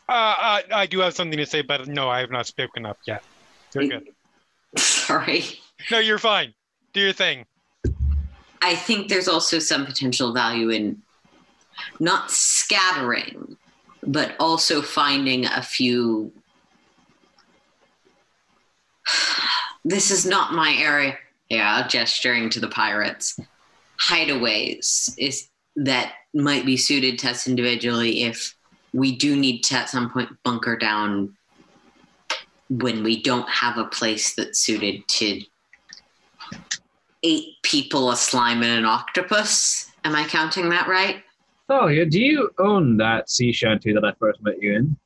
Uh, I, I do have something to say, but no, I have not spoken up yet. You're good. Sorry. No, you're fine. Do your thing. I think there's also some potential value in not scattering, but also finding a few. This is not my area. Yeah, gesturing to the pirates. Hideaways is that might be suited to us individually if we do need to at some point bunker down when we don't have a place that's suited to eight people, a slime, and an octopus. Am I counting that right? Oh, yeah. do you own that sea shanty that I first met you in?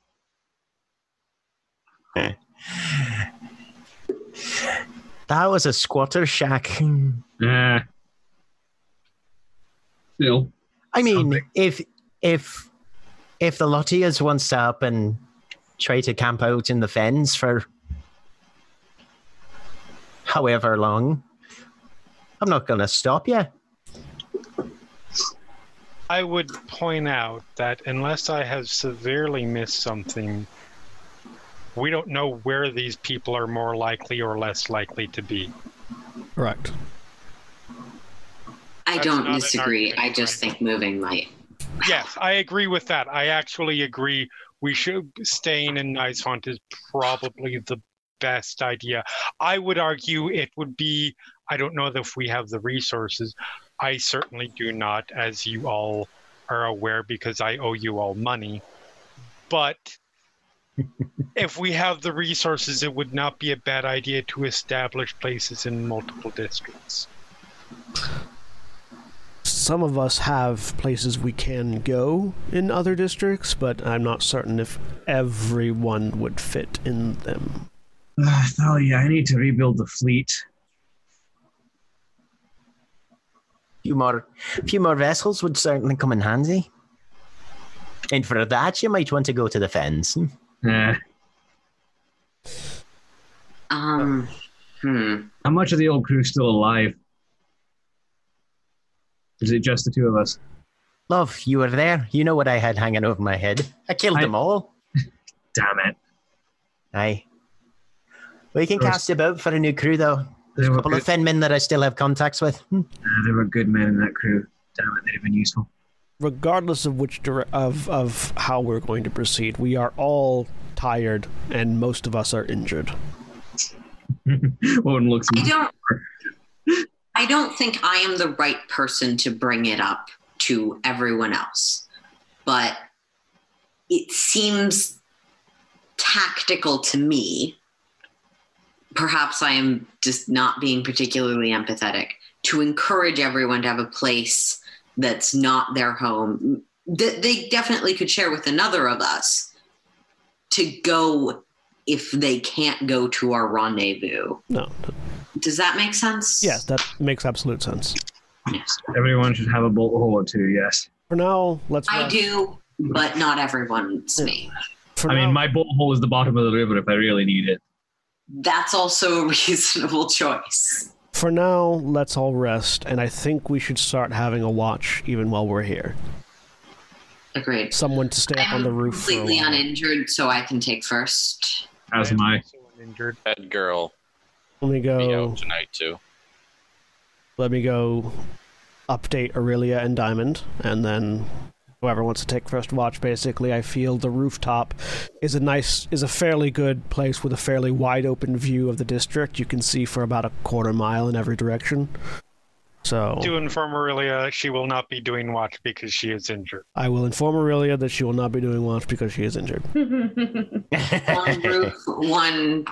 That was a squatter shack. Nah. Still. I mean, Something. if if if the Lottias wants to up and try to camp out in the fens for however long, I'm not going to stop you. I would point out that unless I have severely missed something, we don't know where these people are more likely or less likely to be. Correct. I That's don't disagree. I just right? think moving might. Yes, I agree with that. I actually agree. We should staying in Knives Font is probably the best idea. I would argue it would be. I don't know if we have the resources. I certainly do not, as you all are aware, because I owe you all money. But if we have the resources, it would not be a bad idea to establish places in multiple districts. Some of us have places we can go in other districts, but I'm not certain if everyone would fit in them. Uh, Thalia, I need to rebuild the fleet. few more few more vessels would certainly come in handy. And for that, you might want to go to the fens. Nah. Um. Hmm. How much of the old crew still alive? Is it just the two of us? Love, you were there. You know what I had hanging over my head. I killed I- them all. Damn it. Aye. We can cast about for a new crew, though. They A couple good, of Fenmen that I still have contacts with. Hmm. nah, they were good men in that crew. Damn it, they'd have been useful. Regardless of which dire- of of how we're going to proceed, we are all tired, and most of us are injured. One looks. I don't. I don't think I am the right person to bring it up to everyone else, but it seems tactical to me. Perhaps I am just not being particularly empathetic to encourage everyone to have a place that's not their home that they definitely could share with another of us to go if they can't go to our rendezvous. No, Does that make sense? yes, that makes absolute sense. Yes. Everyone should have a bolt hole or two, yes. For now, let's. I rest. do, but not everyone's me. For I now, mean, my bolt hole is the bottom of the river if I really need it. That's also a reasonable choice. For now, let's all rest, and I think we should start having a watch even while we're here. Agreed. Someone to stay up on I'm the roof. Completely while. uninjured, so I can take first. As am I. also uninjured. That girl Let me be go. out tonight too. Let me go. Update Orillia and Diamond, and then whoever wants to take first watch. Basically, I feel the rooftop is a nice, is a fairly good place with a fairly wide open view of the district. You can see for about a quarter mile in every direction. So To inform Orillia, she will not be doing watch because she is injured. I will inform Orillia that she will not be doing watch because she is injured. One roof, one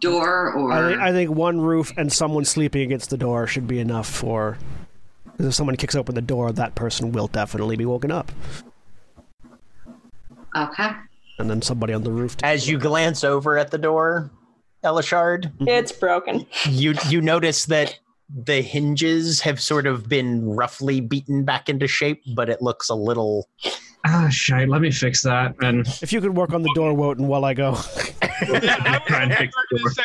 door, or I think, I think one roof and someone sleeping against the door should be enough for. Because if someone kicks open the door, that person will definitely be woken up, okay. and then somebody on the roof. As you glance over at the door, Elashard, It's broken. you you notice that the hinges have sort of been roughly beaten back into shape, but it looks a little. Ah, shite. Let me fix that. And If you could work on the door, Wotan, while I go. I was Try and fix the going door. to say,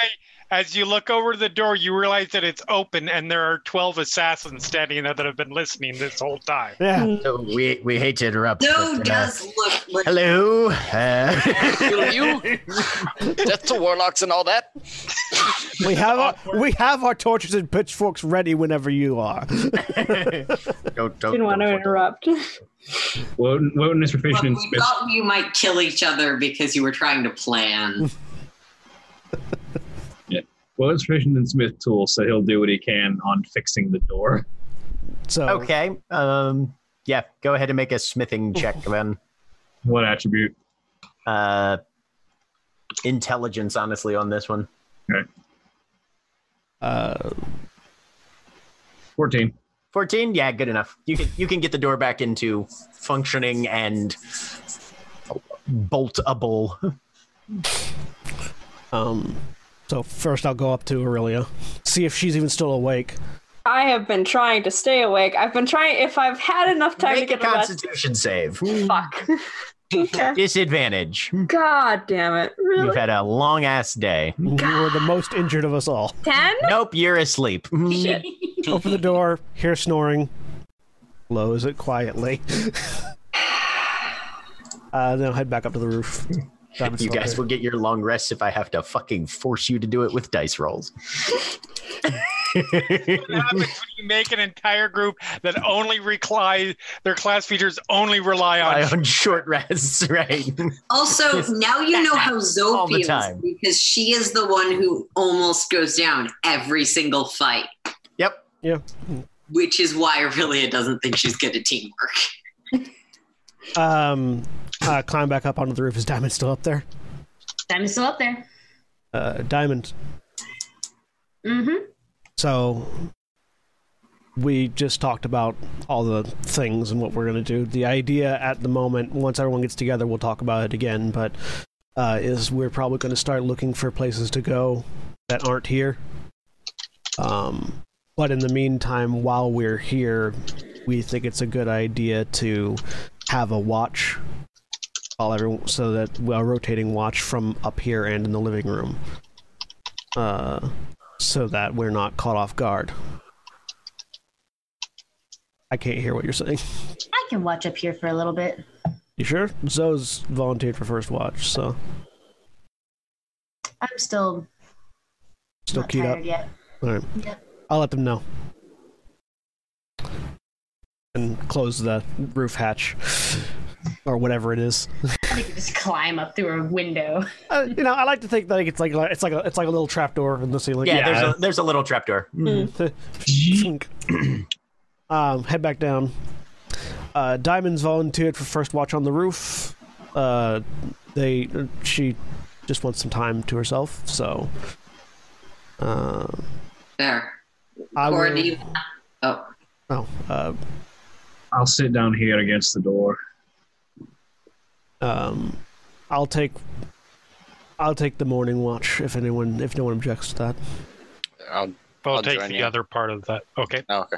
as you look over the door, you realize that it's open and there are 12 assassins standing there that have been listening this whole time. yeah. So we we hate to interrupt. No but, uh, does look like Hello. Uh, Kill you? Death to warlocks and all that? We have our, we have our torches and pitchforks ready whenever you are. don't, don't, Didn't want to don't- interrupt. Wotan, Wotan is Look, proficient in we thought you might kill each other because you were trying to plan. Wotan's proficient in Smith tool, so he'll do what he can on fixing the door. So Okay. Um. Yeah. Go ahead and make a smithing check, then. What attribute? Uh. Intelligence, honestly, on this one. Okay. Uh, 14. 14? Yeah, good enough. You can you can get the door back into functioning and boltable. Um, so first I'll go up to Orillia, see if she's even still awake. I have been trying to stay awake. I've been trying. If I've had enough time Make to a get a rest. constitution save. Fuck. okay. Disadvantage. God damn it! Really? You've had a long ass day. You were the most injured of us all. Ten? Nope, you're asleep. Shit. Open the door, hear snoring, close it quietly. uh, then I'll head back up to the roof. Diamond's You guys will get your long rests if I have to fucking force you to do it with dice rolls. What happens when you make an entire group that only rely their class features only rely on I on short rests, right? Also, now you know how Zoe All the feels time. because she is the one who almost goes down every single fight, Yep. Yeah. which is why Orillia doesn't think she's good at teamwork. Um, uh, climb back up onto the roof. Is Diamond still up there? Diamond's still up there. Uh, Diamond. Mm-hmm. So we just talked about all the things and what we're going to do. The idea at the moment, once everyone gets together, we'll talk about it again. But uh, is we're probably going to start looking for places to go that aren't here. Um, but in the meantime, while we're here, we think it's a good idea to have a watch, while everyone, so that we are rotating watch from up here and in the living room. Uh, so that we're not caught off guard. I can't hear what you're saying. I can watch up here for a little bit. You sure? Zoe's volunteered for first watch, so I'm still still keyed up. yet. All right, Yep. I'll let them know. And close the roof hatch, or whatever it is. I could just climb up through a window. Uh, you know, I like to think that it's like it's like a it's like a little trapdoor in the ceiling. Yeah, Yeah. there's a there's a little trapdoor. um, head back down. Uh, Diamond's volunteered for first watch on the roof. Uh, they she just wants some time to herself, so uh, There. I Or will. do you? Oh, Oh, uh, I'll sit down here against the door. um, I'll take I'll take the morning watch if anyone if no one objects to that. I'll, We'll I'll take the you. other part of that. Okay. oh, okay.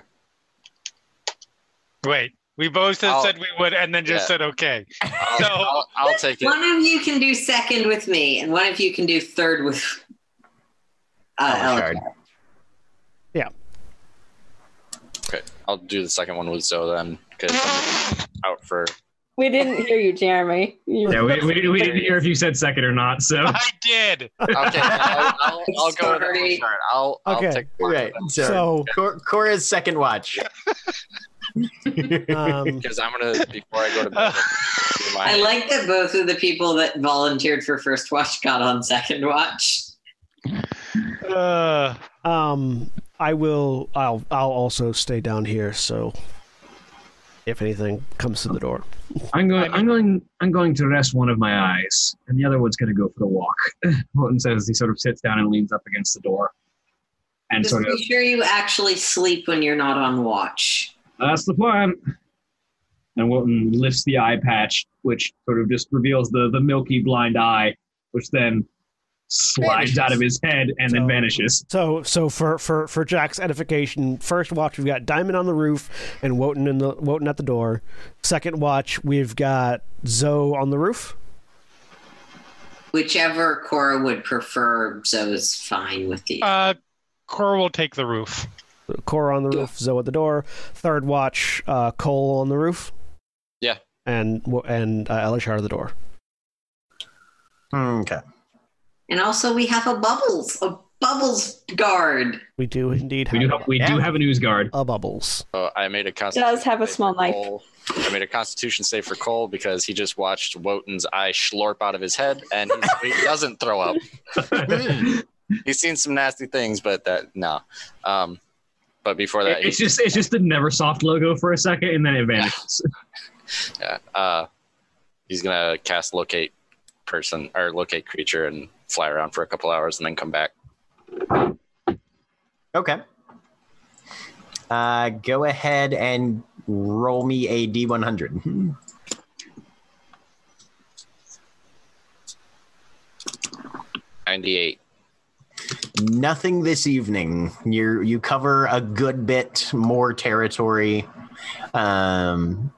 Wait. We both I'll- said we would and then just Yeah. said okay. I'll, So- I'll, I'll take it. one of you can do second with me, and one of you can do third with. Uh, Elashard. Elashard. Okay, I'll do the second one with Zoe then, because out for. We didn't hear you, Jeremy. You- Yeah, we, we, we didn't hear if you said second or not, so. I did. Okay, I'll, I'll, I'll go with Sorry. I'll, I'll Okay. take Right. So, So Cora's second watch. um, because I'm gonna before I go to bed. I like that both of the people that volunteered for first watch got on second watch. Uh, um, I will. I'll. I'll also stay down here. So, if anything comes to the door, I'm going. I'm going. I'm going to rest one of my eyes, and the other one's going to go for the walk. Morton says he sort of sits down and leans up against the door, and Just sort of. be sure you actually sleep when you're not on watch. That's the plan. And Wilton lifts the eye patch, which sort of just reveals the the milky blind eye, which then slides out of his head and then vanishes. So, so for for for Jack's edification, first watch we've got Diamond on the roof and Wotan in the Wotan at the door. Second watch we've got Zoe on the roof. Whichever Cora would prefer, Zoe's fine with the. uh, Cora will take the roof. Cora on the roof, Zoe at the door. Third watch, uh, Coal on the roof. Yeah. And Wo- and uh, Elashard at the door. Okay. And also, we have a bubbles, a bubbles guard. We do indeed We have do have, we do have a news guard. a bubbles. So I made a constitution. Does have a small for knife. Coal. I made a constitution save for Coal because he just watched Wotan's eye slurp out of his head and he, he doesn't throw up. He's seen some nasty things, but that no. Um, but before that, it's he, just it's just the Neversoft logo for a second, and then it vanishes. yeah, uh, he's gonna cast locate person or locate creature and fly around for a couple hours and then come back. Okay. Uh, go ahead and roll me a d100. 98. Nothing this evening. You you cover a good bit more territory, um,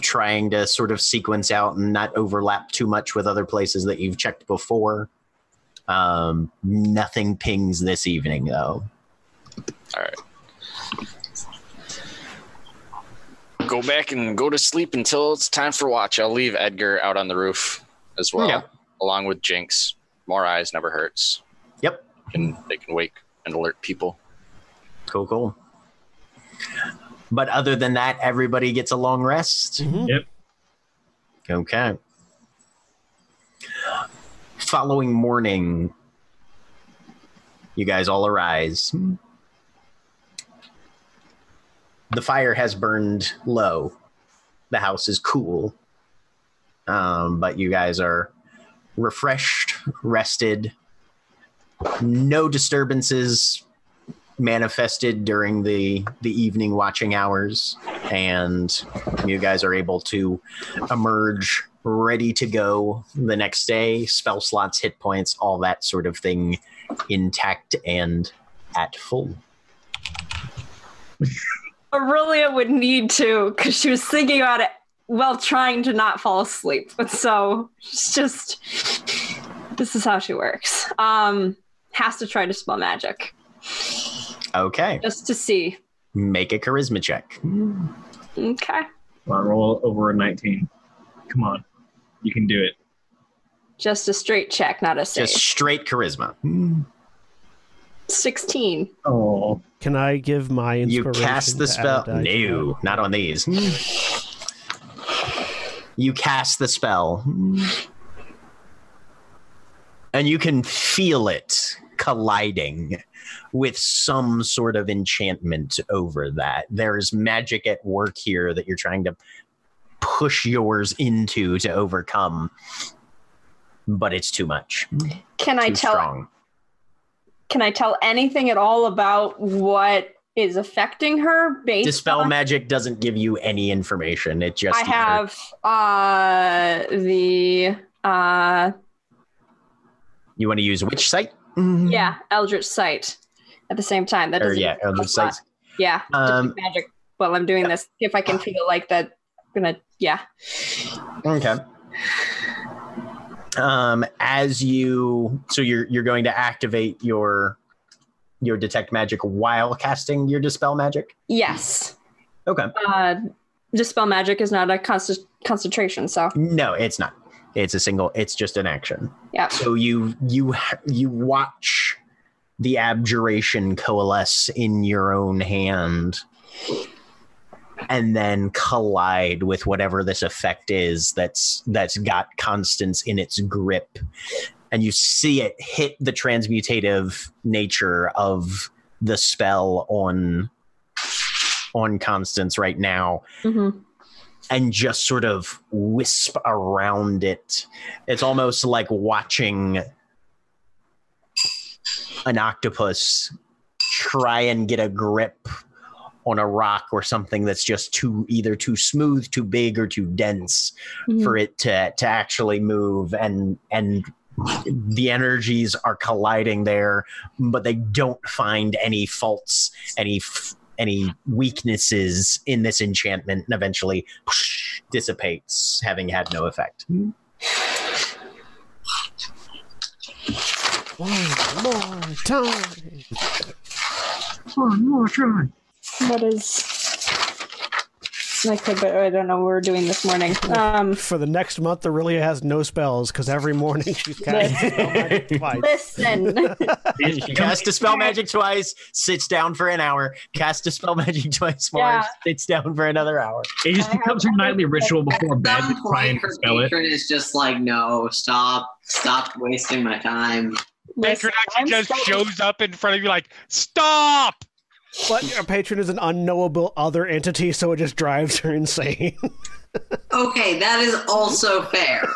trying to sort of sequence out and not overlap too much with other places that you've checked before. Um, nothing pings this evening though. All right. Go back and go to sleep until it's time for watch. I'll leave Edgar out on the roof as well, Yeah. along with Jinx. More eyes never hurts. Yep. And they can wake and alert people. Cool, cool. But other than that, everybody gets a long rest. Yep. Okay. Following morning, you guys all arise. The fire has burned low. The house is cool. Um, but you guys are refreshed, rested. No disturbances manifested during the the evening watching hours and you guys are able to emerge ready to go the next day spell slots hit points all that sort of thing intact and at full Orillia would need to because she was thinking about it while trying to not fall asleep. So it's just this is how she works. Um, has to try to spell magic okay just to see. make a charisma check Okay, Come on, roll over a 19. Come on. You can do it. just a straight check, not a save. just straight charisma Sixteen. Oh. Can I give my you inspiration? cast the to spell add no not on these you cast the spell and you can feel it colliding with some sort of enchantment over that there's magic at work here that you're trying to push yours into to overcome but it's too much Can I tell? strong Can I tell anything at all about what is affecting her? Based dispel on- magic doesn't give you any information it just I have uh the uh you want to use which site yeah Eldritch sight at the same time. That or yeah eldritch sight yeah Um, magic while I'm doing this. If I can feel like that, I'm gonna yeah. Okay. Um, as you, so you're you're going to activate your your detect magic while casting your dispel magic. Yes. Okay. Uh, dispel magic is not a const- concentration, so No, it's not. It's a single. It's just an action. yeah. So you you you watch the abjuration coalesce in your own hand and then collide with whatever this effect is that's that's got constance in its grip and you see it hit the transmutative nature of the spell on on constance right now Mm-hmm. And just sort of wisp around it. It's almost like watching an octopus try and get a grip on a rock or something that's just too either too smooth, too big, or too dense Mhm. for it to to actually move and and the energies are colliding there but they don't find any faults any f- any weaknesses in this enchantment and eventually dissipates having had no effect One more time. What is? I could, but I don't know what we're doing this morning. Um, For the next month, Orillia has no spells because every morning she's casting spell magic twice. listen. cast a spell magic twice sits down for an hour casts a spell magic twice more Yeah. sits down for another hour It just becomes her nightly ritual before bed to Some try and point, her spell it. patron is just like, no, stop, stop wasting my time. listen, Patron actually I'm just studying- shows up in front of you like, stop! But your patron is an unknowable other entity, so it just drives her insane. Okay, that is also fair.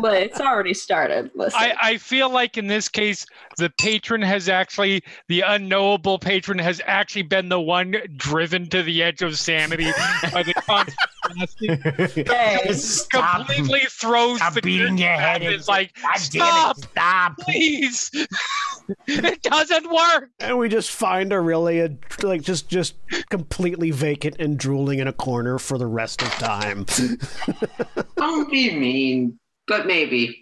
but it's already started. Listen. I, I feel like in this case, the patron has actually, the unknowable patron has actually been the one driven to the edge of sanity by the constant Hey. Stop. completely throws Stop the beating your head and is like, God damn stop, it! Stop! please. it doesn't work. And we just find Orillia like just just completely vacant and drooling in a corner for the rest of time. Don't be mean, but maybe.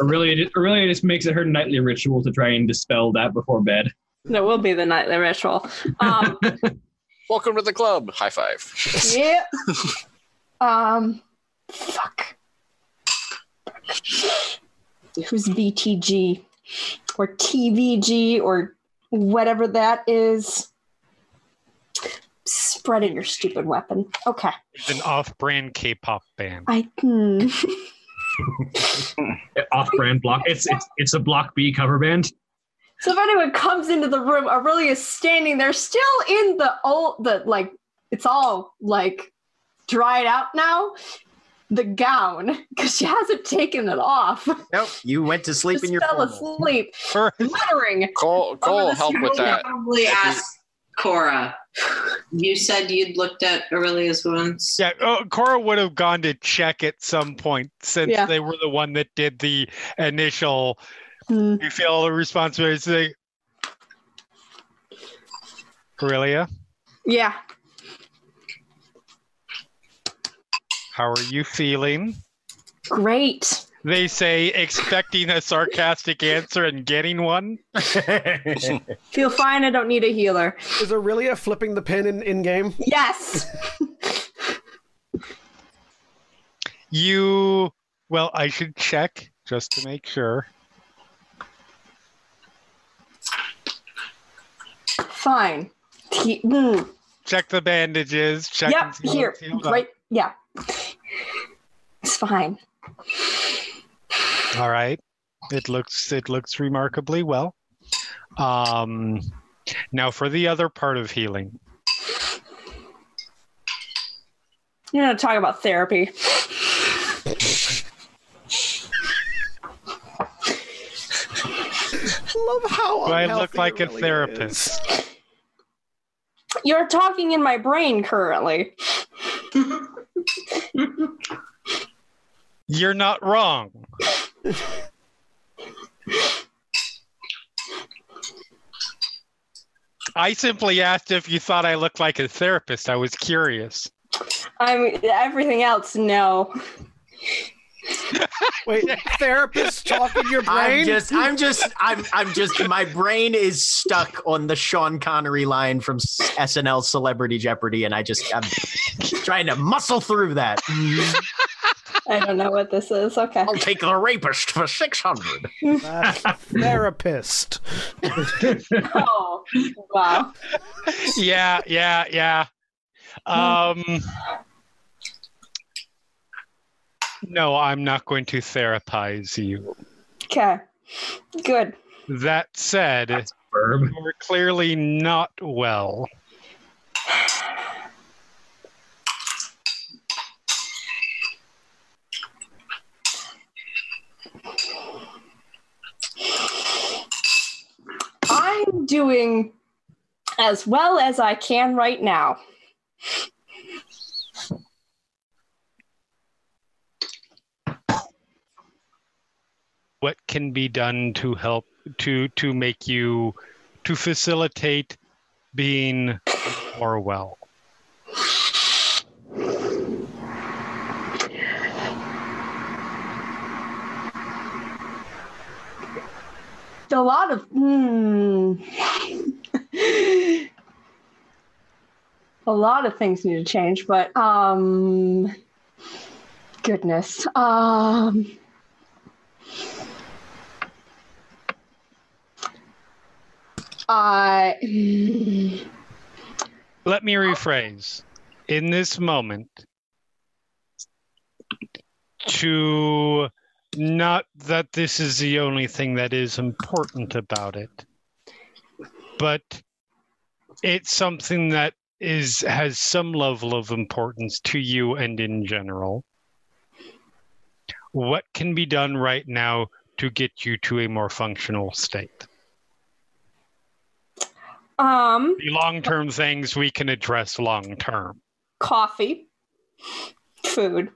Orillia, just- Orillia just makes it her nightly ritual to try and dispel that before bed. That will be the nightly ritual. Um, Welcome to the club. High five. yeah. Um, fuck. Who's VTG or TVG or whatever that is? Spreading your stupid weapon. Okay. It's an off-brand K-pop band. I. Hmm. Off-brand block. It's it's it's a Block B cover band. So if anyone comes into the room, Orillia is standing there, still in the old, the like, it's all like dried out now. The gown, because she hasn't taken it off. Nope, you went to sleep in your fell formal. asleep, Her- muttering. Coal, Coal, this help with that. Probably ask Cora. You said you'd looked at Orillia's wounds. Yeah, oh, Cora would have gone to check at some point since Yeah. they were the one that did the initial. Hmm. You feel the responsibility. Orillia, Yeah. How are you feeling? Great. They say expecting a sarcastic answer and getting one. Feel fine. I don't need a healer. Is there really a flipping the pin in, in game? Yes. You, well, I should check just to make sure. Fine. He, mm. Check the bandages. Check Yep. Here. what's up. Right. Yeah. It's fine. All right. It looks it looks remarkably well. Um, now for the other part of healing. You're gonna talk about therapy. love how Do I look like a Orillia therapist? is. You're talking in my brain currently. You're not wrong. I simply asked if you thought I looked like a therapist. I was curious. I mean, everything else, no. Wait, therapist talking your brain? I'm just, I'm just, I'm, I'm just. My brain is stuck on the Sean Connery line from SNL Celebrity Jeopardy, and I just, I'm trying to muscle through that. I don't know what this is. Okay. I'll take the rapist for six hundred. Therapist. Oh, wow. Yeah, yeah, yeah. Um No, I'm not going to therapize you. Okay. Good. That said, Verb. you're clearly not well. Doing as well as I can right now. What can be done to help to to make you to facilitate being more well? A lot of. Hmm. a lot of things need to change, but um. Goodness. Um. I. Let me rephrase. In this moment, to not that this is the only thing that is important about it, but it's something that is has some level of importance to you and in general. What can be done right now to get you to a more functional state? Um, The long-term things we can address long-term. coffee, food,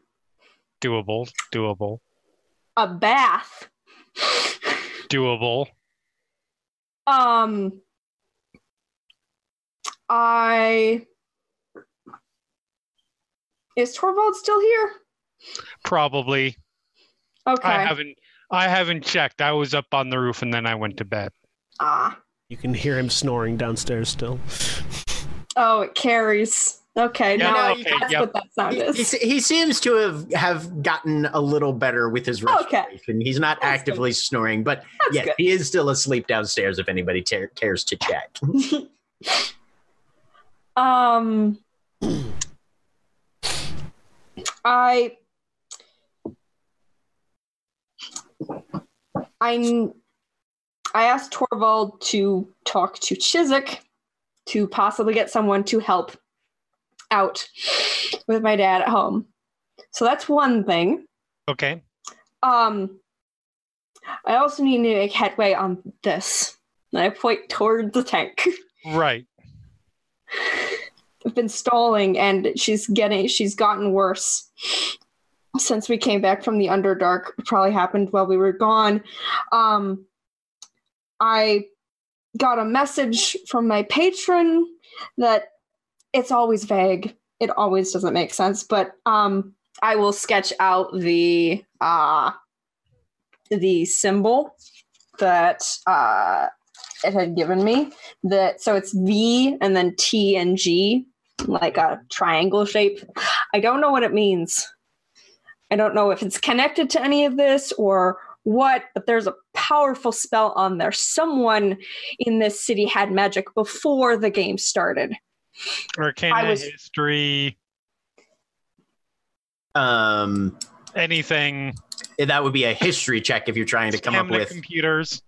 Doable, doable, a bath. doable. Um, I is Torvald still here? Probably. Okay. I haven't I haven't checked. I was up on the roof and then I went to bed. Ah. You can hear him snoring downstairs still. Oh, it carries. Okay, Yeah, now no, okay, that's yep. what that sound He, is. he, he seems to have, have gotten a little better with his respiration. He's not actively snoring, but yes, he is still asleep downstairs if anybody ta- cares to check. Um, I, I'm. I asked Torvald to talk to Chiswick to possibly get someone to help out with my dad at home. So that's one thing. Okay. Um, I also need to make headway on this. And I point toward the tank. Right. I've been stalling and she's getting she's gotten worse since we came back from the underdark it probably happened while we were gone um i got a message from my patron that it's always vague. It always doesn't make sense but um i will sketch out the uh the symbol that uh it had given me that so it's v and then t and g like a triangle shape. I don't know what it means. I don't know if it's connected to any of this or what but there's a powerful spell on there. Someone in this city had magic before the game started Arcana I was- history, Um, anything. that would be a history check if you're trying to come up with computers.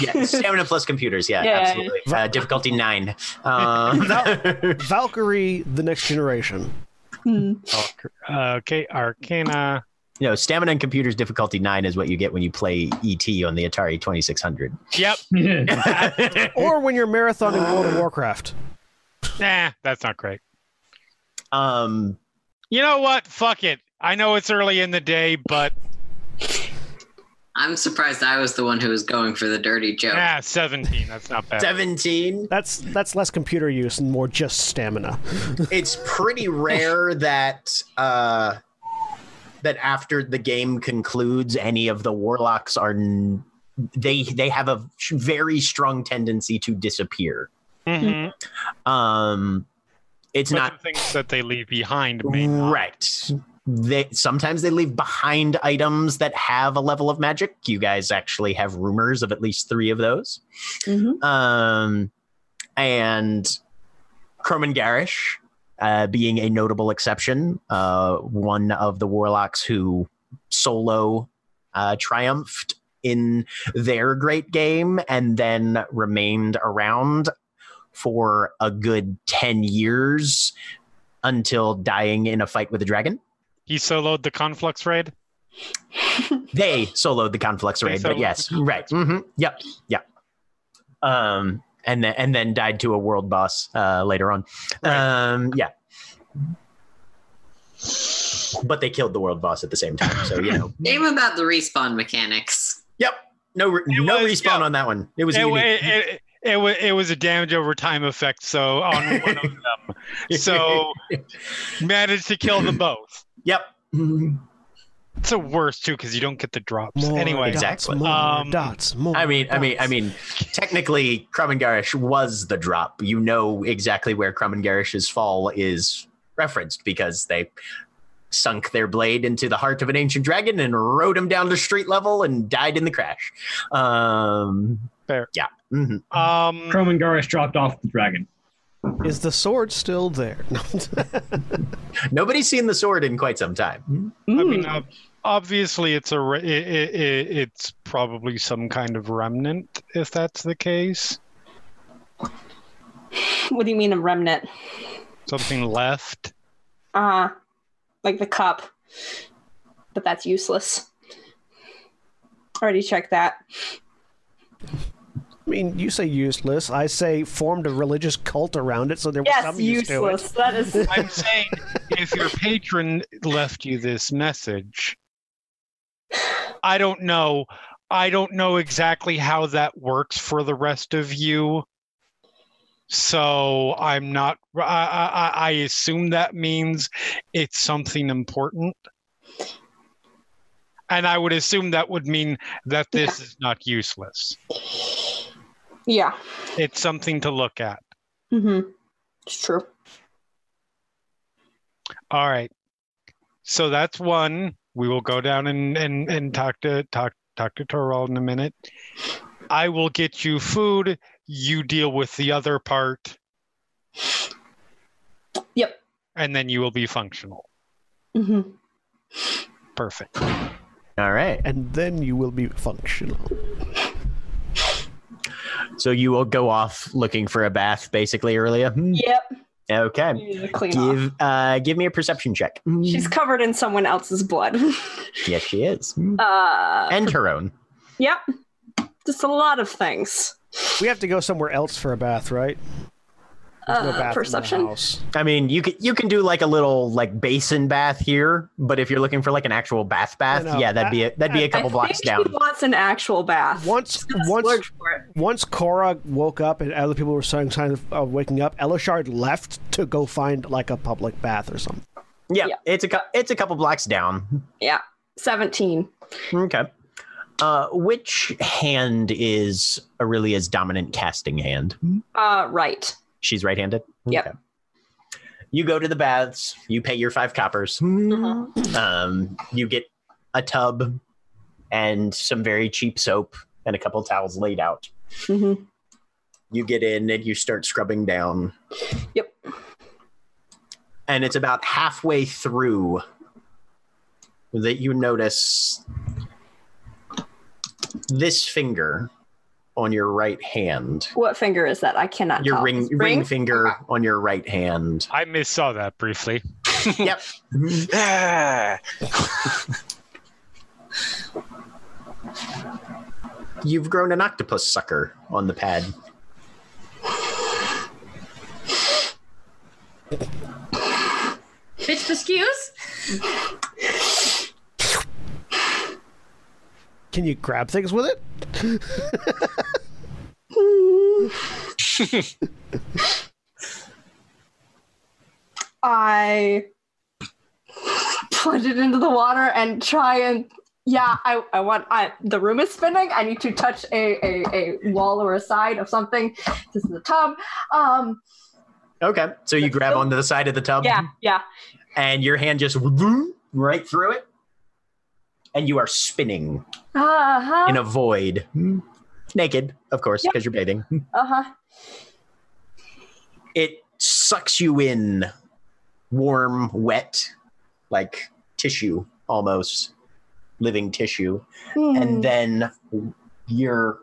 yeah, stamina plus computers. Yeah, Yeah. absolutely. Uh, difficulty nine. Um, Valkyrie, the next generation. Uh, okay, Arcana. No, stamina and computers difficulty nine is what you get when you play ET on the Atari 2600. Yep. or when you're marathoning World of Warcraft. Nah, that's not great. Um, you know what? Fuck it. I know it's early in the day, but I'm surprised I was the one who was going for the dirty joke. ah, 17. That's not bad. 17. That's that's less computer use and more just stamina. it's pretty rare that uh, that after the game concludes, any of the warlocks are n- they they have a very strong tendency to disappear. Mhm. Um, it's But not the things that they leave behind right. They sometimes they leave behind items that have a level of magic. You guys actually have rumors of at least three of those. Um, and Croman Garish, uh, being a notable exception, uh, one of the warlocks who solo uh, triumphed in their great game and then remained around for a good 10 years until dying in a fight with a dragon. He soloed the Conflux raid. They soloed the Conflux raid, but yes, the right. hmm Yep, yep. Um, and then and then died to a world boss uh, later on. Um, yeah. But they killed the world boss at the same time, so you know. Game about the respawn mechanics. Yep. No, re- no respawn on that one. It was It, unique. it, it, it, wa- it was a damage over time effect, so on one of them. So managed to kill them both. Yep. It's the worst too because you don't get the drops. More anyway, dots, Exactly. more Um, dots, more. I mean, I mean, I mean, technically, Krumengarish was the drop. You know exactly where Krumengarish's fall is referenced because they sunk their blade into the heart of an ancient dragon and rode him down to street level and died in the crash. Um, Fair. Yeah. mhm. Um, Croman Garish dropped off the dragon. Is the sword still there? Nobody's seen the sword in quite some time. I mean, obviously, it's a re- i i i it's probably some kind of remnant if that's the case. what do you mean a remnant Something left. Uh, like the cup. But that's useless. Already checked that. I mean, you say useless. I say formed a religious cult around it, so there was Yes, some use to useless. it. That is. I'm saying if your patron left you this message, I don't know. I don't know exactly how that works for the rest of you. So I'm not. I, I, I assume that means it's something important. And I would assume that would mean that this is not useless. Yeah. It's something to look at. Mm-hmm. It's true. All right. So that's one. We will go down and, and, and talk to talk talk to Torvald in a minute. I will get you food. You deal with the other part. Yep. And then you will be functional. Mm-hmm. Perfect. All right. And then you will be functional. So you will go off looking for a bath, basically, earlier. Hmm. Yep. Okay. You need to clean off. Give uh, give me a perception check. Hmm. She's covered in someone else's blood. Yes, she is, Hmm. uh, and her own. yep. Just a lot of things. We have to go somewhere else for a bath, right? There's no Uh, bath in the perception. house. I mean, you can you can do like a little like basin bath here, but if you're looking for like an actual bath bath, know. yeah, that'd be a, that'd be a couple I blocks think down. She wants an actual bath. Once, once, for it. once Cora woke up and other people were showing signs of waking up, Elashard left to go find like a public bath or something. Yeah, Yeah. it's a it's a couple blocks down. Yeah. 17. Okay. Uh, which hand is Orillia's dominant casting hand? Uh, right. She's right-handed. Yep. You go to the baths. You pay your five coppers. Uh-huh. Um, you get a tub and some very cheap soap and a couple towels laid out. hmm You get in and you start scrubbing down. Yep. And it's about halfway through that you notice this finger on your right hand. What finger is that? I cannot Your tell. ring, Is ring finger on your right hand. I miss saw that briefly. yep. You've grown an octopus sucker on the pad. Bitch excuse? Can you grab things with it? I put it into the water and try and yeah, I, I want I the room is spinning. I need to touch a, a, a wall or a side of something. This is the tub. Um Okay. So you grab onto the side of the tub. yeah, yeah. And your hand just right through it. And you are spinning Uh-huh. in a void. Naked, of course, Yep. because you're bathing. uh-huh. It sucks you in warm, wet, like tissue almost, living tissue. Hmm. and then you're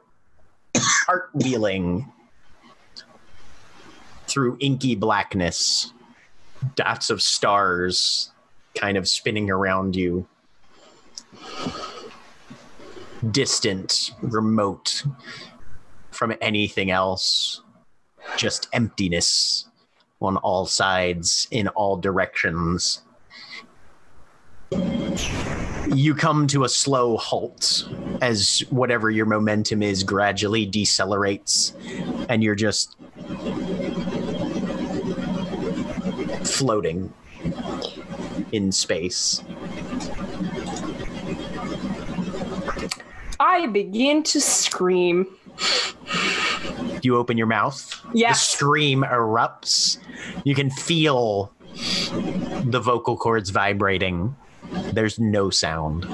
cartwheeling through inky blackness, dots of stars kind of spinning around you. Distant, remote from anything else, just emptiness on all sides, in all directions. You come to a slow halt as whatever your momentum is gradually decelerates and you're just floating in space I begin to scream. you open your mouth the Yes. scream erupts you can feel the vocal cords vibrating there's no sound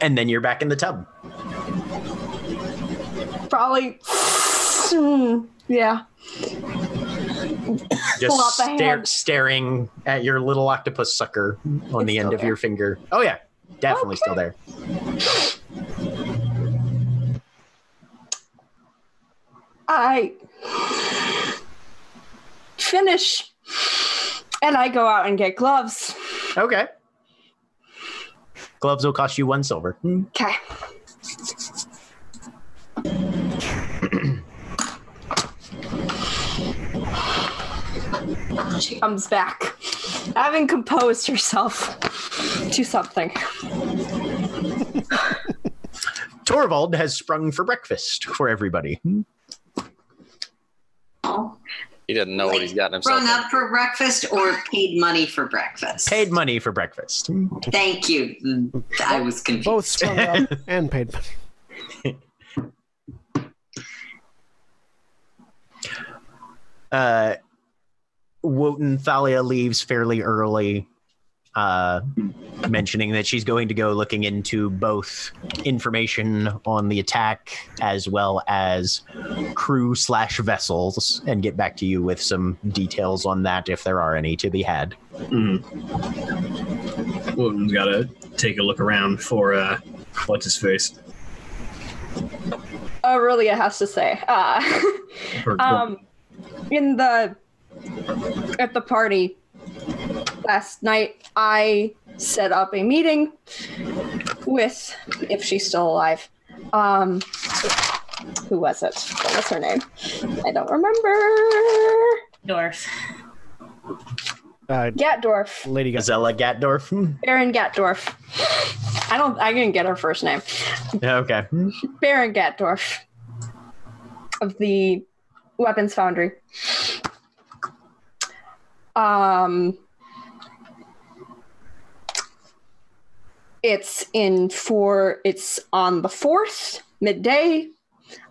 and then you're back in the tub Probably yeah. Pull out just stare, staring at your little octopus sucker on the end still of your finger. Oh yeah, definitely still there. I finish and I go out and get gloves. Okay. Gloves will cost you one silver. Okay. She comes back, having composed herself to something. Torvald has sprung for breakfast for everybody. He didn't know what he's gotten himself. Sprung up for breakfast or paid money for breakfast? Paid money for breakfast. Thank you. I was confused. Both sprung up and paid money. uh, Wotan Thalia leaves fairly early, uh, mentioning that she's going to go looking into both information on the attack as well as crew slash vessels, and get back to you with some details on that if there are any to be had. Mm. Wotan's got to take a look around for uh, what's his face. Orillia has to say. Uh, um, in the at the party last night, I set up a meeting with, if she's still alive, um, who was it? What was her name? I don't remember. Dwarf. Uh, Gatdorf, Lady Gazella Zella Gatdorf. Baron Gatdorf. I don't. I didn't get her first name. Okay. Baron Gatdorf of the Weapons Foundry. Um, it's in for it's on the fourth midday.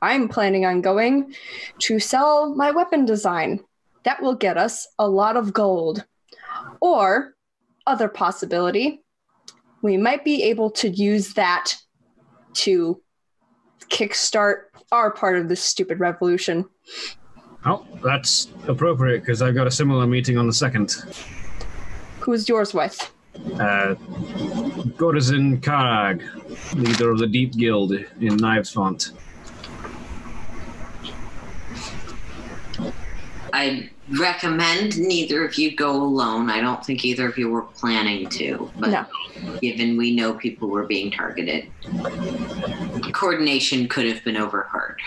I'm planning on going to sell my weapon design. That will get us a lot of gold. Or other possibility, we might be able to use that to kickstart our part of this stupid revolution. Oh, that's appropriate because I've got a similar meeting on the second. Who's yours with? Uh, Gorizin Karag, leader of the Deep Guild in Knives Font. I recommend neither of you go alone. I don't think either of you were planning to, but No. given we know people were being targeted, coordination could have been overheard.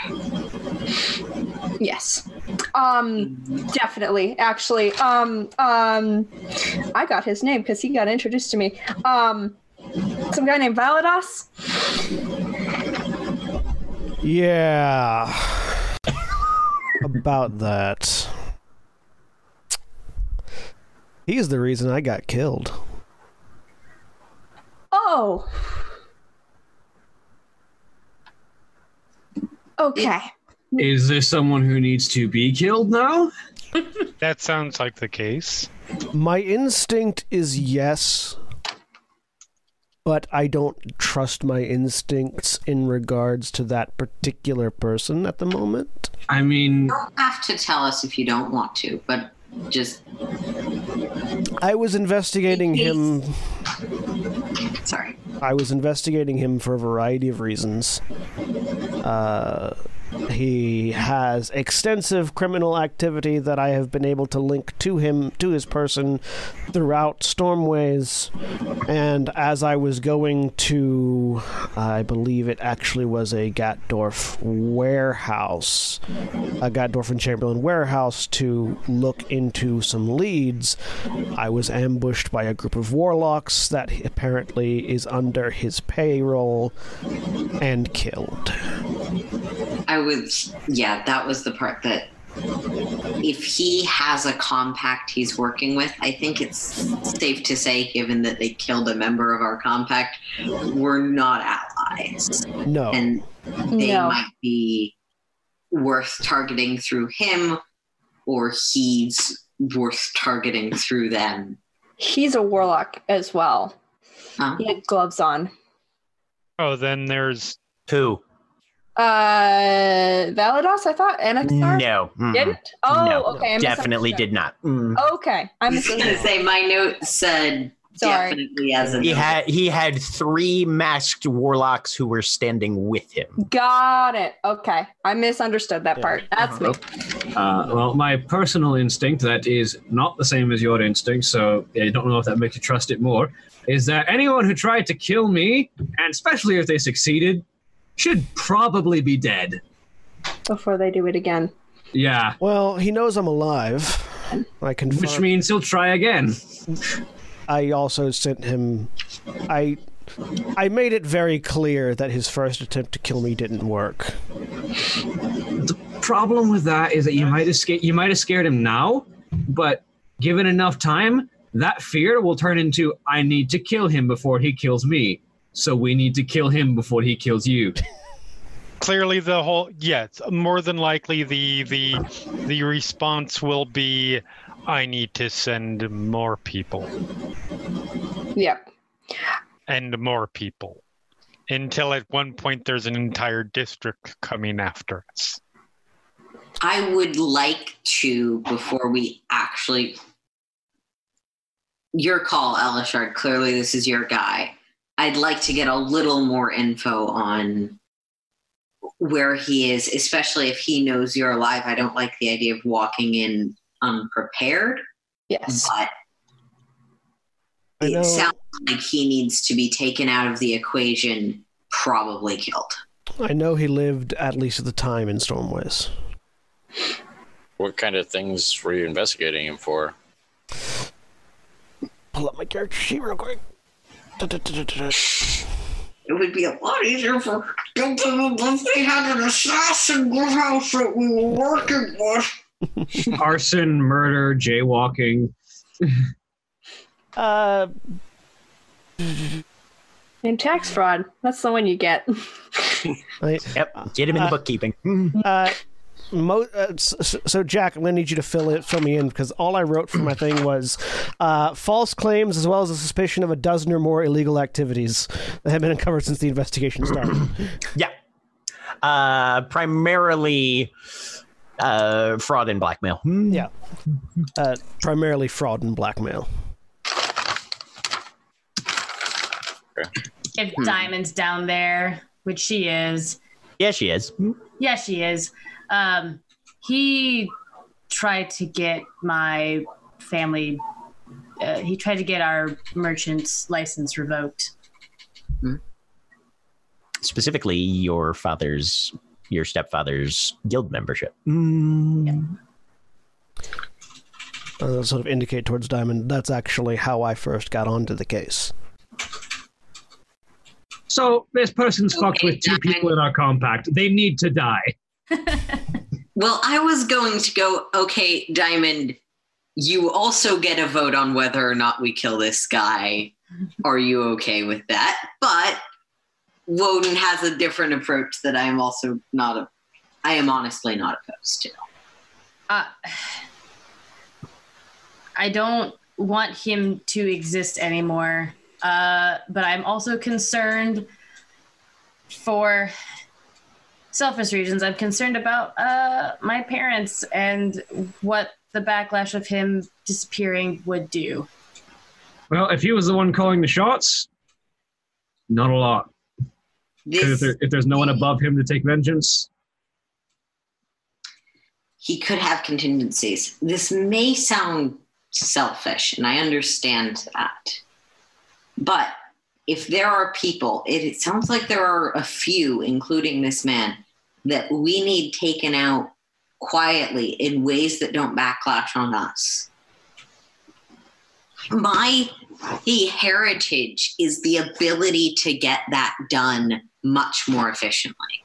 Yes. Um definitely. Actually, um um I got his name cuz he got introduced to me. Um some guy named Valadas. Yeah. About that. He's the reason I got killed. Oh. Okay. Is this someone who needs to be killed now? That sounds like the case. My instinct is yes, but I don't trust my instincts in regards to that particular person at the moment. I mean, You don't have to tell us if you don't want to, but just I was investigating him. sorry. I was investigating him for a variety of reasons. Uh, he has extensive criminal activity that I have been able to link to him, to his person, throughout Stormways. And as I was going to, I believe it actually was a Gatdorf warehouse, a Gatdorf and Chamberlain warehouse to look into some leads, I was ambushed by a group of warlocks that apparently is under his payroll and killed. I was, yeah, that was the part that if he has a compact he's working with, I think it's safe to say, given that they killed a member of our compact, we're not allies. No. And they No. might be worth targeting through him, or he's worth targeting through them. He's a warlock as well. Huh? He had gloves on. Oh, then there's Who? Uh, Valados, I thought. Anaxar No. Mm-mm. didn't. Oh, no. okay. I Definitely did not. Mm. Okay, I'm just going to say, my note said Sorry. definitely as a He note. had he had three masked warlocks who were standing with him. Got it. Okay. I misunderstood that Yeah. part. That's me. Uh, well, my personal instinct, that is not the same as your instinct, so I don't know if that makes you trust it more, is that anyone who tried to kill me, and especially if they succeeded, should probably be dead. Before they do it again. Yeah, Well, he knows I'm alive. I confirm. which means he'll try again. I also sent him. I I made it very clear that his first attempt to kill me didn't work. The problem with that is that you might have sca- you might have scared him now, but given enough time, that fear will turn into I need to kill him before he kills me. So we need to kill him before he kills you. Clearly, the whole yes, more than likely the the the response will be, I need to send more people Yep. and more people, until at one point there's an entire district coming after us. I would like to, before we actually. Your call, Elashard. Clearly, this is your guy. I'd like to get a little more info on where he is, especially if he knows you're alive. I don't like the idea of walking in unprepared, Yes. but it sounds like he needs to be taken out of the equation, probably killed. I know he lived at least at the time in Stormways. What kind of things were you investigating him for? Pull up my character sheet real quick. It would be a lot easier for if they had an assassin house that we were working with. Arson, murder, jaywalking. Uh, And tax fraud. That's the one you get. Yep, get him in the Uh, bookkeeping. uh, mo- uh, so, so Jack, I'm gonna need you to fill it, fill me in because all I wrote for my thing was uh, false claims as well as a suspicion of a dozen or more illegal activities that have been uncovered since the investigation started. Yeah. Uh, primarily uh, fraud and blackmail. Hmm. yeah, uh, primarily fraud and blackmail. If Diamond's down there, which she is, Yeah, she is. Hmm. yeah, she is. Um, he tried to get my family. Uh, he tried to get our merchant's license revoked. Specifically, your father's, your stepfather's guild membership. Hmm. Uh, sort of indicate towards Diamond. That's actually how I first got onto the case. So this person's fucked with two Diamond. people in our compact. They need to die. Well, I was going to go, okay, Diamond, you also get a vote on whether or not we kill this guy. Are you okay with that? But Wotan has a different approach that I am also not a I am honestly not opposed to. Uh, I don't want him to exist anymore. Uh, but I'm also concerned for selfish reasons. I'm concerned about uh, my parents and what the backlash of him disappearing would do. Well, if he was the one calling the shots, not a lot. 'Cause If, there, if there's no one above him to take vengeance, he could have contingencies. This may sound selfish, and I understand that. But if there are people, it, it sounds like there are a few, including this man, that we need taken out quietly in ways that don't backlash on us. My the heritage is the ability to get that done much more efficiently.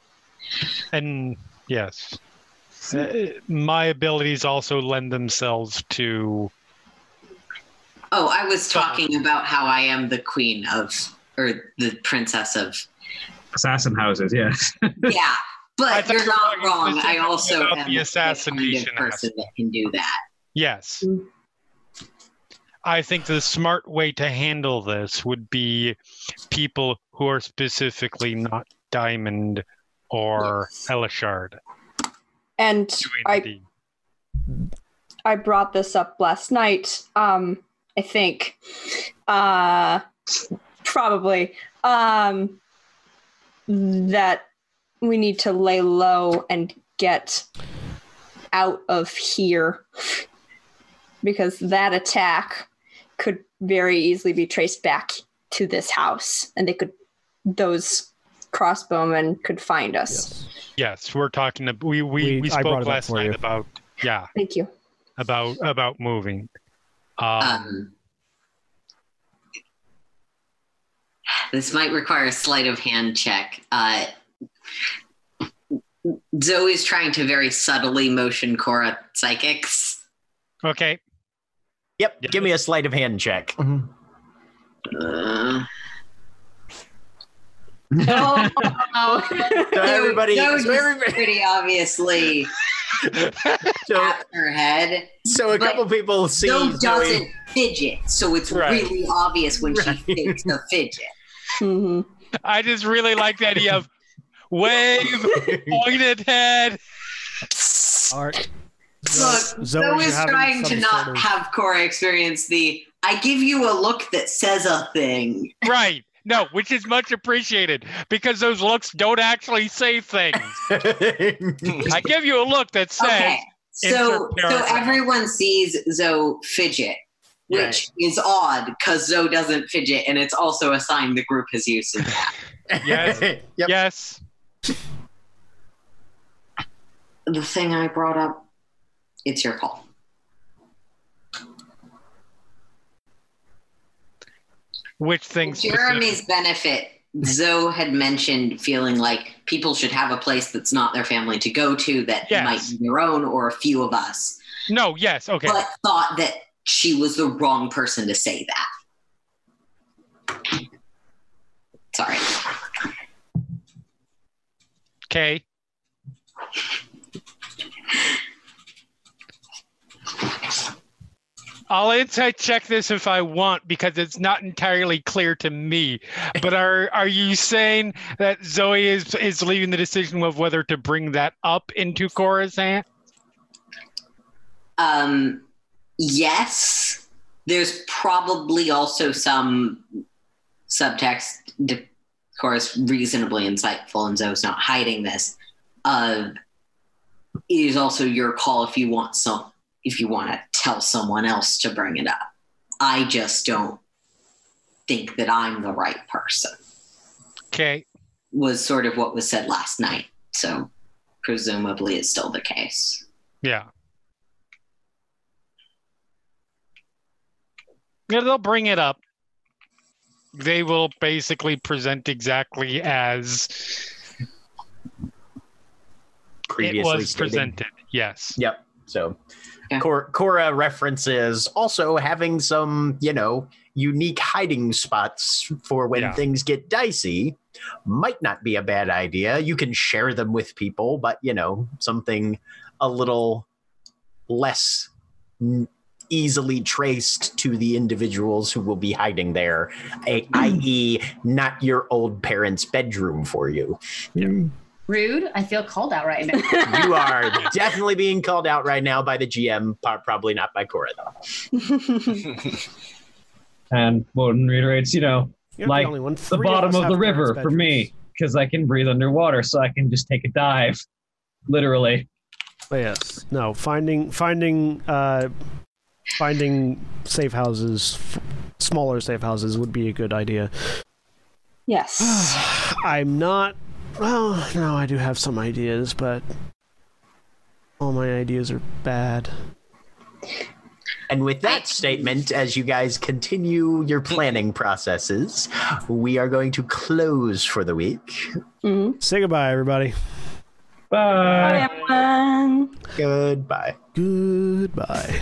And yes, uh, my abilities also lend themselves to Oh, I was talking about how I am the queen of, or the princess of. assassin houses, yes. Yeah, I but thought you're not wrong. I also about am the the assassination kind of person that can do that. yes. I think the smart way to handle this would be people who are specifically not Diamond or Elashard And I. I brought this up last night. Um, I think. Uh, probably. Um, that we need to lay low and get out of here because that attack could very easily be traced back to this house and they could those crossbowmen could find us Yes, we're talking. ab- We we, We- we, spoke last night you. about yeah thank you about about moving. Um, Um, this might require a sleight of hand check. Uh, Zoe's trying to very subtly motion Cora psychics. okay. Yep. Yeah. Give me a sleight of hand check. Uh, oh, So everybody, Zoe's so, everybody pretty obviously so, her head. so a But couple people see Zoe Zoe- doesn't fidget, so it's Right. really obvious when Right. she takes the fidget. mhm. I just really like the idea of wave, pointed head. Art. Look, Zoe, Zoe is trying to not sort of- have Cora experience the I give you a look that says a thing. Right. No, which is much appreciated because those looks don't actually say things. I give you a look that says, Okay. So so everyone sees Zoe fidget, which is odd because Zoe doesn't fidget, and it's also a sign the group has used in that. Yes. Yep. yes. The thing I brought up, it's your call. Which things? Jeremy's benefit, Zoe had mentioned feeling like people should have a place that's not their family to go to that Yes. might be their own or a few of us, No. Yes. Okay. but thought that she was the wrong person to say that. Sorry. Okay. I'll insight check this if I want because it's not entirely clear to me. But are are you saying that Zoe is is leaving the decision of whether to bring that up into Cora's hand? Um, yes, there's probably also some subtext. Of course, reasonably insightful, and Zoe's not hiding this. Uh, it is also your call if you want some. If you want to tell someone else to bring it up, I just don't think that I'm the right person. Okay. Was sort of what was said last night. So, presumably, it's still the case. Yeah. Yeah, they'll bring it up. They will basically present exactly as previously it was stated. presented. Yes. Yep. So Yeah. Cor- Cora references also having some, you know, unique hiding spots for when Yeah. things get dicey might not be a bad idea. You can share them with people, but, you know, something a little less n- easily traced to the individuals who will be hiding there, a- i.e., not your old parents' bedroom for you. Rude. I feel called out right now. You are definitely being called out right now by the GM, probably not by Cora, though. And Wotan reiterates, you know, You're Like the only one. the bottom us of the parents' river for bedrooms. me because I can breathe underwater, so I can just take a dive, literally. But yes, no. Finding finding uh, finding safe houses, f- smaller safe houses would be a good idea. yes. I'm not. Well, no, I do have some ideas, but all my ideas are bad. And with that statement, as you guys continue your planning processes, we are going to close for the week. Mhm. Say goodbye, everybody. Bye. Bye, everyone. Goodbye. Goodbye.